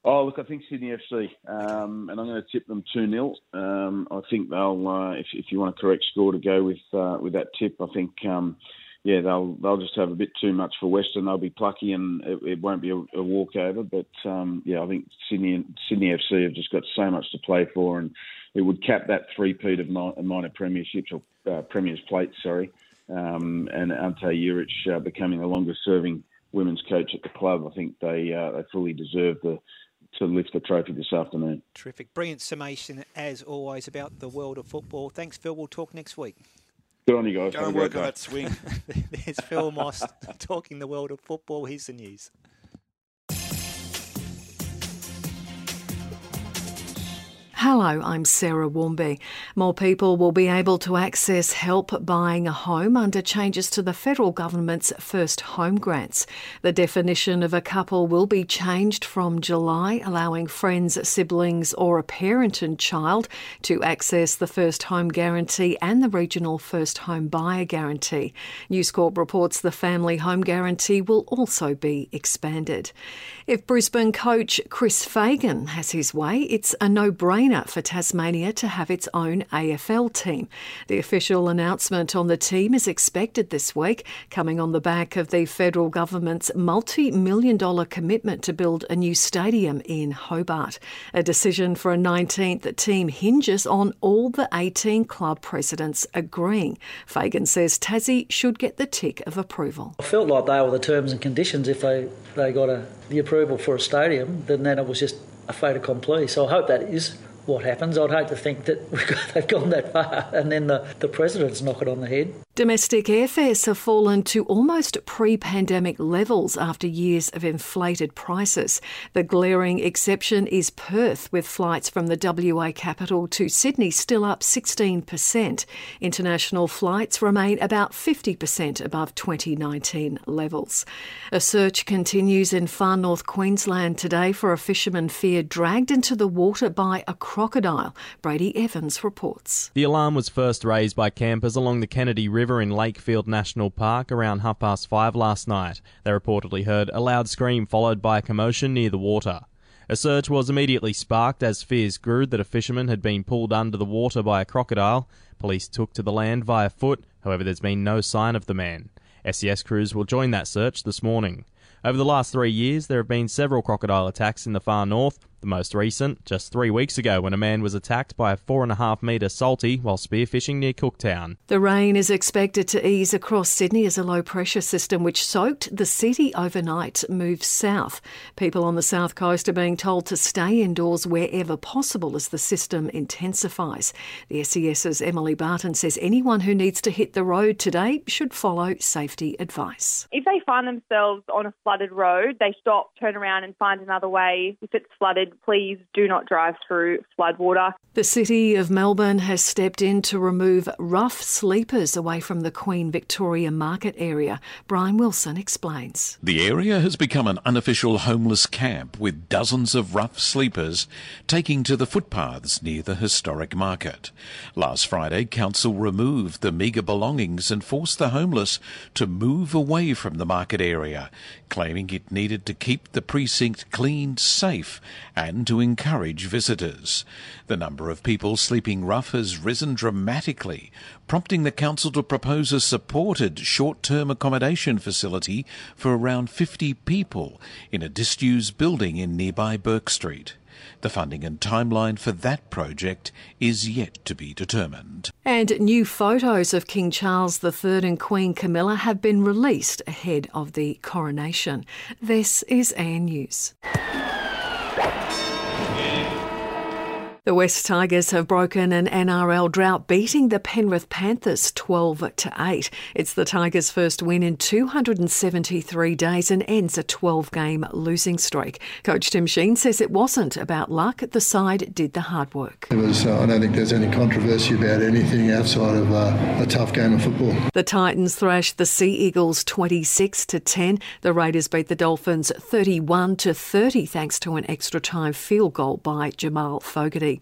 Oh, look, I think Sydney FC, um, and I'm going to tip them 2 0. Um, I think they'll, uh, if, if you want a correct score to go with uh, with that tip, I think, um, yeah, they'll they'll just have a bit too much for Western. They'll be plucky, and it, it won't be a, a walkover. But um, yeah, I think Sydney Sydney FC have just got so much to play for, and it would cap that three-peat of minor premierships or uh, premiers plate, sorry, um, and Ante Juric uh, becoming the longest-serving women's coach at the club. I think they uh, they fully deserve the to lift the trophy this afternoon. Terrific. Brilliant summation, as always, about the world of football. Thanks, Phil. We'll talk next week. Good on you guys. Go and work on that swing. There's Phil Moss talking the world of football. Here's the news. Hello, I'm Sarah Warmby. More people will be able to access help buying a home under changes to the federal government's first home grants. The definition of a couple will be changed from July, allowing friends, siblings, or a parent and child to access the first home guarantee and the regional first home buyer guarantee. News Corp reports the family home guarantee will also be expanded. If Brisbane coach Chris Fagan has his way, it's a no brainer for Tasmania to have its own AFL team. The official announcement on the team is expected this week, coming on the back of the federal government's multi million dollar commitment to build a new stadium in Hobart. A decision for a 19th team hinges on all the 18 club presidents agreeing. Fagan says Tassie should get the tick of approval. I felt like they were the terms and conditions. If they, they got a, the approval for a stadium, then, then it was just a fait accompli. So I hope that is what happens. I'd hate to think that they've gone that far and then the, the president's knock it on the head. Domestic airfares have fallen to almost pre pandemic levels after years of inflated prices. The glaring exception is Perth, with flights from the WA capital to Sydney still up 16%. International flights remain about 50% above 2019 levels. A search continues in far north Queensland today for a fisherman feared dragged into the water by a crocodile. Brady Evans reports. The alarm was first raised by campers along the Kennedy River River in Lakefield National Park around half past five last night. They reportedly heard a loud scream followed by a commotion near the water. A search was immediately sparked as fears grew that a fisherman had been pulled under the water by a crocodile. Police took to the land via foot, however, there's been no sign of the man. SES crews will join that search this morning. Over the last three years, there have been several crocodile attacks in the far north, the most recent, just three weeks ago, when a man was attacked by a four and a half metre salty while spearfishing near Cooktown. The rain is expected to ease across Sydney as a low pressure system which soaked the city overnight moves south. People on the south coast are being told to stay indoors wherever possible as the system intensifies. The SES's Emily Barton says anyone who needs to hit the road today should follow safety advice. If they find themselves on a flooded road, they stop, turn around, and find another way. If it's flooded, please do not drive through floodwater. The City of Melbourne has stepped in to remove rough sleepers away from the Queen Victoria Market area. Brian Wilson explains. The area has become an unofficial homeless camp with dozens of rough sleepers taking to the footpaths near the historic market. Last Friday, Council removed the meagre belongings and forced the homeless to move away from the market area, claiming it needed to keep the precinct clean, safe, to encourage visitors. The number of people sleeping rough has risen dramatically, prompting the council to propose a supported short-term accommodation facility for around 50 people in a disused building in nearby Bourke Street. The funding and timeline for that project is yet to be determined. And new photos of King Charles III and Queen Camilla have been released ahead of the coronation. This is AN News. The West Tigers have broken an NRL drought, beating the Penrith Panthers 12 to 8. It's the Tigers' first win in 273 days and ends a 12 game losing streak. Coach Tim Sheen says it wasn't about luck, the side did the hard work. It was, uh, I don't think there's any controversy about anything outside of uh, a tough game of football. The Titans thrashed the Sea Eagles 26 to 10. The Raiders beat the Dolphins 31 to 30 thanks to an extra time field goal by Jamal Fogarty.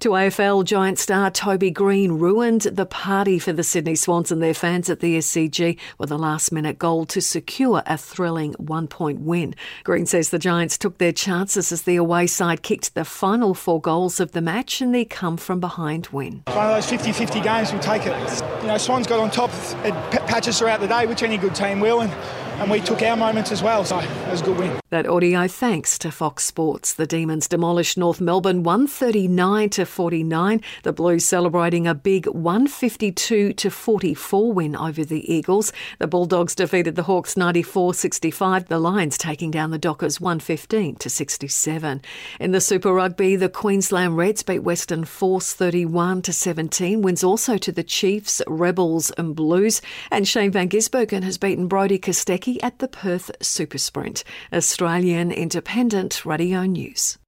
To AFL, Giant star Toby Greene ruined the party for the Sydney Swans and their fans at the SCG with a last minute goal to secure a thrilling one point win. Greene says the Giants took their chances as the away side kicked the final four goals of the match and they come from behind win. One of those 50 50 games, we'll take it. You know, Swans got on top of patches throughout the day, which any good team will. And and we took our moments as well. So it was a good win. That audio thanks to Fox Sports. The Demons demolished North Melbourne 139 to 49. The Blues celebrating a big 152 to 44 win over the Eagles. The Bulldogs defeated the Hawks 94-65. The Lions taking down the Dockers 115 to 67. In the Super Rugby, the Queensland Reds beat Western Force 31 to 17. Wins also to the Chiefs, Rebels, and Blues. And Shane Van Gisbergen has beaten Brodie Kostecki at the Perth Super Sprint. Australian Independent Radio News.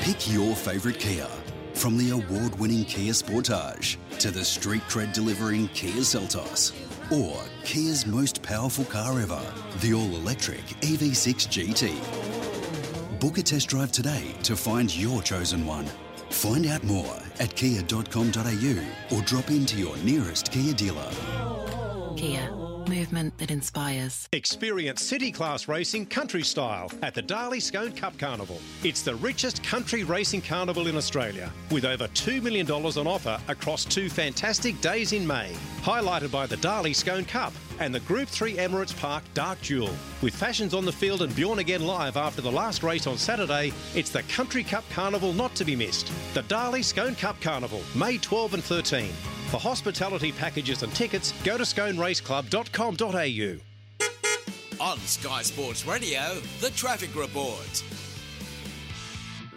Pick your favourite Kia. From the award winning Kia Sportage to the street cred delivering Kia Seltos. Or Kia's most powerful car ever, the all electric EV6 GT. Book a test drive today to find your chosen one. Find out more at kia.com.au or drop into your nearest Kia dealer. Kia, movement that inspires. Experience city class racing country style at the Darley Scone Cup Carnival. It's the richest country racing carnival in Australia, with over $2 million on offer across two fantastic days in May, highlighted by the Darley Scone Cup and the Group 3 Emirates Park Dark Jewel. With fashions on the field and Bjorn Again live after the last race on Saturday, it's the Country Cup Carnival not to be missed. The Darley Scone Cup Carnival, May 12 and 13. For hospitality packages and tickets, go to sconeraceclub.com.au. On Sky Sports Radio, the traffic report.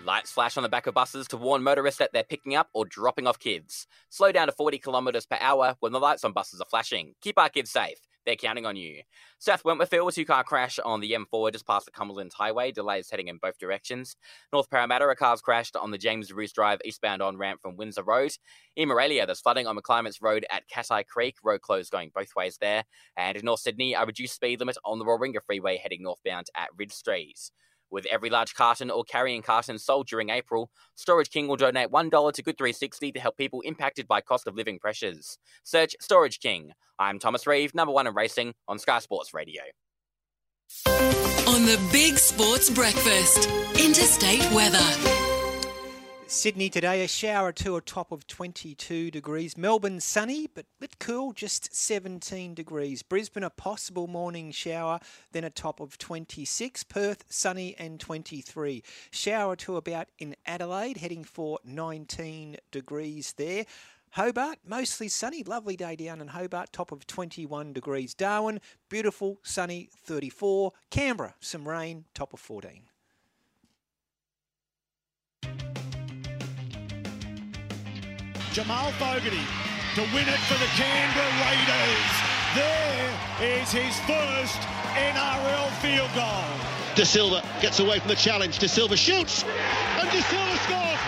Lights flash on the back of buses to warn motorists that they're picking up or dropping off kids. Slow down to 40 kilometres per hour when the lights on buses are flashing. Keep our kids safe. They're counting on you. South Wentworthville, two car crash on the M4 just past the Cumberland Highway. Delays heading in both directions. North Parramatta, a car's crashed on the James Ruse Drive eastbound on ramp from Windsor Road. In Maraylya, there's flooding on McClimates Road at Cattai Creek. Road closed going both ways there. And in North Sydney, a reduced speed limit on the Warringah Freeway heading northbound at Ridge Street. With every large carton or carrying carton sold during April, Storage King will donate $1 to Good 360 to help people impacted by cost of living pressures. Search Storage King. I'm Thomas Reeve, number one in racing on Sky Sports Radio. On the Big Sports Breakfast, interstate weather. Sydney today, a shower to a top of 22 degrees. Melbourne, sunny, but a bit cool, just 17 degrees. Brisbane, a possible morning shower, then a top of 26. Perth, sunny and 23. Shower to about in Adelaide, heading for 19 degrees there. Hobart, mostly sunny, lovely day down in Hobart, top of 21 degrees. Darwin, beautiful, sunny, 34. Canberra, some rain, top of 14. Jamal Fogarty to win it for the Canberra Raiders. There is his first NRL field goal. De Silva gets away from the challenge. De Silva shoots, and De Silva scores.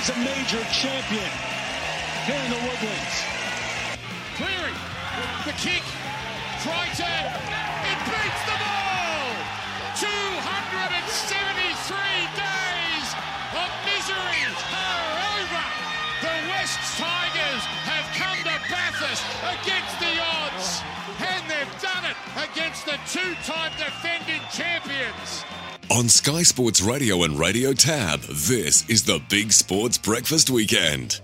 Is a major champion here in the Woodlands. Cleary, the kick, Crichton, it beats the ball! 273 days of misery are over! The West Tigers have come to Bathurst against the odds, and they've done it against the two-time defending champions. On Sky Sports Radio and Radio Tab, this is the Big Sports Breakfast Weekend.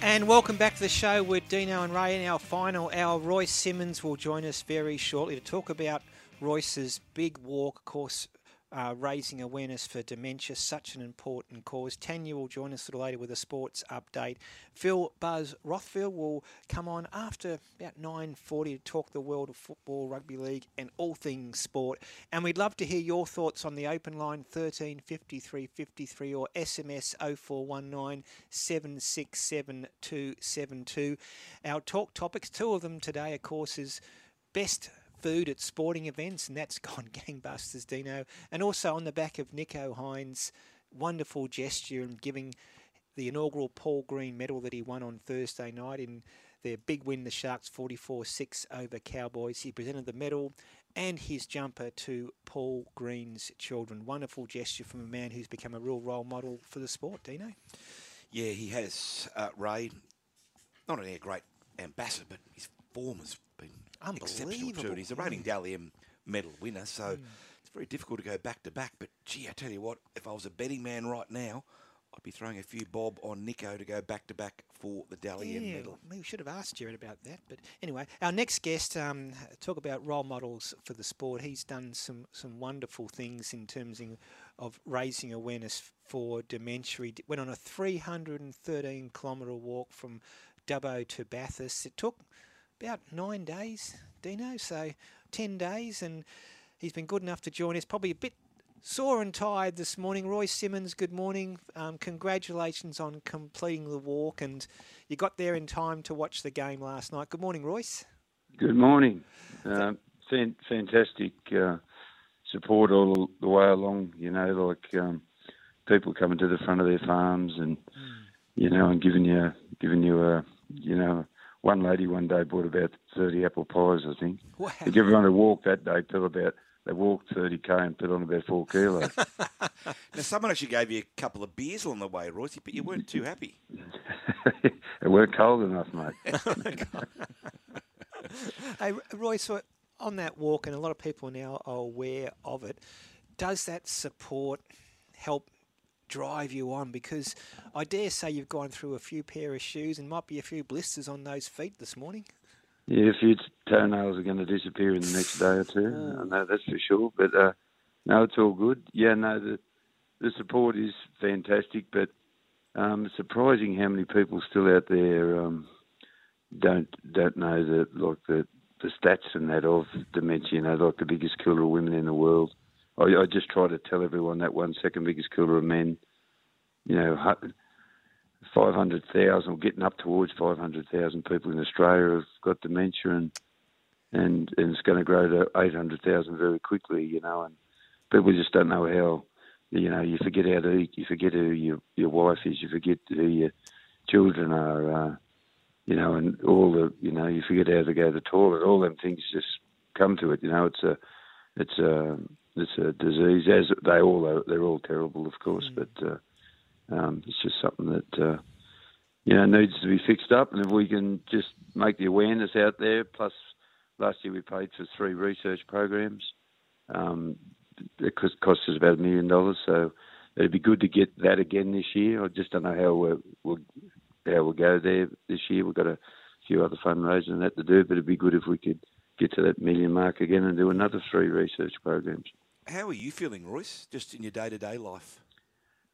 And welcome back to the show with Dino and Ray in our final hour. Royce Simmons will join us very shortly to talk about Royce's big walk. Of course, uh, raising awareness for dementia, such an important cause. Tanya will join us a little later with a sports update. Phil Buzz Rothfield will come on after about 9.40 to talk the world of football, rugby league and all things sport. And we'd love to hear your thoughts on the open line 13 53 53 or SMS 0419 767 272. Our talk topics, two of them today, of course, is best food at sporting events, and that's gone gangbusters, Dino. And also on the back of Nicho Hynes' wonderful gesture in giving the inaugural Paul Green medal that he won on Thursday night in their big win, the Sharks 44 6 over Cowboys. He presented the medal and his jumper to Paul Green's children. Wonderful gesture from a man who's become a real role model for the sport, Dino. Yeah, he has, uh, Ray. Not only a great ambassador, but his form has been exceptional too. He's a reigning Dally M medal winner, so mm. it's very difficult to go back to back. But gee, I tell you what, if I was a betting man right now, I'd be throwing a few bob on Nicho to go back to back for the Dally yeah, medal. We should have asked Gerard about that. But anyway, our next guest um, talk about role models for the sport. He's done some some wonderful things in terms of, of raising awareness for dementia. He went on a 313 kilometre walk from Dubbo to Bathurst. It took about nine days, Dino. So ten days, and he's been good enough to join us. Probably a bit sore and tired this morning. Royce Simmons, good morning. Um, congratulations on completing the walk, and you got there in time to watch the game last night. Good morning, Royce. Good morning. Uh, fantastic uh, support all the way along. You know, like um, people coming to the front of their farms and mm. you know, and giving you giving you a you know one lady one day bought about 30 apple pies, I think. Wow. If everyone who walked that day put about, they walked 30k and put on about four kilos. now, someone actually gave you a couple of beers on the way, Royce, but you weren't too happy. it weren't cold enough, mate. Oh, hey, Royce, on that walk, and a lot of people now are aware of it, does that support help drive you on because I dare say you've gone through a few pair of shoes and might be a few blisters on those feet this morning. Yeah, a few toenails are going to disappear in the next day or two. Oh. I know that's for sure. But uh, no, it's all good. Yeah, no, the the support is fantastic, but um, surprising how many people still out there um, don't don't know that like the the stats and that of dementia. You know, like the biggest killer of women in the world I, I just try to tell everyone that one second biggest killer of men, you know, 500,000 or getting up towards 500,000 people in Australia have got dementia and, and, and it's going to grow to 800,000 very quickly, you know, and people just don't know how, you know, you forget how to eat, you forget who your, your wife is, you forget who your children are, uh, you know, and all the, you know, you forget how to go to the toilet, all them things just come to it, you know, it's a, it's a, it's a disease, as they all are. They're all terrible, of course, mm. but uh, um, it's just something that uh, you know needs to be fixed up. And if we can just make the awareness out there, plus last year we paid for three research programs. Um, it cost us about a million dollars, so it'd be good to get that again this year. I just don't know how we'll, we'll how we'll go there this year. We've got a few other fundraising and that to do, but it'd be good if we could get to that million mark again and do another three research programs. How are you feeling, Royce, just in your day to day life?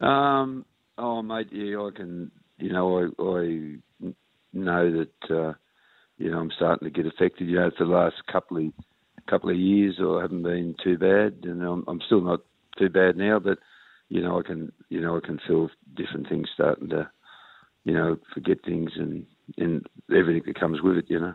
Um, oh, mate, yeah, I can, you know, I, I know that, uh, you know, I'm starting to get affected. You know, for the last couple of couple of years, I haven't been too bad, and I'm, I'm still not too bad now. But you know, I can, you know, I can feel different things starting to, you know, forget things and and everything that comes with it. You know.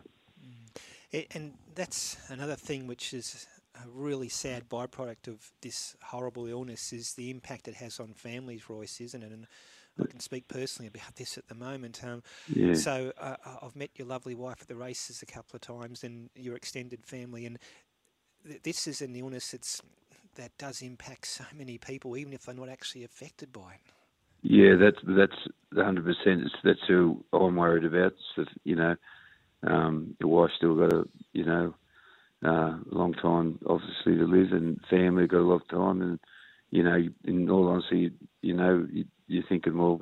And that's another thing which is a really sad byproduct of this horrible illness is the impact it has on families, Royce, isn't it? And I can speak personally about this at the moment. Um, yeah. So uh, I've met your lovely wife at the races a couple of times, and your extended family, and th- this is an illness that's that does impact so many people, even if they're not actually affected by it. Yeah, that's that's 100. percent That's who I'm worried about. So, you know, um, your wife's still got a, you know, uh, long time, obviously, to live, and family got a lot of time, and you know, in all honesty, you know, you, you're thinking, well,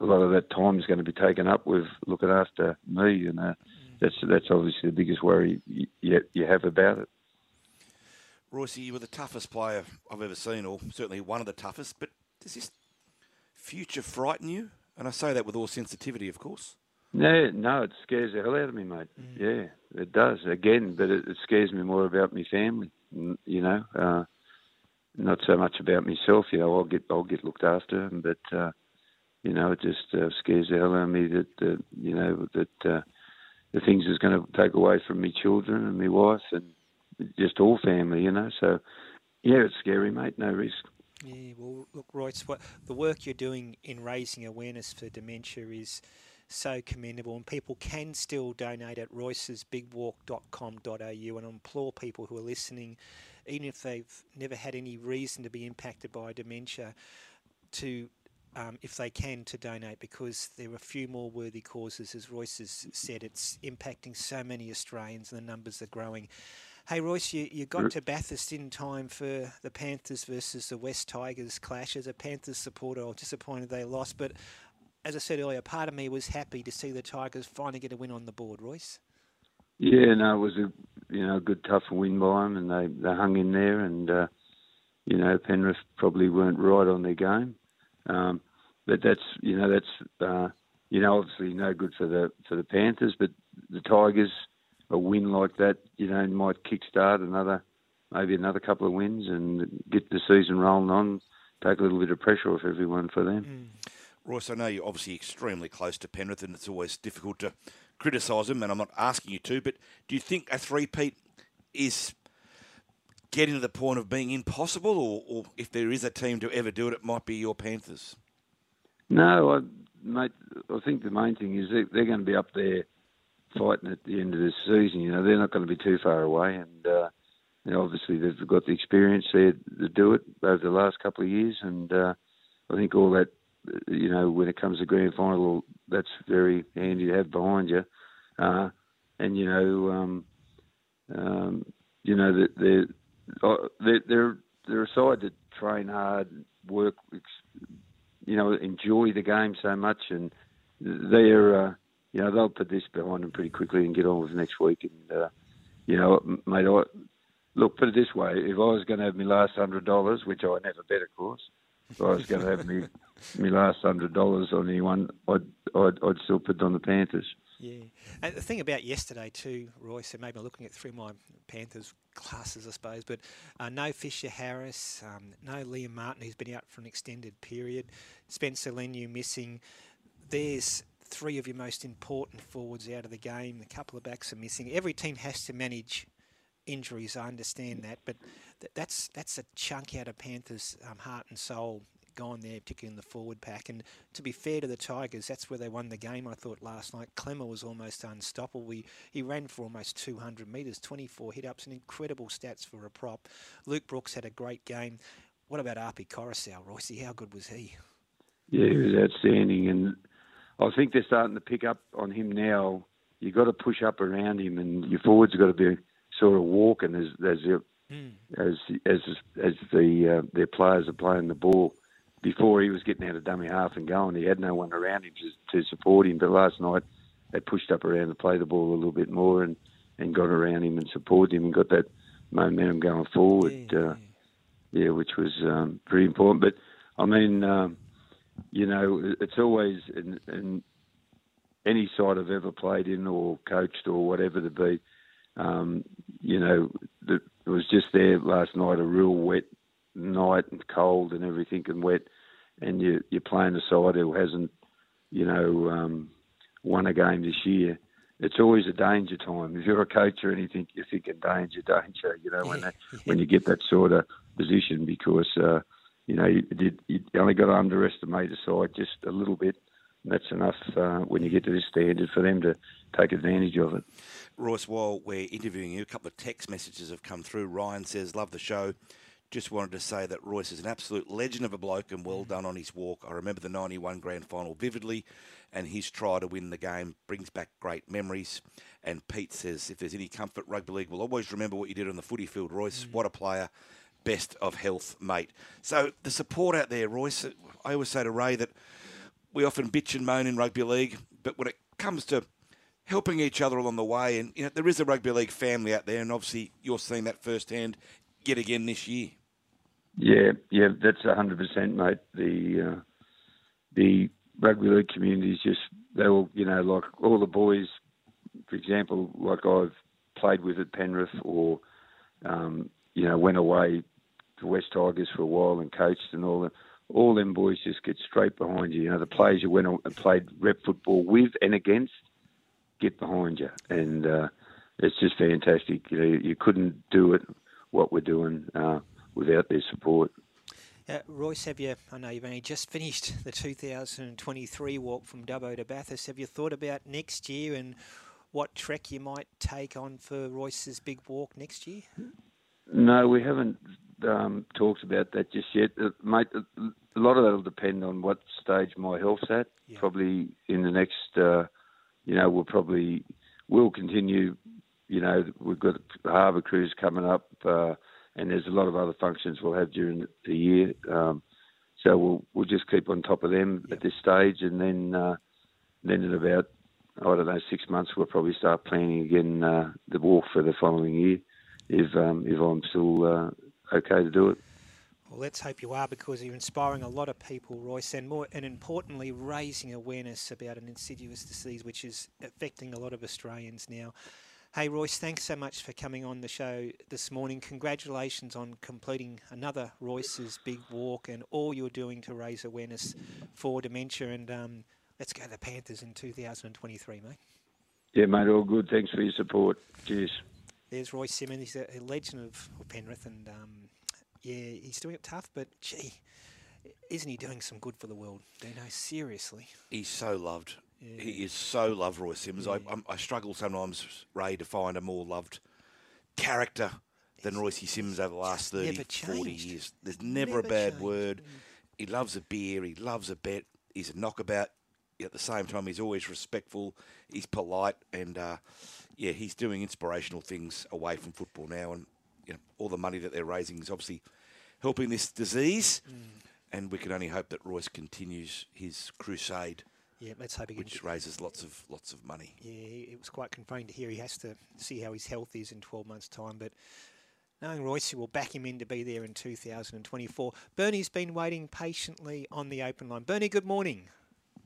a lot of that time is going to be taken up with looking after me, and uh, that's that's obviously the biggest worry you, you have about it. Royce, you were the toughest player I've ever seen, or certainly one of the toughest. But does this future frighten you? And I say that with all sensitivity, of course. No, no, it scares the hell out of me, mate. Mm. Yeah, it does. Again, but it, it, scares me more about my family. You know, uh, not so much about myself. You know, I'll get I'll get looked after, but uh, you know, it just uh, scares the hell out of me that uh, you know that uh, the things is going to take away from me children and my wife and just all family. You know, so yeah, it's scary, mate. No risk. Yeah, well, look, Royce, what the work you're doing in raising awareness for dementia is so commendable, and people can still donate at roycesbigwalk.com.au. And I implore people who are listening, even if they've never had any reason to be impacted by dementia, to um, if they can, to donate because there are a few more worthy causes. As Royce has said, it's impacting so many Australians and the numbers are growing. Hey, Royce, you, you got to Bathurst in time for the Panthers versus the West Tigers clash. As a Panthers supporter, I was disappointed they lost, but as I said earlier, part of me was happy to see the Tigers finally get a win on the board. Royce. Yeah, no, it was a you know a good tough win by them, and they they hung in there, and uh, you know Penrith probably weren't right on their game, um, but that's you know that's uh, you know obviously no good for the for the Panthers, but the Tigers a win like that you know might kickstart another maybe another couple of wins and get the season rolling on, take a little bit of pressure off everyone for them. Mm. Royce, I know you're obviously extremely close to Penrith, and it's always difficult to criticise them, and I'm not asking you to, but do you think a three-peat is getting to the point of being impossible, or, or if there is a team to ever do it, it might be your Panthers? No, I, mate, I think the main thing is they're, they're going to be up there fighting at the end of this season. You know, they're not going to be too far away, and uh, you know, obviously they've got the experience there to do it over the last couple of years, and uh, I think all that you know, when it comes to grand final, that's very handy to have behind you. Uh, and you know, um, um, you know that they're, uh, they're they're they're a side that train hard, work, you know, enjoy the game so much, and they're uh, you know they'll put this behind them pretty quickly and get on with next week. And uh, you know, mate, I, look, put it this way: if I was going to have my last hundred dollars, which I never bet, of course, if I was going to have me my last hundred dollars on anyone, I'd, I'd I'd still put on the Panthers. Yeah, and the thing about yesterday too, Royce, and maybe I'm looking at through my Panthers classes, I suppose, but uh, no Fisher Harris, um, no Liam Martin, who's been out for an extended period, Spencer Leniu missing. There's three of your most important forwards out of the game. A couple of backs are missing. Every team has to manage injuries. I understand that, but th- that's that's a chunk out of Panthers' um, heart and soul gone there, particularly in the forward pack. And to be fair to the Tigers, that's where they won the game. I thought last night Klemmer was almost unstoppable. He, he ran for almost 200 metres, 24 hit ups, and incredible stats for a prop. Luke Brooks had a great game. What about Api Koroisau, Royce? How good was he? Yeah, he was outstanding, and I think they're starting to pick up on him now. You've got to push up around him, and your forwards have got to be sort of walking as as mm. as as as the uh, their players are playing the ball before he was getting out of dummy half and going, he had no one around him to, to support him. But last night, they pushed up around to play the ball a little bit more and, and got around him and supported him and got that momentum going forward. Yeah, uh, yeah which was um, pretty important. But I mean, um, you know, it's always in, in any side I've ever played in or coached or whatever to be. Um, you know, it was just there last night, a real wet night and cold and everything and wet, and you, you're playing a side who hasn't, you know, um, won a game this year, it's always a danger time. If you're a coach or anything, you're thinking danger, danger. You know, when that, when you get that sort of position, because uh, you know you, did, you only got to underestimate the side just a little bit. And that's enough uh, when you get to this standard for them to take advantage of it. Royce, while we're interviewing you, a couple of text messages have come through. Ryan says, "Love the show." just wanted to say that Royce is an absolute legend of a bloke and Mm. well done on his walk. I remember the 91 grand final vividly, and his try to win the game brings back great memories. And Pete says, if there's any comfort, rugby league will always remember what you did on the footy field, Royce. What a player. Best of health, mate. So the support out there, Royce, I always say to Ray that we often bitch and moan in rugby league, but when it comes to helping each other along the way, and you know there is a rugby league family out there, and obviously you're seeing that firsthand yet again this year. Yeah, yeah, that's hundred percent, mate. The uh, the rugby league community is just they all, you know, like all the boys. For example, like I've played with at Penrith, or um, you know, went away to West Tigers for a while and coached and all that. All them boys just get straight behind you. You know, the players you went and played rep football with and against get behind you, and uh, it's just fantastic. You know, you couldn't do it what we're doing uh, without their support. Uh, Royce, have you? I know you've only just finished the 2023 walk from Dubbo to Bathurst. Have you thought about next year and what trek you might take on for Royce's big walk next year? No, we haven't um, talked about that just yet, uh, mate. A a lot of that will depend on what stage my health's at. Probably in the next, uh, you know, we'll probably will continue. You know, we've got the harbour cruise coming up, uh, and there's a lot of other functions we'll have during the year. Um, so we'll we'll just keep on top of them at this stage, and then uh, then in about I don't know six months we'll probably start planning again uh, the walk for the following year, if um, if I'm still uh, okay to do it. Well, let's hope you are because you're inspiring a lot of people, Royce, and more, and importantly, raising awareness about an insidious disease which is affecting a lot of Australians now. Hey, Royce, thanks so much for coming on the show this morning. Congratulations on completing another Royce's Big Walk and all you're doing to raise awareness for dementia. And um, let's go to the Panthers in 2023, mate. Yeah, mate, all good. Thanks for your support. Cheers. There's Royce Simmons. He's a, a legend of Penrith, and um, yeah, he's doing it tough. But gee, isn't he doing some good for the world? Do you know? Seriously. He's so loved. He is so loved, Roy Sims. I, I'm, I struggle sometimes, Ray, to find a more loved character than Royce Sims over the last 30, 40 years. There's never, a bad changed. word. He loves a beer. He loves a bet. He's a knockabout. At the same time, he's always respectful. He's polite, and uh, yeah, he's doing inspirational things away from football now. And you know, all the money that they're raising is obviously helping this disease. Mm. And we can only hope that Royce continues his crusade Yeah, let's hope he can. which raises lots of lots of money. Yeah, he- it was quite confronting to hear. He has to see how his health is in 12 months' time. But knowing Royce will back him in to be there in 2024. Bernie's been waiting patiently on the open line. Bernie, good morning.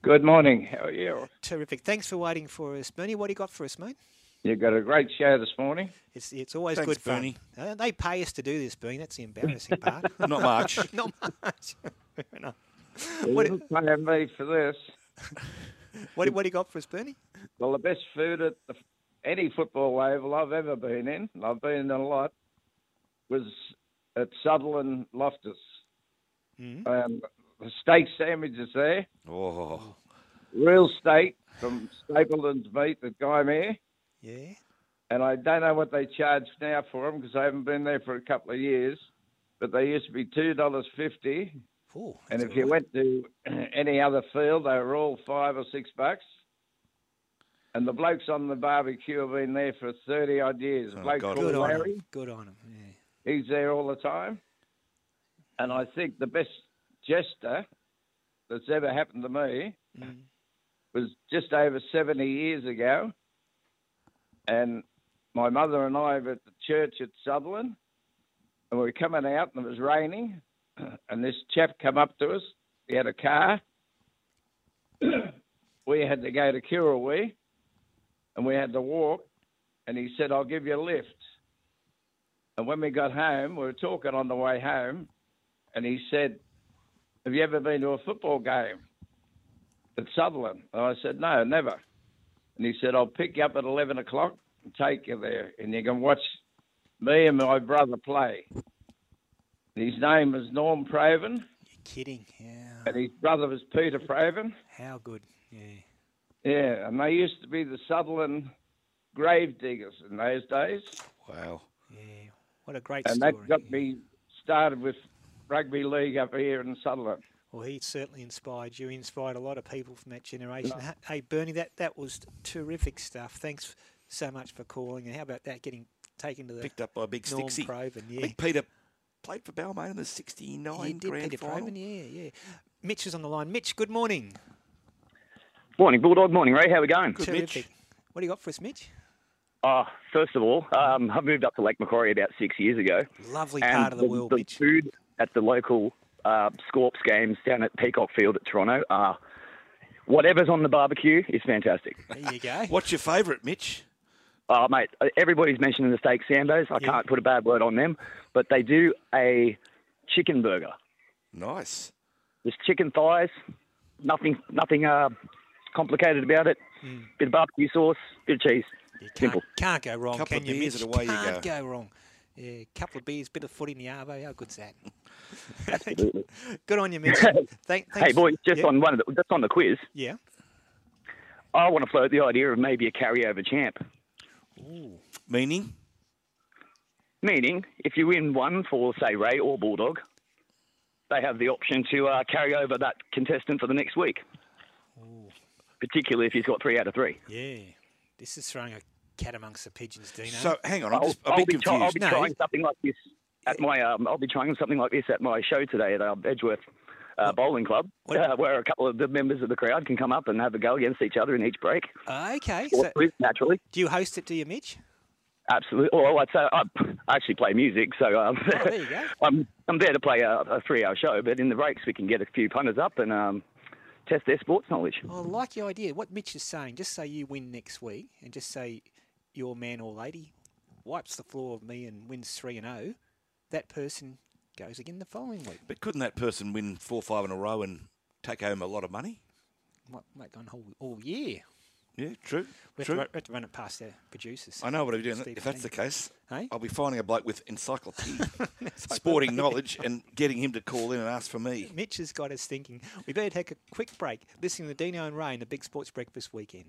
Good morning. How are you? Terrific. Thanks for waiting for us. Bernie, what do you got for us, mate? You got a great show this morning. It's it's always Thanks, good fun. Bernie. Uh, they pay us to do this, Bernie. That's the embarrassing part. Not much. Not much. Fair enough. You What, didn't pay me for this. what, what do you got for us, Bernie? Well, the best food at the, any football oval I've ever been in, and I've been in a lot, was at Sutherland Loftus. Mm. Um, the steak sandwiches there, Oh, real steak from Stapleton's meat at Gymea. Yeah. And I don't know what they charge now for them because I haven't been there for a couple of years. But they used to be two dollars fifty. Ooh, And if you went to any other field, they were all five or six bucks. And the blokes on the barbecue have been there for 30 odd years. Oh, bloke God. called Good on him. Good on him. Yeah. he's there all the time. And I think the best jester that's ever happened to me Mm. was just over 70 years ago. And my mother and I were at the church at Sutherland. And we were coming out and it was raining. And this chap come up to us. He had a car. we had to go to Kirrawee and we had to walk. And he said, I'll give you a lift. And when we got home, we were talking on the way home. And he said, Have you ever been to a football game at Sutherland? And I said, No, never. And he said, I'll pick you up at 11 o'clock take you there. And you can watch me and my brother play. His name was Norm Provan. You're kidding. Yeah. And his brother was Peter Provan. How good. Yeah. Yeah, and they used to be the Sutherland grave diggers in those days. Wow. Yeah. What a great and story. that got me started with rugby league up here in Sutherland. Well, he certainly inspired you. He inspired a lot of people from that generation. Ha- Hey, Bernie, that, that was terrific stuff. Thanks so much for calling. And how about that getting taken to the Picked up by Big Norm Stixie. Provan, I yeah. think Peter played for Balmain in the 69 He did, grand Peter final. Provan, yeah, yeah. Mitch is on the line. Mitch, good morning. Morning, Bulldog. Morning, Ray. How are we going? Good, Terrific. Mitch. What do you got for us, Mitch? Oh, first of all, um, I moved up to Lake Macquarie about six years ago. Lovely part of the world, The Mitch. food at the local uh, Scorps games down at Peacock Field at Toronto, uh, whatever's on the barbecue is fantastic. There you go. What's your favourite, Mitch? Oh, mate, everybody's mentioning the steak sambos. I can't put a bad word on them, but they do a chicken burger. Nice. Just chicken thighs, nothing, nothing uh, complicated about it. Bit of barbecue sauce, bit of cheese. Simple. Can't go wrong, Couple can of you, beers Mitch? away Can't go. go wrong. Yeah, couple of beers, bit of foot in the arvo. How good's that? Absolutely. Good on you, Mitch. Thank, hey, thanks. boys, just Yeah. on one of the, just on the quiz. Yeah. I want to float the idea of maybe a carryover champ. Meaning? Meaning, if you win one for, say, Ray or Bulldog, they have the option to uh, carry over that contestant for the next week. Particularly if he's got three out of three. Yeah. This is throwing a cat amongst the pigeons, Dino. So, hang on, I'm I'll, just a I'll bit be try- I'll be No. trying something like this at my. Um, I'll be trying something like this at my show today at um, Edgeworth uh, Bowling Club, uh, where a couple of the members of the crowd can come up and have a go against each other in each break. Okay. So, naturally. do you host it, do you, Mitch? Absolutely. Well, I'd say I, actually play music, so um, Oh, there you go. I'm I'm there to play a, a three-hour show. But in the breaks, we can get a few punters up and um, test their sports knowledge. I like your idea. What Mitch is saying, just say you win next week and just say your man or lady wipes the floor of me and wins 3 and 0, that person goes again the following week. But couldn't that person win four, five in a row and take home a lot of money? Might make on all, all year. Yeah, true. We have, true. To, run- have to run it past our producers. I know what I'm doing. Steve If that's the case, Hey? I'll be finding a bloke with encyclopedia, sporting knowledge, and getting him to call in and ask for me. Mitch has got us thinking. We better take a quick break. Listening to Dino and Ray in the Big Sports Breakfast weekend.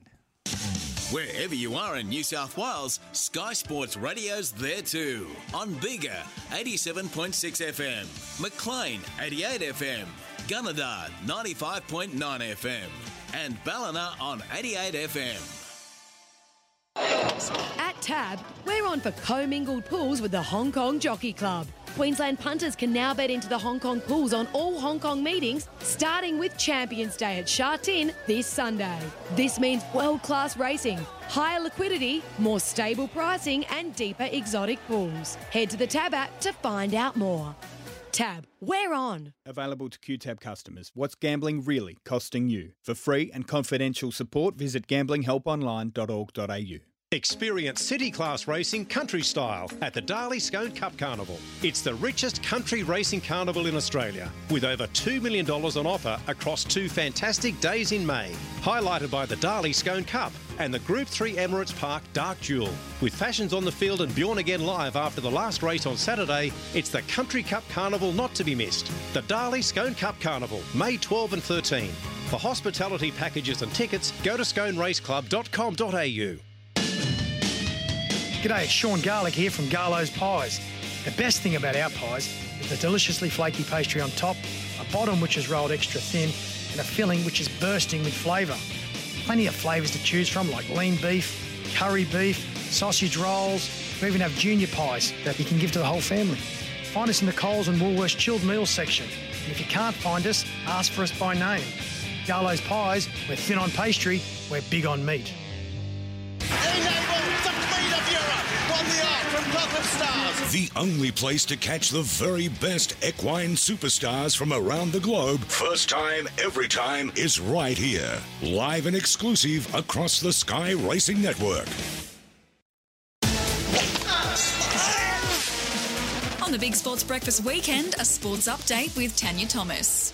Wherever you are in New South Wales, Sky Sports Radio's there too. On Bigger, 87.6 FM, McLean, 88 FM, Gunnedah, 95.9 FM, and Ballina on 88 FM. At Tab, we're on for commingled pools with the Hong Kong Jockey Club. Queensland punters can now bet into the Hong Kong pools on all Hong Kong meetings, starting with Champions Day at Sha Tin this Sunday. This means world class racing, higher liquidity, more stable pricing, and deeper exotic pools. Head to the Tab app to find out more. Tab, we're on. Available to QTAB customers. What's gambling really costing you? For free and confidential support, visit gamblinghelponline.org.au. Experience city class racing country style at the Darley Scone Cup Carnival. It's the richest country racing carnival in Australia, with over $2 million on offer across two fantastic days in May. Highlighted by the Darley Scone Cup and the Group 3 Emirates Park Dark Jewel. With fashions on the field and Bjorn again live after the last race on Saturday, it's the Country Cup Carnival not to be missed. The Darley Scone Cup Carnival, May 12 and 13. For hospitality packages and tickets, go to sconeraceclub.com.au. G'day, it's Sean Garlick here from Garlo's Pies. The best thing about our pies is the deliciously flaky pastry on top, a bottom which is rolled extra thin, and a filling which is bursting with flavour. Plenty of flavours to choose from like lean beef, curry beef, sausage rolls. We even have junior pies that you can give to the whole family. Find us in the Coles and Woolworths chilled meals section. And if you can't find us, ask for us by name. Garlo's Pies, we're thin on pastry, we're big on meat. The only place to catch the very best equine superstars from around the globe, first time, every time, is right here. Live and exclusive across the Sky Racing Network. On the Big Sports Breakfast weekend, a sports update with Tanya Thomas.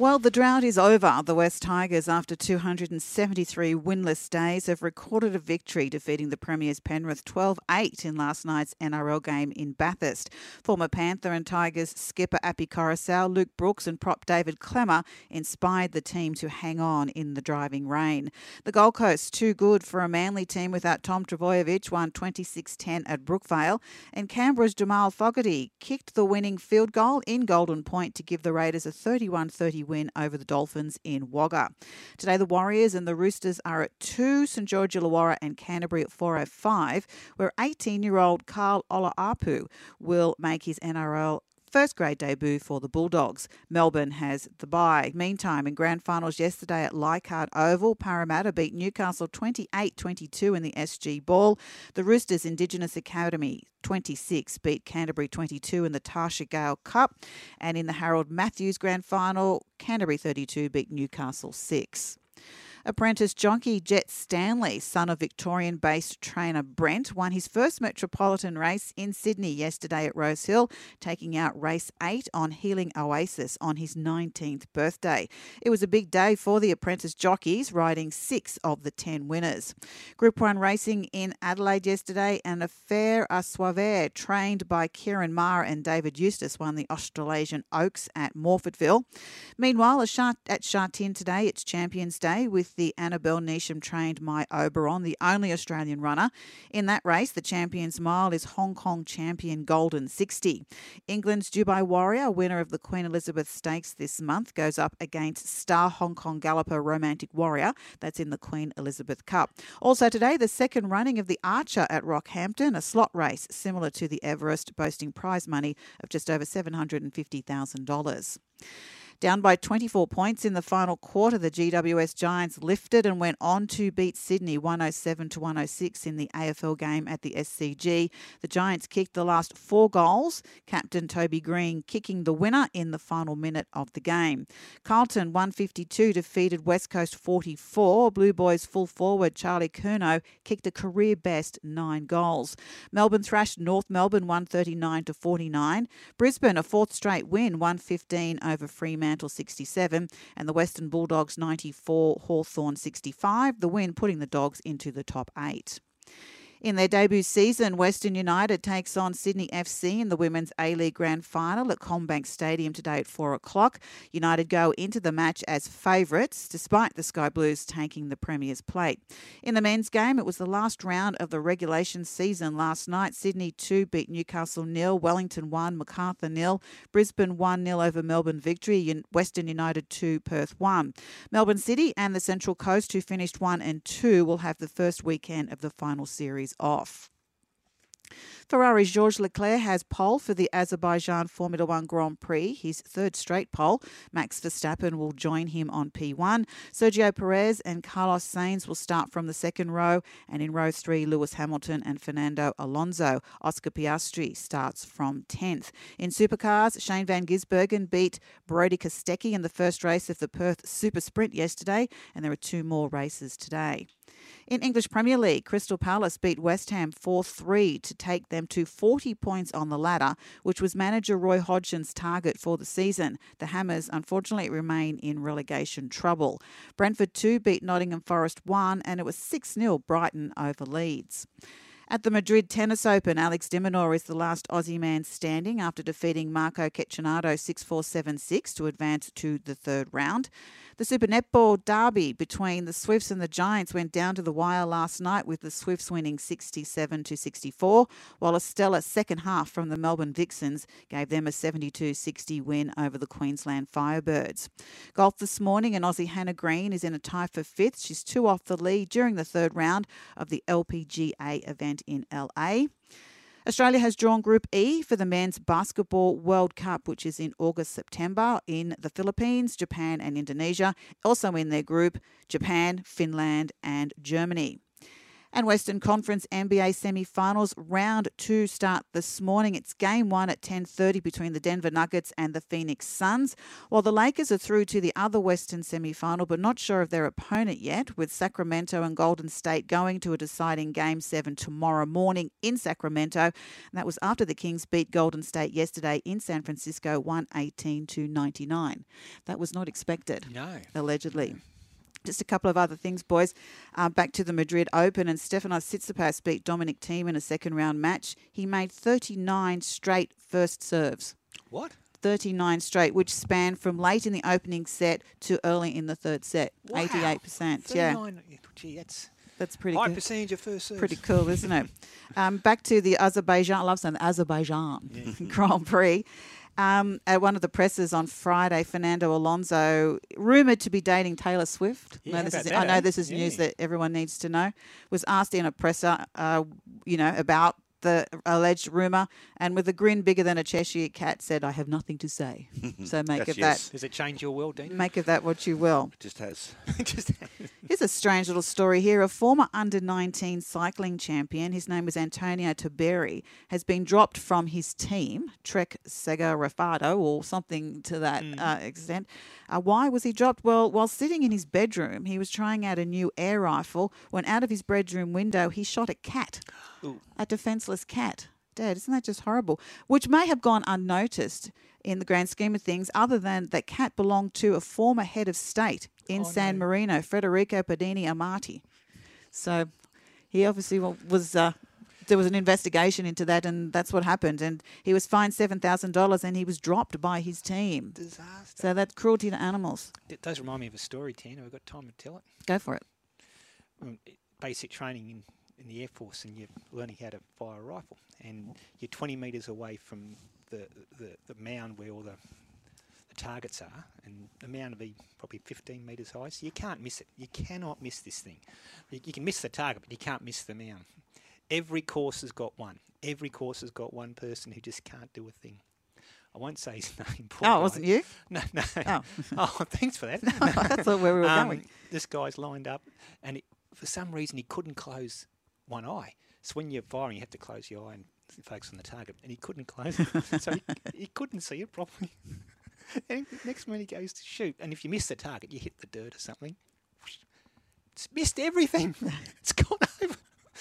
Well, the drought is over. The West Tigers, after 273 winless days, have recorded a victory, defeating the Premier's Penrith 12 8 in last night's NRL game in Bathurst. Former Panther and Tigers skipper Api Koroisau, Luke Brooks, and prop David Klemmer inspired the team to hang on in the driving rain. The Gold Coast, too good for a Manly team without Tom Trbojevic, won 26 10 at Brookvale, and Canberra's Jamal Fogarty kicked the winning field goal in Golden Point to give the Raiders a 31 30 win over the Dolphins in Wagga. Today, the Warriors and the Roosters are at 2, St George Illawarra and Canterbury at 4.05, where 18 year old Karl Oloapu will make his NRL first grade debut for the Bulldogs. Melbourne has the bye. Meantime, in grand finals yesterday at Leichhardt Oval, Parramatta beat Newcastle 28 22 in the SG Ball. The Roosters Indigenous Academy 26 beat Canterbury 22 in the Tarsha Gale Cup. And in the Harold Matthews grand final, Canterbury 32 beat Newcastle 6. Apprentice jockey Jet Stanley, son of Victorian based trainer Brent, won his first metropolitan race in Sydney yesterday at Rosehill, taking out race 8 on Healing Oasis on his 19th birthday. It was a big day for the apprentice jockeys, riding six of the 10 winners. Group 1 racing in Adelaide yesterday, and a fair a Suave, trained by Ciaron Maher and David Eustace, won the Australasian Oaks at Morphettville. Meanwhile, at Sha Tin today, it's Champions Day with the Annabel Neasham trained My Oberon, the only Australian runner. In that race, the Champions Mile is Hong Kong champion Golden Sixty. England's Dubai Warrior, winner of the Queen Elizabeth Stakes this month, goes up against star Hong Kong galloper Romantic Warrior. That's in the Queen Elizabeth Cup. Also today, the second running of the Archer at Rockhampton, a slot race similar to the Everest, boasting prize money of just over $750,000. Down by 24 points in the final quarter, the GWS Giants lifted and went on to beat Sydney 107 to 106 in the AFL game at the SCG. The Giants kicked the last four goals, captain Toby Greene kicking the winner in the final minute of the game. Carlton 152 defeated West Coast 44. Blue Boys full forward Charlie Curnow kicked a career best nine goals. Melbourne thrashed North Melbourne 139 to 49. Brisbane a fourth straight win 115 over Fremantle. Fremantle 67 and the Western Bulldogs 94, Hawthorn 65, the win putting the Dogs into the top eight. In their debut season, Western United takes on Sydney FC in the Women's A League Grand Final at CommBank Stadium today at 4 o'clock. United go into the match as favourites, despite the Sky Blues taking the Premier's plate. In the men's game, it was the last round of the regulation season last night. Sydney 2 beat Newcastle nil, Wellington 1, Macarthur nil, Brisbane 1 0 over Melbourne victory, Western United 2, Perth 1. Melbourne City and the Central Coast, who finished 1 and 2, will have the first weekend of the final series off. Ferrari's Georges Leclerc has pole for the Azerbaijan Formula One Grand Prix, his third straight pole. Max Verstappen will join him on P1. Sergio Perez and Carlos Sainz will start from the second row, and in row three, Lewis Hamilton and Fernando Alonso. Oscar Piastri starts from 10th. In supercars, Shane Van Gisbergen beat Brodie Kostecki in the first race of the Perth Super Sprint yesterday, and there are two more races today. In English Premier League, Crystal Palace beat West Ham 4 3 to take them to 40 points on the ladder, which was manager Roy Hodgson's target for the season. The Hammers unfortunately remain in relegation trouble. Brentford 2 beat Nottingham Forest 1, and it was 6 0 Brighton over Leeds. At the Madrid Tennis Open, Alex de Minaur is the last Aussie man standing after defeating Marco Cecchinato 6 4 7 6 to advance to the third round. The Super Netball derby between the Swifts and the Giants went down to the wire last night with the Swifts winning 67 to 64, while a stellar second half from the Melbourne Vixens gave them a 72 60 win over the Queensland Firebirds. Golf this morning, and Aussie Hannah Green is in a tie for fifth. She's two off the lead during the third round of the LPGA event in LA. Australia has drawn Group E for the Men's Basketball World Cup, which is in August September in the Philippines, Japan, and Indonesia. Also in their group, Japan, Finland, and Germany. And Western Conference NBA semi-finals round two start this morning. It's game one at 10:30 between the Denver Nuggets and the Phoenix Suns. While the Lakers are through to the other Western semi-final, but not sure of their opponent yet, with Sacramento and Golden State going to a deciding game seven tomorrow morning in Sacramento. And that was after the Kings beat Golden State yesterday in San Francisco, 118 to 99. That was not expected. No. Allegedly. Just a couple of other things, boys. Uh, back to the Madrid Open, and Stefanos Tsitsipas beat Dominic Thiem in a second round match. He made 39 straight first serves. What? 39 straight, which spanned from late in the opening set to early in the third set. Wow. 88%. Yeah. 39 Gee, that's That's pretty high good. percentage of first serves. Pretty cool, isn't it? um, back to the Azerbaijan, I love saying the Azerbaijan Grand Prix. Um, at one of the presses on Friday, Fernando Alonso, rumoured to be dating Taylor Swift. Yeah, No, this is, that, I know eh? this is news that everyone needs to know. Was asked in a presser, uh, you know, about the alleged rumour, and with a grin bigger than a Cheshire cat, said, "I have nothing to say." so make That's of yes. that Does it change your world, Dean? make of that what you will. It just has. Just has. Here's a strange little story here. A former under 19 cycling champion, his name was Antonio Tiberi, has been dropped from his team, Trek Sega Rafado, or something to that uh, extent. Uh, why was he dropped? Well, while sitting in his bedroom, he was trying out a new air rifle. When out of his bedroom window, he shot a cat, Ooh. a defenseless cat. Dad, isn't that just horrible? Which may have gone unnoticed in the grand scheme of things, other than that cat belonged to a former head of state in San Marino, Federico Pedini Amati. So he obviously was. Uh, there was an investigation into that, and that's what happened. And he was fined seven thousand dollars, and he was dropped by his team. Disaster. So that's cruelty to animals. It does remind me of a story, Tina. We've got time to tell it. Go for it. Um, basic training in, in the Air Force, and you're learning how to fire a rifle, and you're 20 metres away from the, the, the mound where all the, the targets are, and the mound will be probably 15 metres high, so you can't miss it. You cannot miss this thing. You, you can miss the target, but you can't miss the mound. Every course has got one. Every course has got one person who just can't do a thing. I won't say his name. poor Oh, it guy. wasn't you? No, no. Oh. oh, thanks for that. I thought where we were Um, going. This guy's lined up, and it, for some reason he couldn't close one eye. So when you're firing, you have to close your eye and focus on the target, and he couldn't close it, so he, he couldn't see it properly. and next minute he goes to shoot, and if you miss the target, you hit the dirt or something. It's missed everything. it's gone over.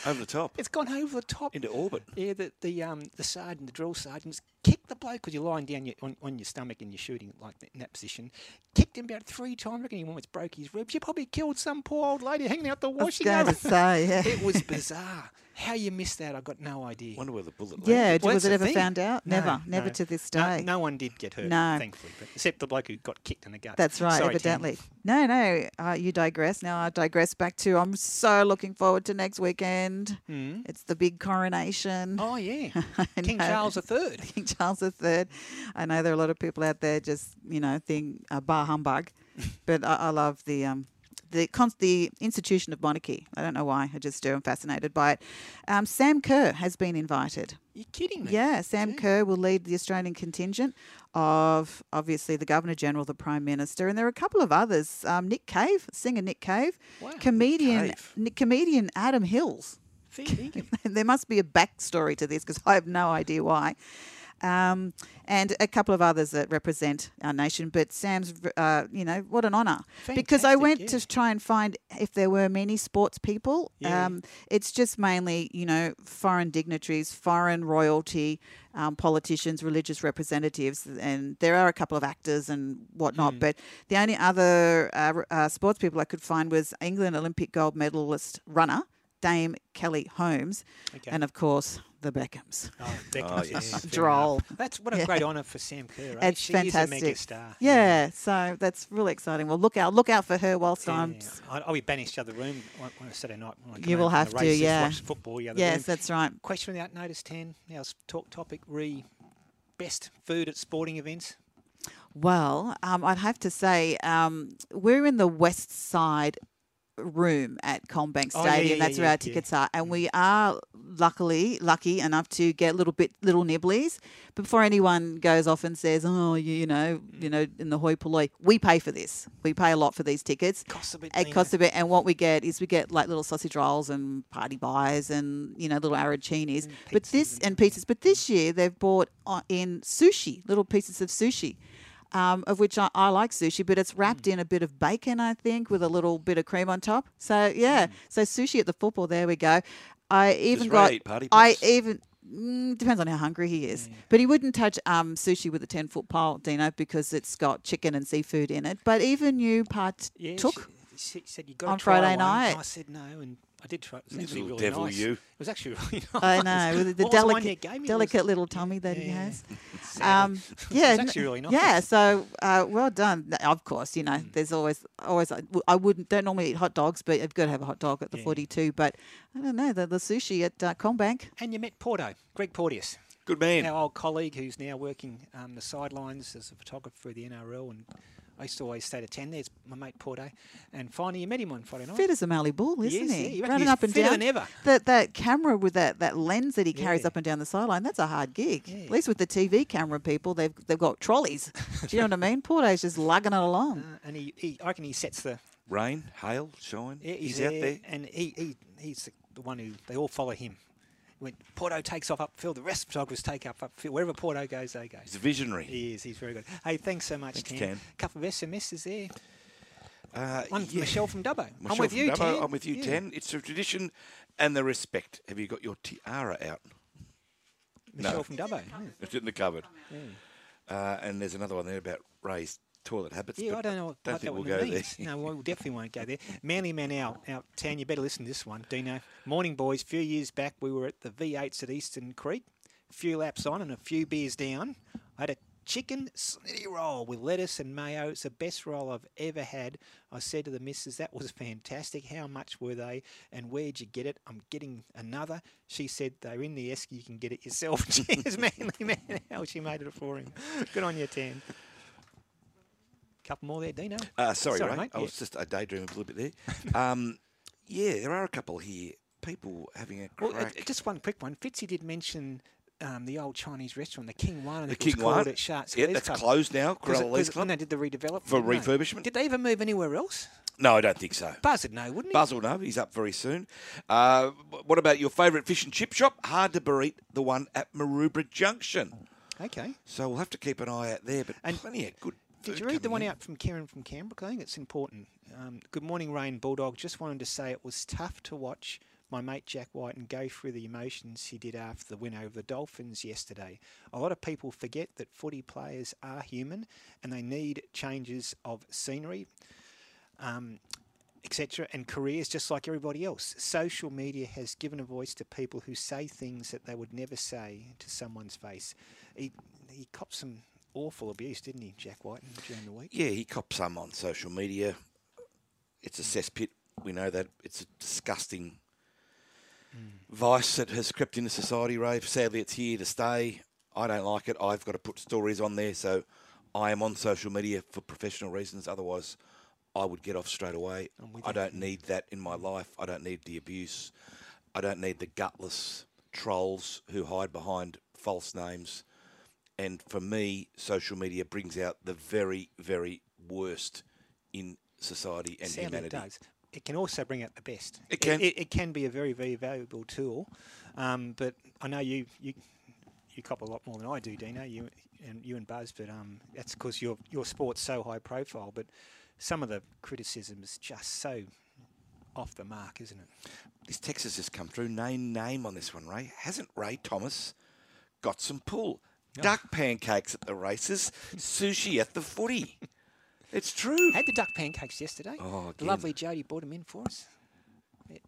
Over the top. It's gone over the top Into orbit. Yeah, the the um the sergeant, the drill sergeants kicked the bloke because you're lying down your, on, on your stomach and you're shooting like that, in that position. Kicked him about three times. I Reckon he almost broke his ribs. You probably killed some poor old lady hanging out the I was washing. going to say, yeah. it was bizarre. How you missed that, I got no idea. Wonder where the bullet Yeah, Well, was it ever thing. found out? No, never, never no. to this day. No, one did get hurt, No. thankfully, except the bloke who got kicked in the gut. That's right, Sorry, Tam. evidently. No, no, uh, you digress. Now I digress back to I'm so looking forward to next weekend. Mm. It's the big coronation. Oh yeah, King. Charles III. King Charles III. I know there are a lot of people out there just, you know, think uh, bar humbug, but I, I love the um, the con- the institution of monarchy. I don't know why. I just do. I'm fascinated by it. Um, Sam Kerr has been invited. You're kidding me? Yeah, Sam Kerr will lead the Australian contingent of obviously the Governor General, the Prime Minister, and there are a couple of others. Um, Nick Cave, singer Nick Cave, Wow. comedian Cave. Nick, comedian Adam Hills. There must be a backstory to this because I have no idea why. Um, and a couple of others that represent our nation. But Sam's, uh, you know, what an honour. Because I went yeah. to try and find if there were many sports people. Yeah. Um, it's just mainly, you know, foreign dignitaries, foreign royalty, um, politicians, religious representatives, and there are a couple of actors and whatnot. Hmm. But the only other uh, uh, sports people I could find was England Olympic gold medalist runner Dame Kelly Holmes, Okay. and of course the Beckhams. Oh, Beckham, Oh, yes. fair Droll. That's what a Yeah. great honour for Sam Kerr. eh? It's she fantastic. is a mega star. Yeah, so that's really exciting. Well, look out, look out for her whilst I'm. Yeah. I- I'll be banished to the other room on on a Saturday night. When I come You will have the to, races, yeah. Watch football. The other Yes, room. that's right. Question without notice, ten. Now s- talk topic re best food at sporting events. Well, um, I'd have to say um, we're in the west side room at CommBank Oh, yeah, Stadium. yeah, That's yeah, where our tickets are, and we are luckily lucky enough to get little bit little nibblies before anyone goes off and says, "Oh, you, you know, you know, in the hoi polloi." We pay for this. We pay a lot for these tickets. Costs a bit, It costs a bit, and what we get is we get like little sausage rolls and party buys and you know little arancinis. But this and pizzas. But this year they've bought uh, in sushi, little pieces of sushi. Um, of which I, I like sushi, but it's wrapped Mm. in a bit of bacon, I think, with a little bit of cream on top. So yeah, Mm. so sushi at the football. There we go. I even got. party I even mm, depends on how hungry he is, but he wouldn't touch um, sushi with a ten foot pole, Dino, because it's got chicken and seafood in it. But even you part Yeah, took. She, she said you got on Friday night. I said no, and I did try. It was actually little really devil, nice. you. It was actually really nice. I know with the the delicate, gave me? It was- delicate little tummy that he has. Sadly. Um, yeah, was n- actually really nice. Yeah, so uh, well done. Of course, you know, there's always always. I wouldn't don't normally eat hot dogs, but I've got to have a hot dog at the Yeah. 42. But I don't know the, the sushi at uh, CommBank. And you met Porto, Greg Porteous. Good man. Our old colleague who's now working um, the sidelines as a photographer for the NRL. And I used to always stay to 10. There's my mate Porto. And finally, you met him on Friday night. Fit as a Mallee bull, isn't is, he? yeah. Running he's up and fitter down. than ever. That that camera with that, that lens that he carries Yeah. up and down the sideline. That's a hard gig. At least with the TV camera people, they've they've got trolleys. Do you know what I mean? Porto's just lugging it along. Uh, and he, he, I reckon he sets the. Rain, hail, shine. Yeah, he's, he's out there, there. And he, he he's the, the one who. They all follow him. When Porto takes off upfield, the rest of the photographers take up upfield. Wherever Porto goes, they go. He's a visionary. He is. He's very good. Hey, thanks so much, Thanks, Tan. Tan. couple of SMSs there. Uh, One yeah. Michelle from Dubbo. I'm Michelle with from you, Dubbo, Tan. I'm with you, Yeah. Tan. It's the tradition and the respect. Have you got your tiara out? Michelle from Dubbo. yeah. It's in the cupboard. Uh, and there's another one there about Ray's toilet habits. Yeah, I don't know what, Don't what think that we'll go means. there. No, we definitely won't go there. Manly Man out, out town. You better listen to this one, Dino. Morning, boys. A few years back, we were at the V8s at Eastern Creek. A few laps on and a few beers down. I had a chicken snitty roll with lettuce and mayo. It's the best roll I've ever had. I said to the missus, that was fantastic. How much were they and where'd you get it? I'm getting another. She said, they're in the Esky. You can get it yourself. Cheers, Manly Man. How she made it for him. Good on you, Tan. Couple more there, Dino. Uh, sorry, Ray. mate. I Yeah. was just a daydream a little bit there. Um, yeah, there are a couple here. People having a Well, uh, just one quick one. Fitzy did mention um, the old Chinese restaurant, the King Wan. The King Wan? At Sharks Yeah, that's Club. closed now. Corella it- Leys 'cause Club. When they did the redevelopment. For refurbishment? Did they ever move anywhere else? no, I don't think so. Buzz would know, wouldn't he? Buzz will know. He's up very soon. Uh, what about your favourite fish and chip shop? Hard to beat the one at Maroubra Junction. Okay. So we'll have to keep an eye out there. But And plenty of good. Did you read the one in. out from Karen from Canberra? I think it's important. Um, Good morning, Rain Bulldog. Just wanted to say it was tough to watch my mate Jack Wighton go through the emotions he did after the win over the Dolphins yesterday. A lot of people forget that footy players are human and they need changes of scenery. Um, etc., and careers just like everybody else. Social media has given a voice to people who say things that they would never say to someone's face. He, he copped some awful abuse, didn't he, Jack Wighton, during the week? Yeah, he copped some on social media. It's a hmm. cesspit. We know that it's a disgusting hmm. vice that has crept into society, Ray. Sadly, it's here to stay. I don't like it. I've got to put stories on there, so I am on social media for professional reasons. Otherwise, I would get off straight away. I don't need that in my life. I don't need the abuse. I don't need the gutless trolls who hide behind false names. And for me, social media brings out the very, very worst in society and Sadly, humanity. it does. It can also bring out the best. It can. It, it, can be a very, very valuable tool. Um, but I know you, you you cop a lot more than I do, Dino. You and you and Buzz, but um, that's because your your sport's so high profile. But some of the criticism is just so off the mark, isn't it? This text has come through. Name name on this one, Ray. Hasn't Ray Thomas got some pull? Duck pancakes at the races, sushi at the footy. It's true. Had the duck pancakes yesterday. Oh, the again. lovely Jody brought them in for us.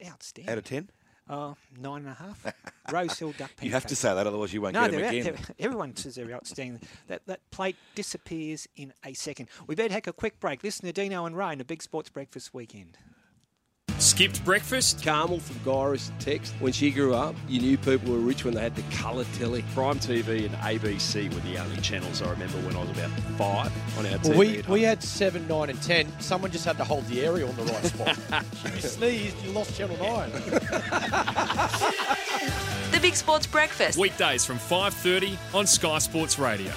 Outstanding. Out of 10? Oh, nine and a half. Rosehill duck pancakes. You have to say that, otherwise you won't no, get 'em they're out- again. everyone says they're outstanding. That that plate disappears in a second. We better take a quick break. Listen to Dino and Ray in a Big Sports Breakfast weekend. Skipped breakfast? Carmel from Gyrus text. When she grew up, you knew people were rich when they had the colour telly. Prime TV and ABC were the only channels I remember when I was about five on our TV. Well, we, we had 7, 9 and 10. Someone just had to hold the aerial in the right spot. you sneezed, you lost Channel 9. The Big Sports Breakfast. Weekdays from 5.30 on Sky Sports Radio.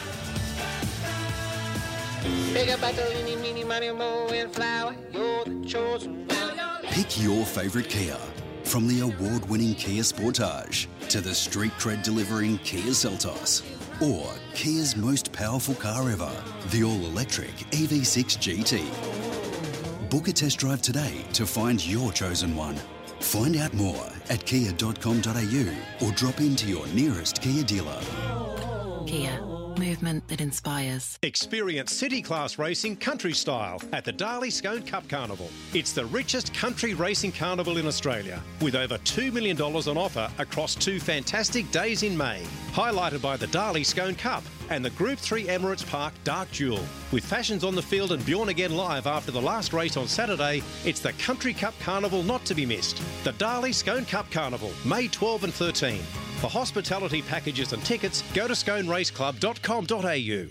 Bigger, better, any, mini, money, mo, and flower. You're the chosen one. Pick your favourite Kia. From the award winning Kia Sportage to the street cred delivering Kia Seltos. Or Kia's most powerful car ever, the all electric EV6 GT. Book a test drive today to find your chosen one. Find out more at kia.com.au or drop into your nearest Kia dealer. Kia, movement that inspires. Experience city class racing country style at the Darley Scone Cup Carnival. It's the richest country racing carnival in Australia, with over $2 million on offer across two fantastic days in May. Highlighted by the Darley Scone Cup and the Group 3 Emirates Park Dark Duel. With fashions on the field and Bjorn Again live after the last race on Saturday, it's the Country Cup Carnival not to be missed. The Darley Scone Cup Carnival, May 12 and 13. For hospitality packages and tickets, go to sconeraceclub.com.au.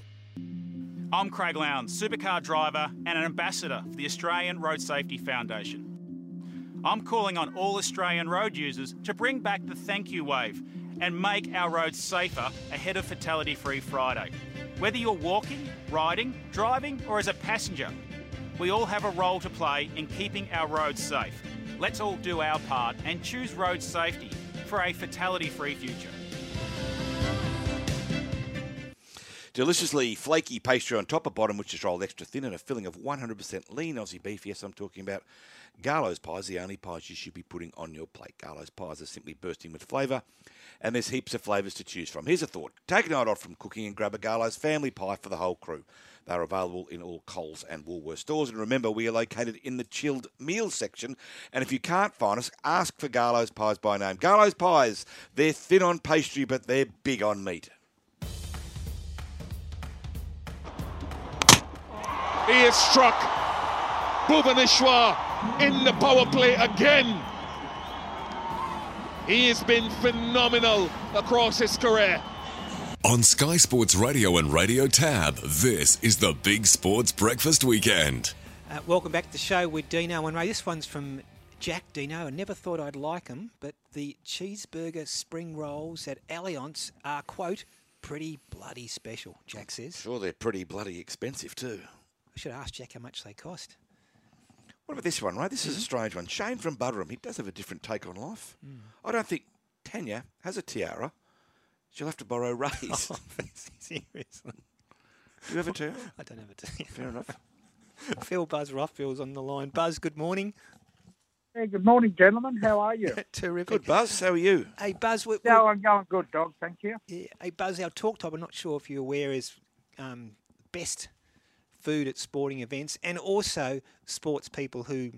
I'm Craig Lowndes, supercar driver and an ambassador for the Australian Road Safety Foundation. I'm calling on all Australian road users to bring back the thank you wave and make our roads safer ahead of Fatality Free Friday. Whether you're walking, riding, driving, or as a passenger, we all have a role to play in keeping our roads safe. Let's all do our part and choose road safety for a fatality free future. Deliciously flaky pastry on top, a bottom which is rolled extra thin, and a filling of 100% lean Aussie beef. Yes, I'm talking about Garlo's pies, the only pies you should be putting on your plate. Garlo's pies are simply bursting with flavour, and there's heaps of flavours to choose from. Here's a thought take a night off from cooking and grab a Garlo's family pie for the whole crew. They're available in all Coles and Woolworths stores. And remember, we are located in the chilled meals section. And if you can't find us, ask for Garlo's Pies by name. Garlo's Pies, they're thin on pastry, but they're big on meat. He is struck. Bhuvneshwar in the power play again. He has been phenomenal across his career. On Sky Sports Radio and Radio Tab, this is the Big Sports Breakfast Weekend. Uh, welcome back to the show with Dino and Ray. This one's from Jack Dino. I never thought I'd like them, but the cheeseburger spring rolls at Allianz are, quote, pretty bloody special, Jack says. Sure, they're pretty bloody expensive too. I should ask Jack how much they cost. What about this one, right? This is a strange one. Shane from Butterham, he does have a different take on life. Mm. I don't think Tanya has a tiara. She'll have to borrow Ray's. Oh, seriously. Do you have a tiara? I don't have a tiara. Fair enough. Phil Buzz Rothfield's on the line. Buzz, good morning. Hey, good morning, gentlemen. How are you? Terrific. Good, Buzz. How are you? Hey, Buzz. We, No, I'm going good, dog. Thank you. Yeah, hey, Buzz, our talk top, I'm not sure if you're aware, is um, best food at sporting events and also sports people who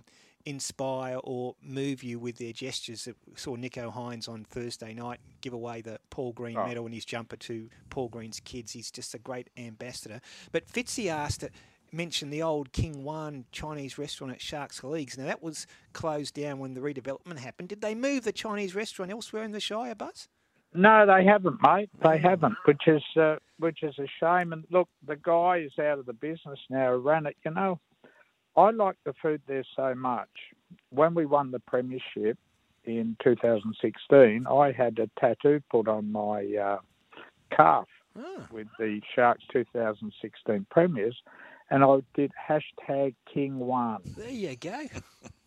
inspire or move you with their gestures. We saw Nicho Hynes on Thursday night give away the Paul Green Oh. medal in his jumper to Paul Green's kids. He's just a great ambassador. But Fitzy asked, mentioned the old King Wan Chinese restaurant at Sharks Leagues. Now, that was closed down when the redevelopment happened. Did they move the Chinese restaurant elsewhere in the Shire, Buzz? No, they haven't, mate. They haven't, which is uh, which is a shame. And look, the guy is out of the business now. Who ran it, you know. I like the food there so much. When we won the premiership in 2016, I had a tattoo put on my uh, calf with the Sharks 2016 premiers, and I did hashtag King Wan. There you go.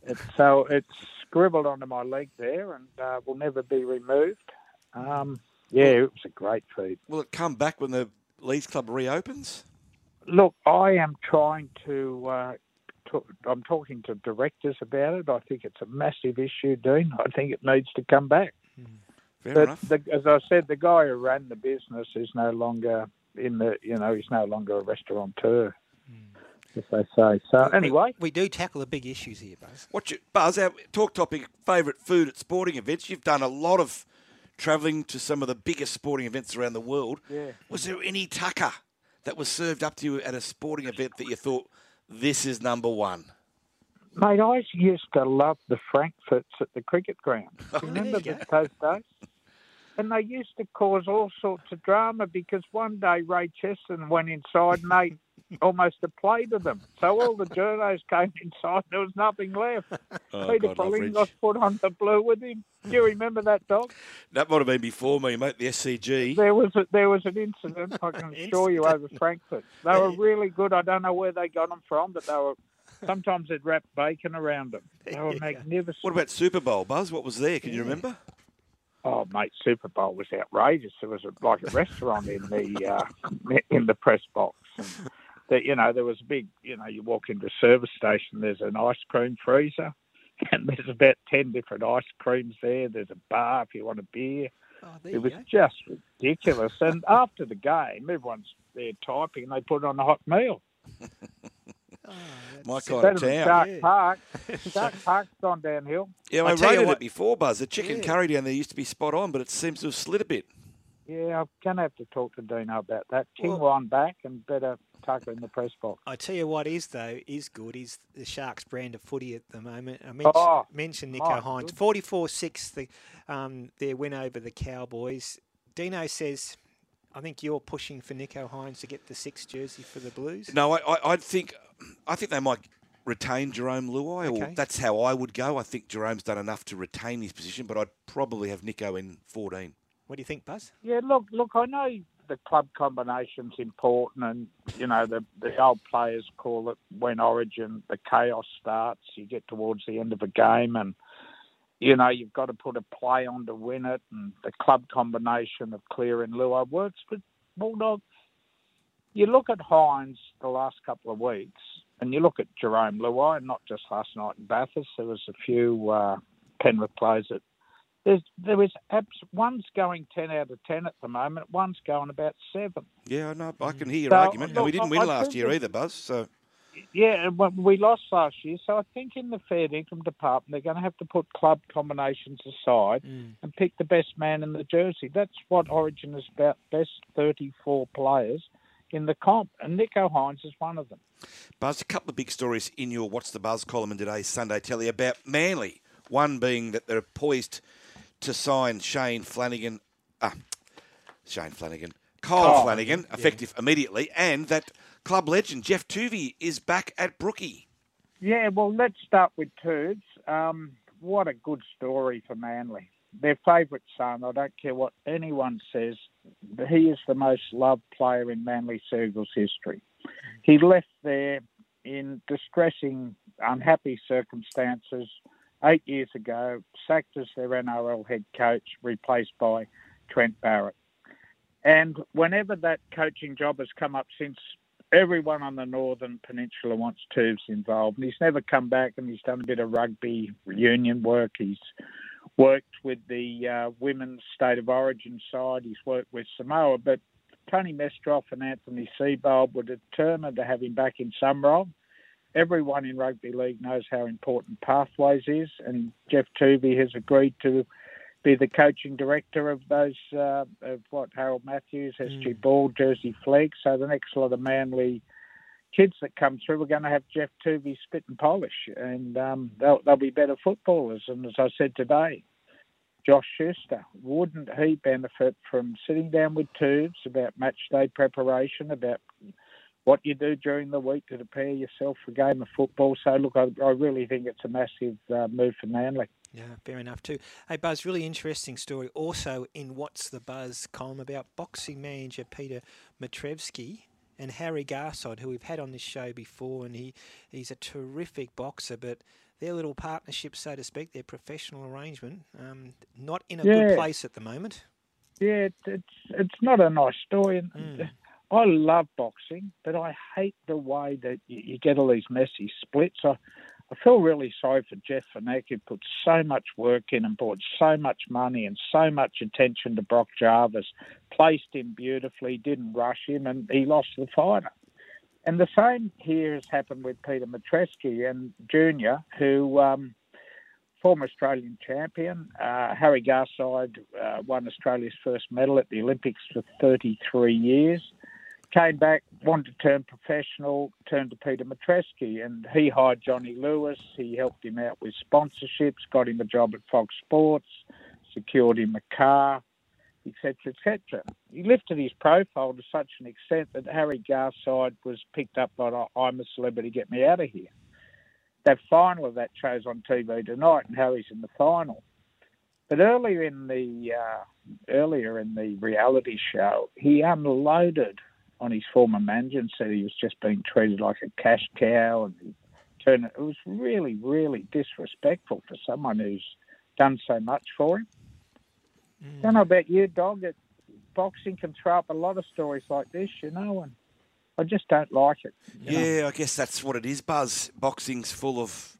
It's, so it's scribbled onto my leg there, and uh, will never be removed. Um, yeah, it was a great feed. Will it come back when the Leeds Club reopens? Look, I am trying to. Uh, talk, I'm talking to directors about it. I think it's a massive issue, Dean. I think it needs to come back. Hmm. Fair but enough. The, as I said, the guy who ran the business is no longer in the. You know, he's no longer a restaurateur, hmm. as they say. So anyway, we do tackle the big issues here, Buzz. What's your Buzz? Our talk topic: favourite food at sporting events. You've done a lot of travelling to some of the biggest sporting events around the world. Yeah. Was there any tucker that was served up to you at a sporting event that you thought this is number one? Mate, I used to love the Frankfurts at the cricket ground. Remember the, those days? And they used to cause all sorts of drama because one day Ray Cheston went inside and they almost a play to them. So all the journos came inside. There was nothing left. Oh, Peter God, love put on the blue with him. Do you remember that dog? That might have been before me, mate. The SCG. There was a, there was an incident. I can assure you over Frankfurt. They were really good. I don't know where they got them from, but they were. Sometimes they'd wrap bacon around them. They were magnificent. What about Super Bowl, Buzz? What was there? Can you remember? Oh, mate, Super Bowl was outrageous. There was a, like a restaurant in the uh, in the press box. And that you know, there was a big. You know, you walk into a service station. There's an ice cream freezer, and there's about ten different ice creams there. There's a bar if you want a beer. oh, it was just ridiculous. And after the game, everyone's there typing, and they put it on a hot meal. My kind Better of than town. Shark Park. Shark Park's gone downhill. Yeah, I I rated what- it before, Buzz. The chicken Yeah. curry down there used to be spot on, but it seems to have slid a bit. Yeah, I'm going to have to talk to Dino about that. King one back and better Tucker in the press box. I tell you what is though is good is the Sharks brand of footy at the moment. I mentioned, Oh, mentioned Nicho my Hynes, 44-6 the um, their win over the Cowboys. Dino says, I think you're pushing for Nicho Hynes to get the sixth jersey for the Blues. No, I, I, I think, I think they might retain Jarome Luai, or Okay. that's how I would go. I think Jarome's done enough to retain his position, but I'd probably have Nicho in 14. What do you think, Buzz? Yeah, look, look. I know the club combination's important, and you know the the old players call it when Origin the chaos starts. You get towards the end of a game, and you know you've got to put a play on to win it, and the club combination of Cleary and Luai works. But Bulldog, you look at Hynes the last couple of weeks, and you look at Jarome Luai, not just last night in Bathurst. There was a few uh, Penrith players that there's there is abs- one's going ten out of ten at the moment. One's going about seven. Yeah, I know. I can hear your So, argument. and we didn't win I last year either, Buzz. So Yeah, and we lost last year, so I think in the fair income department they're going to have to put club combinations aside mm. and pick the best man in the jersey. That's what Origin is about. Best thirty-four players in the comp, and Nicho Hynes is one of them. Buzz, a couple of big stories in your What's the Buzz column in today's Sunday Telly about Manly. One being that they're poised to sign Shane Flanagan, ah, Shane Flanagan, Kyle Flanagan, yeah. effective immediately, and that club legend Geoff Toovey is back at Brookie. Yeah, well, let's start with Turds. Um, what a good story for Manly. Their favourite son, I don't care what anyone says, he is the most loved player in Manly Seagulls history. He left there in distressing, unhappy circumstances eight years ago, sacked as their NRL head coach, replaced by Trent Barrett. And whenever that coaching job has come up since, everyone on the Northern Peninsula wants Tubes involved. And he's never come back and he's done a bit of rugby union work. He's worked with the uh, women's state of origin side. He's worked with Samoa. But Tony Mestrov and Anthony Seibold were determined to have him back in some role. Everyone in rugby league knows how important pathways is, and Geoff Toovey has agreed to be the coaching director of those uh, of what Harold Matthews, SG Ball, Jersey Flegg. So the next lot of Manly kids that come through, we're going to have Geoff Toovey spit and polish, and um, they'll, they'll be better footballers. And as I said today, Josh Schuster, wouldn't he benefit from sitting down with Tubes about match day preparation, about what you do during the week to prepare yourself for a game of football? So look, I, I really think it's a massive uh, move for Manly. Yeah, fair enough too. Hey Buzz, really interesting story also in What's the Buzz column about boxing manager Peter Mitrevski and Harry Garside, who we've had on this show before, and he, he's a terrific boxer, but their little partnership, so to speak, their professional arrangement, um, not in a Yeah. good place at the moment. Yeah, it's it's not a nice story. And I love boxing, but I hate the way that you, you get all these messy splits. I, I feel really sorry for Jeff Fenech, who put so much work in and brought so much money and so much attention to Brock Jarvis, placed him beautifully, didn't rush him, and he lost the fighter. And the same here has happened with Peter Mitrevski and Junior, who um, former Australian champion. Uh, Harry Garside uh, won Australia's first medal at the Olympics for 33 years. Came back, wanted to turn professional, turned to Peter Mitrevski, and he hired Johnny Lewis. He helped him out with sponsorships, got him a job at Fox Sports, secured him a car, etc., etc. He lifted his profile to such an extent that Harry Garside was picked up by I'm a Celebrity, Get Me Out of Here. That final of that show's on TV tonight, and Harry's in the final. But earlier in the uh, earlier in the reality show, he unloaded on his former manager and said he was just being treated like a cash cow, and he turned it. It was really, really disrespectful for someone who's done so much for him. Mm. Don't know about you, dog. It, boxing can throw up a lot of stories like this, you know, and I just don't like it. Yeah, know? I guess that's what it is, Buzz. Boxing's full of,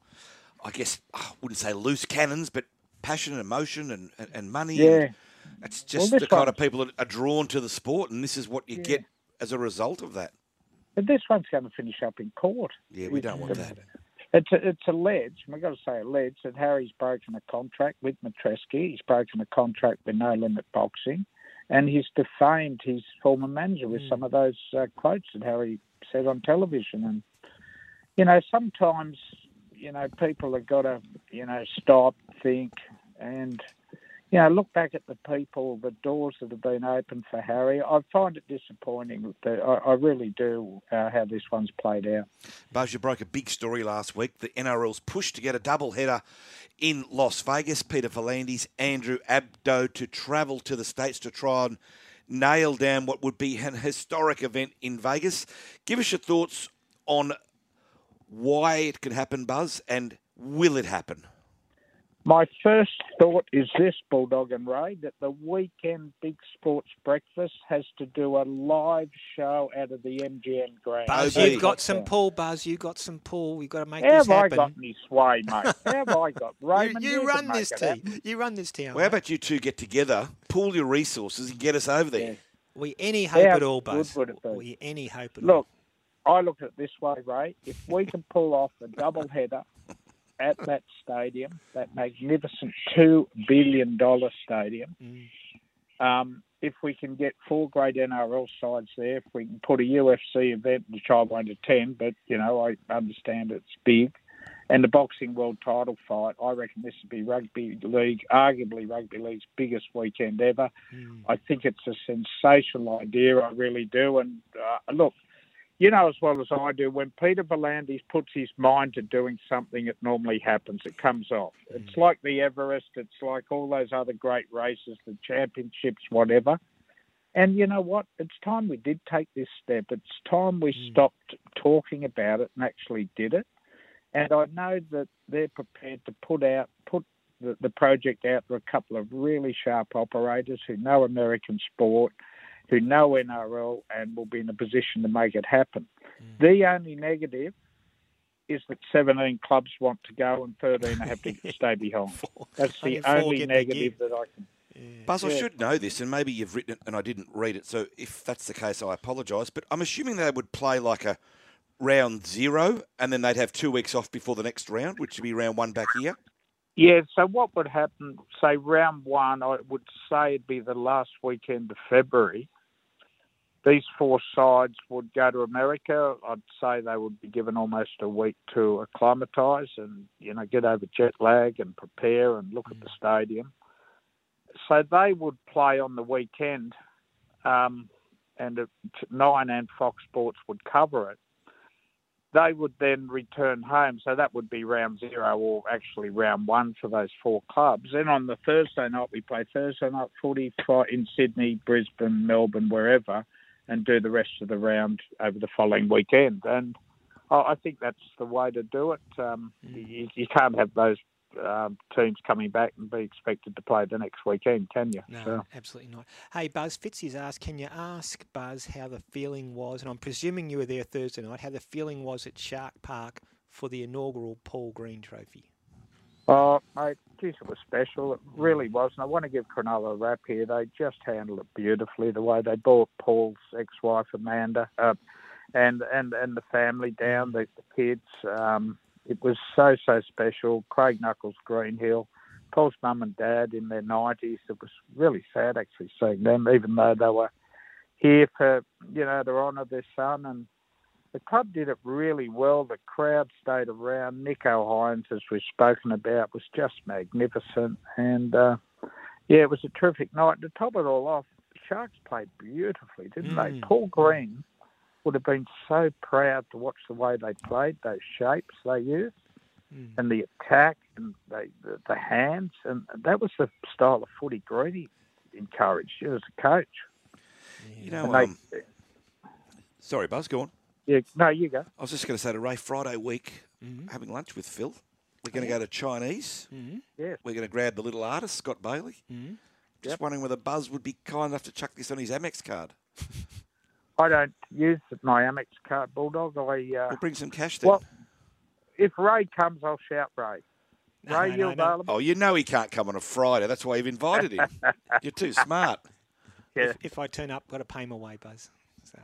I guess, I wouldn't say loose cannons, but passion and emotion and, and, and money. Yeah. And it's just well, the kind of people that are drawn to the sport, and this is what you yeah. get as a result of that. But this one's going to finish up in court. Yeah, we don't want that. It's, it's alleged, we've got to say alleged, that Harry's broken a contract with Mitrevski. He's broken a contract with No Limit Boxing. And he's defamed his former manager with mm. some of those uh, quotes that Harry said on television. And, you know, sometimes, you know, people have got to, you know, stop, think, and you know, look back at the people, the doors that have been opened for Harry. I find it disappointing. That I, I really do uh, how this one's played out. Buzz, you broke a big story last week. The NRL's push to get a double header in Las Vegas. Peter V'landys, Andrew Abdo to travel to the States to try and nail down what would be an historic event in Vegas. Give us your thoughts on why it could happen, Buzz, and will it happen? My first thought is this, Bulldog and Ray, that the weekend Big Sports Breakfast has to do a live show out of the MGM Grand. Buzz, you've got some pull, Buzz. You've got some pull. We've got to make How this happen. Have I got any sway, mate? How have I got? Raymond, you, you, you run this team. You run this team. Well, how about you two get together, pool your resources, and get us over there? Yeah. We any hope how at all, Buzz? Would it be? We any hope at Look, all? Look, I look at it this way, Ray. If we can pull off a double header at that stadium, that magnificent $2 billion stadium. Mm. Um, if we can get four great NRL sides there, if we can put a UFC event, which I won't attend, but, you know, I understand it's big, and the boxing world title fight, I reckon this would be rugby league, arguably rugby league's biggest weekend ever. Mm. I think it's a sensational idea, I really do. And uh, look, you know as well as I do, when Peter V'landys puts his mind to doing something, it normally happens. It comes off. Mm. It's like the Everest. It's like all those other great races, the championships, whatever. And you know what? It's time we did take this step. It's time we mm. stopped talking about it and actually did it. And I know that they're prepared to put out, put the, the project out to a couple of really sharp operators who know American sport who know NRL and will be in a position to make it happen. Mm. The only negative is that 17 clubs want to go and 13 have to stay behind. That's the only negative that I can. Yeah. Buzz, yeah. I should know this, and maybe you've written it and I didn't read it. So if that's the case, I apologise. But I'm assuming they would play like a round zero, and then they'd have two weeks off before the next round, which would be round one back here. Yeah, so what would happen, say round one, I would say it'd be the last weekend of February these four sides would go to America. I'd say they would be given almost a week to acclimatise and you know get over jet lag and prepare and look at the stadium. So they would play on the weekend, um, and Nine and Fox Sports would cover it. They would then return home, so that would be round zero or actually round one for those four clubs. Then on the Thursday night, we play Thursday night footy in Sydney, Brisbane, Melbourne, wherever and do the rest of the round over the following weekend. And I think that's the way to do it. Um, mm. you, you, can't have those um, teams coming back and be expected to play the next weekend, can you? No, so. absolutely not. Hey, Buzz Fitzy's asked, can you ask Buzz how the feeling was, and I'm presuming you were there Thursday night, how the feeling was at Shark Park for the inaugural Paul Green Trophy? Oh, mate, geez, it was special. It really was. And I want to give Cronulla a rap here. They just handled it beautifully. The way they brought Paul's ex-wife Amanda uh, and and and the family down, the, the kids. Um, it was so so special. Craig Knuckles, Greenhill, Paul's mum and dad in their nineties. It was really sad actually seeing them, even though they were here for you know to honour their son, and the club did it really well. The crowd stayed around. Nicho Hynes, as we've spoken about, was just magnificent, and uh, yeah, it was a terrific night. To top it all off, the Sharks played beautifully, didn't they? Mm. Paul Green would have been so proud to watch the way they played, those shapes they used, Mm. and the attack and they, the, the hands, and that was the style of footy Greeny encouraged as a coach. You know, they- um, sorry, Buzz, go on. Yeah, no, you go. I was just going to say to Ray, Friday week, having lunch with Phil. We're going to go to Chinese. Mm-hmm. Yeah. We're going to grab the little artist, Scott Bailey. Mhm. Just wondering whether Buzz would be kind enough to chuck this on his Amex card. I don't use my Amex card, Bulldog. I uh, We'll bring some cash then. well, if Ray comes, I'll shout Ray. Ray, you available? Oh, you know he can't come on a Friday. That's why you've invited him. You're too smart. Yeah. If, if I turn up, got to pay my way, Buzz. So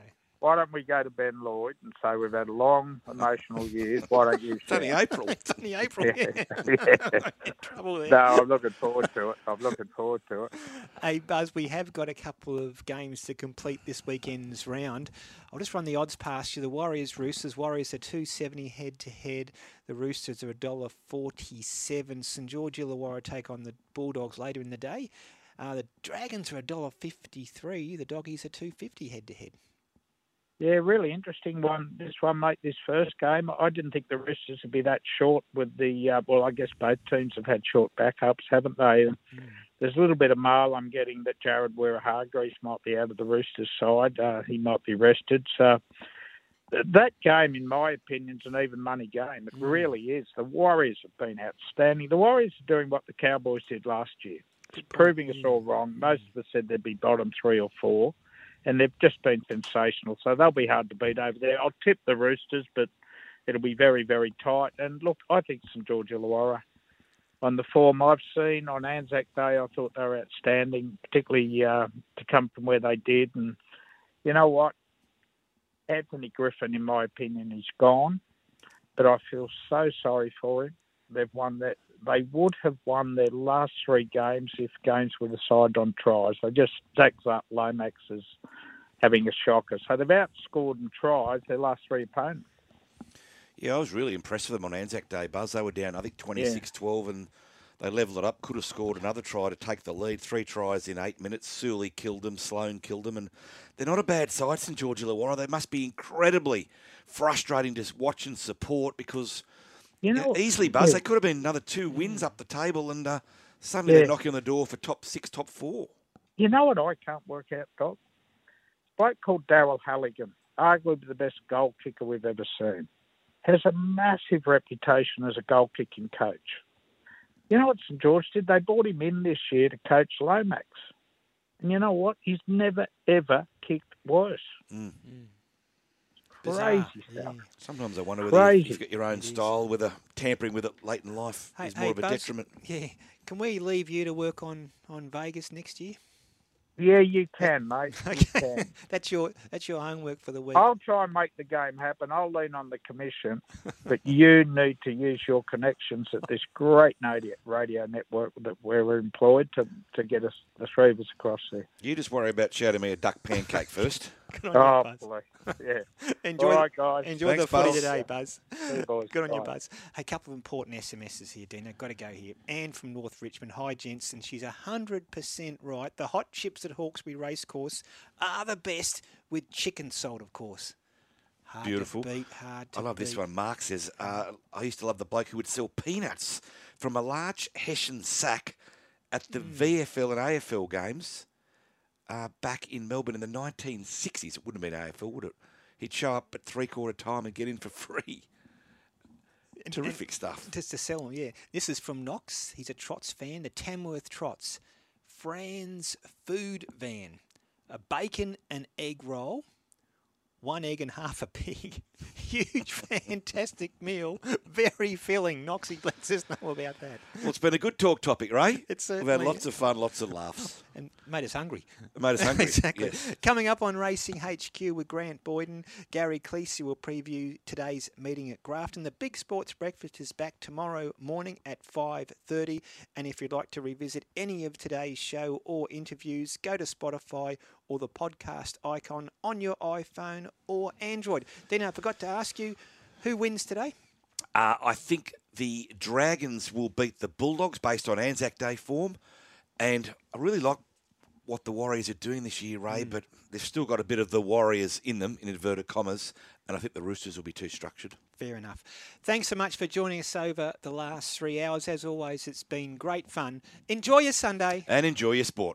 Why don't we go to Ben Lloyd and say we've had long emotional years? Why don't you? It's only? April. it's only April. Yeah. Yeah. In trouble there. No, I'm looking forward to it. I'm looking forward to it. Hey, Buzz, we have got a couple of games to complete this weekend's round. I'll just run the odds past you. The Warriors Roosters. Warriors are two seventy head to head. The Roosters are a dollar forty seven. St George Illawarra take on the Bulldogs later in the day. Uh, the Dragons are a dollar fifty three. The Doggies are two fifty head to head. Yeah, really interesting one. This one, mate. This first game, I didn't think the Roosters would be that short. With the uh, well, I guess both teams have had short backups, haven't they? And There's a little bit of mail I'm getting that Jared Waerea-Hargreaves might be out of the Roosters side. Uh, he might be rested. So that game, in my opinion, is an even money game. It really is. The Warriors have been outstanding. The Warriors are doing what the Cowboys did last year. It's proving us all wrong. Most of us said they'd be bottom three or four, and they've just been sensational. So they'll be hard to beat over there. I'll tip the Roosters, but it'll be very, very tight. And look, I think St George Illawarra on the form I've seen on Anzac Day, I thought they were outstanding, particularly uh, to come from where they did. And you know what? Anthony Griffin, in my opinion, is gone, but I feel so sorry for him. They've won that. They would have won their last three games if games were decided on tries. They just stacks up Lomax as having a shocker. So they've outscored in tries their last three opponents. Yeah, I was really impressed with them on Anzac Day, Buzz. They were down, I think, 26 12, and they levelled it up. Could have scored another try to take the lead. Three tries in eight minutes. Sully killed them, Sloan killed them, and they're not a bad side, St George Illawarra. They must be incredibly frustrating to watch and support because You know, easily, Buzz, yeah. they could have been another two wins up the table, and uh, suddenly Yeah. they're knocking on the door for top six, top four. You know what I can't work out, Doc? A bloke called Daryl Halligan, arguably the best goal kicker we've ever seen, has a massive reputation as a goal kicking coach. You know what St George did? They brought him in this year to coach Lomax. And you know what? He's never, ever kicked worse. Mm. Crazy stuff. Sometimes I wonder whether Crazy. you've got your own style, whether tampering with it late in life Hey, is more hey, of a Buzz, detriment. Yeah. Can we leave you to work on, on Vegas next year? Yeah, you can, mate. You can. That's your that's your homework for the week. I'll try and make the game happen. I'll lean on the commission, but you need to use your connections at this great radio, radio network that we're employed to, to get us the three of us across there. You just worry about shouting me a duck pancake first. Oh, boy. yeah. Enjoy, All the- right, guys. enjoy Thanks, the footy Buzz. today, Buzz. See you, boys. Good on you, Bye. Buzz. A couple of important SMSs here, Dina. Got to go here. Anne from North Richmond. Hi, gents. And she's 100% right. The hot chips at Hawkesbury Racecourse are the best with chicken salt, of course. Hard Beautiful. Beat, hard to I love this one. Mark says, uh, I used to love the bloke who would sell peanuts from a large Hessian sack at the Hmm. VFL and AFL games uh, back in Melbourne in the 1960s. It wouldn't have been AFL, would it? He'd show up at three quarter time and get in for free. Terrific stuff. Just to sell them, yeah. This is from Knox. He's a Trots fan. The Tamworth Trots. Fran's Food Van. A bacon and egg roll. One egg and half a pig. Huge, fantastic meal. Very filling. Noxie lets us know about that. Well, it's been a good talk topic, right? It's We've had lots of fun, lots of laughs. And made us hungry. Made us hungry, exactly. yes. Coming up on Racing HQ with Grant Boyden, Gary Cleese will preview today's meeting at Grafton. The Big Sports Breakfast is back tomorrow morning at 5.30. And if you'd like to revisit any of today's show or interviews, go to Spotify or the podcast icon on your iPhone or Android. Then I forgot to ask you, who wins today? Uh, I think the Dragons will beat the Bulldogs based on Anzac Day form. And I really like what the Warriors are doing this year, Ray, Mm. but they've still got a bit of the Warriors in them, in inverted commas. And I think the Roosters will be too structured. Fair enough. Thanks so much for joining us over the last three hours. As always, it's been great fun. Enjoy your Sunday. And enjoy your sport.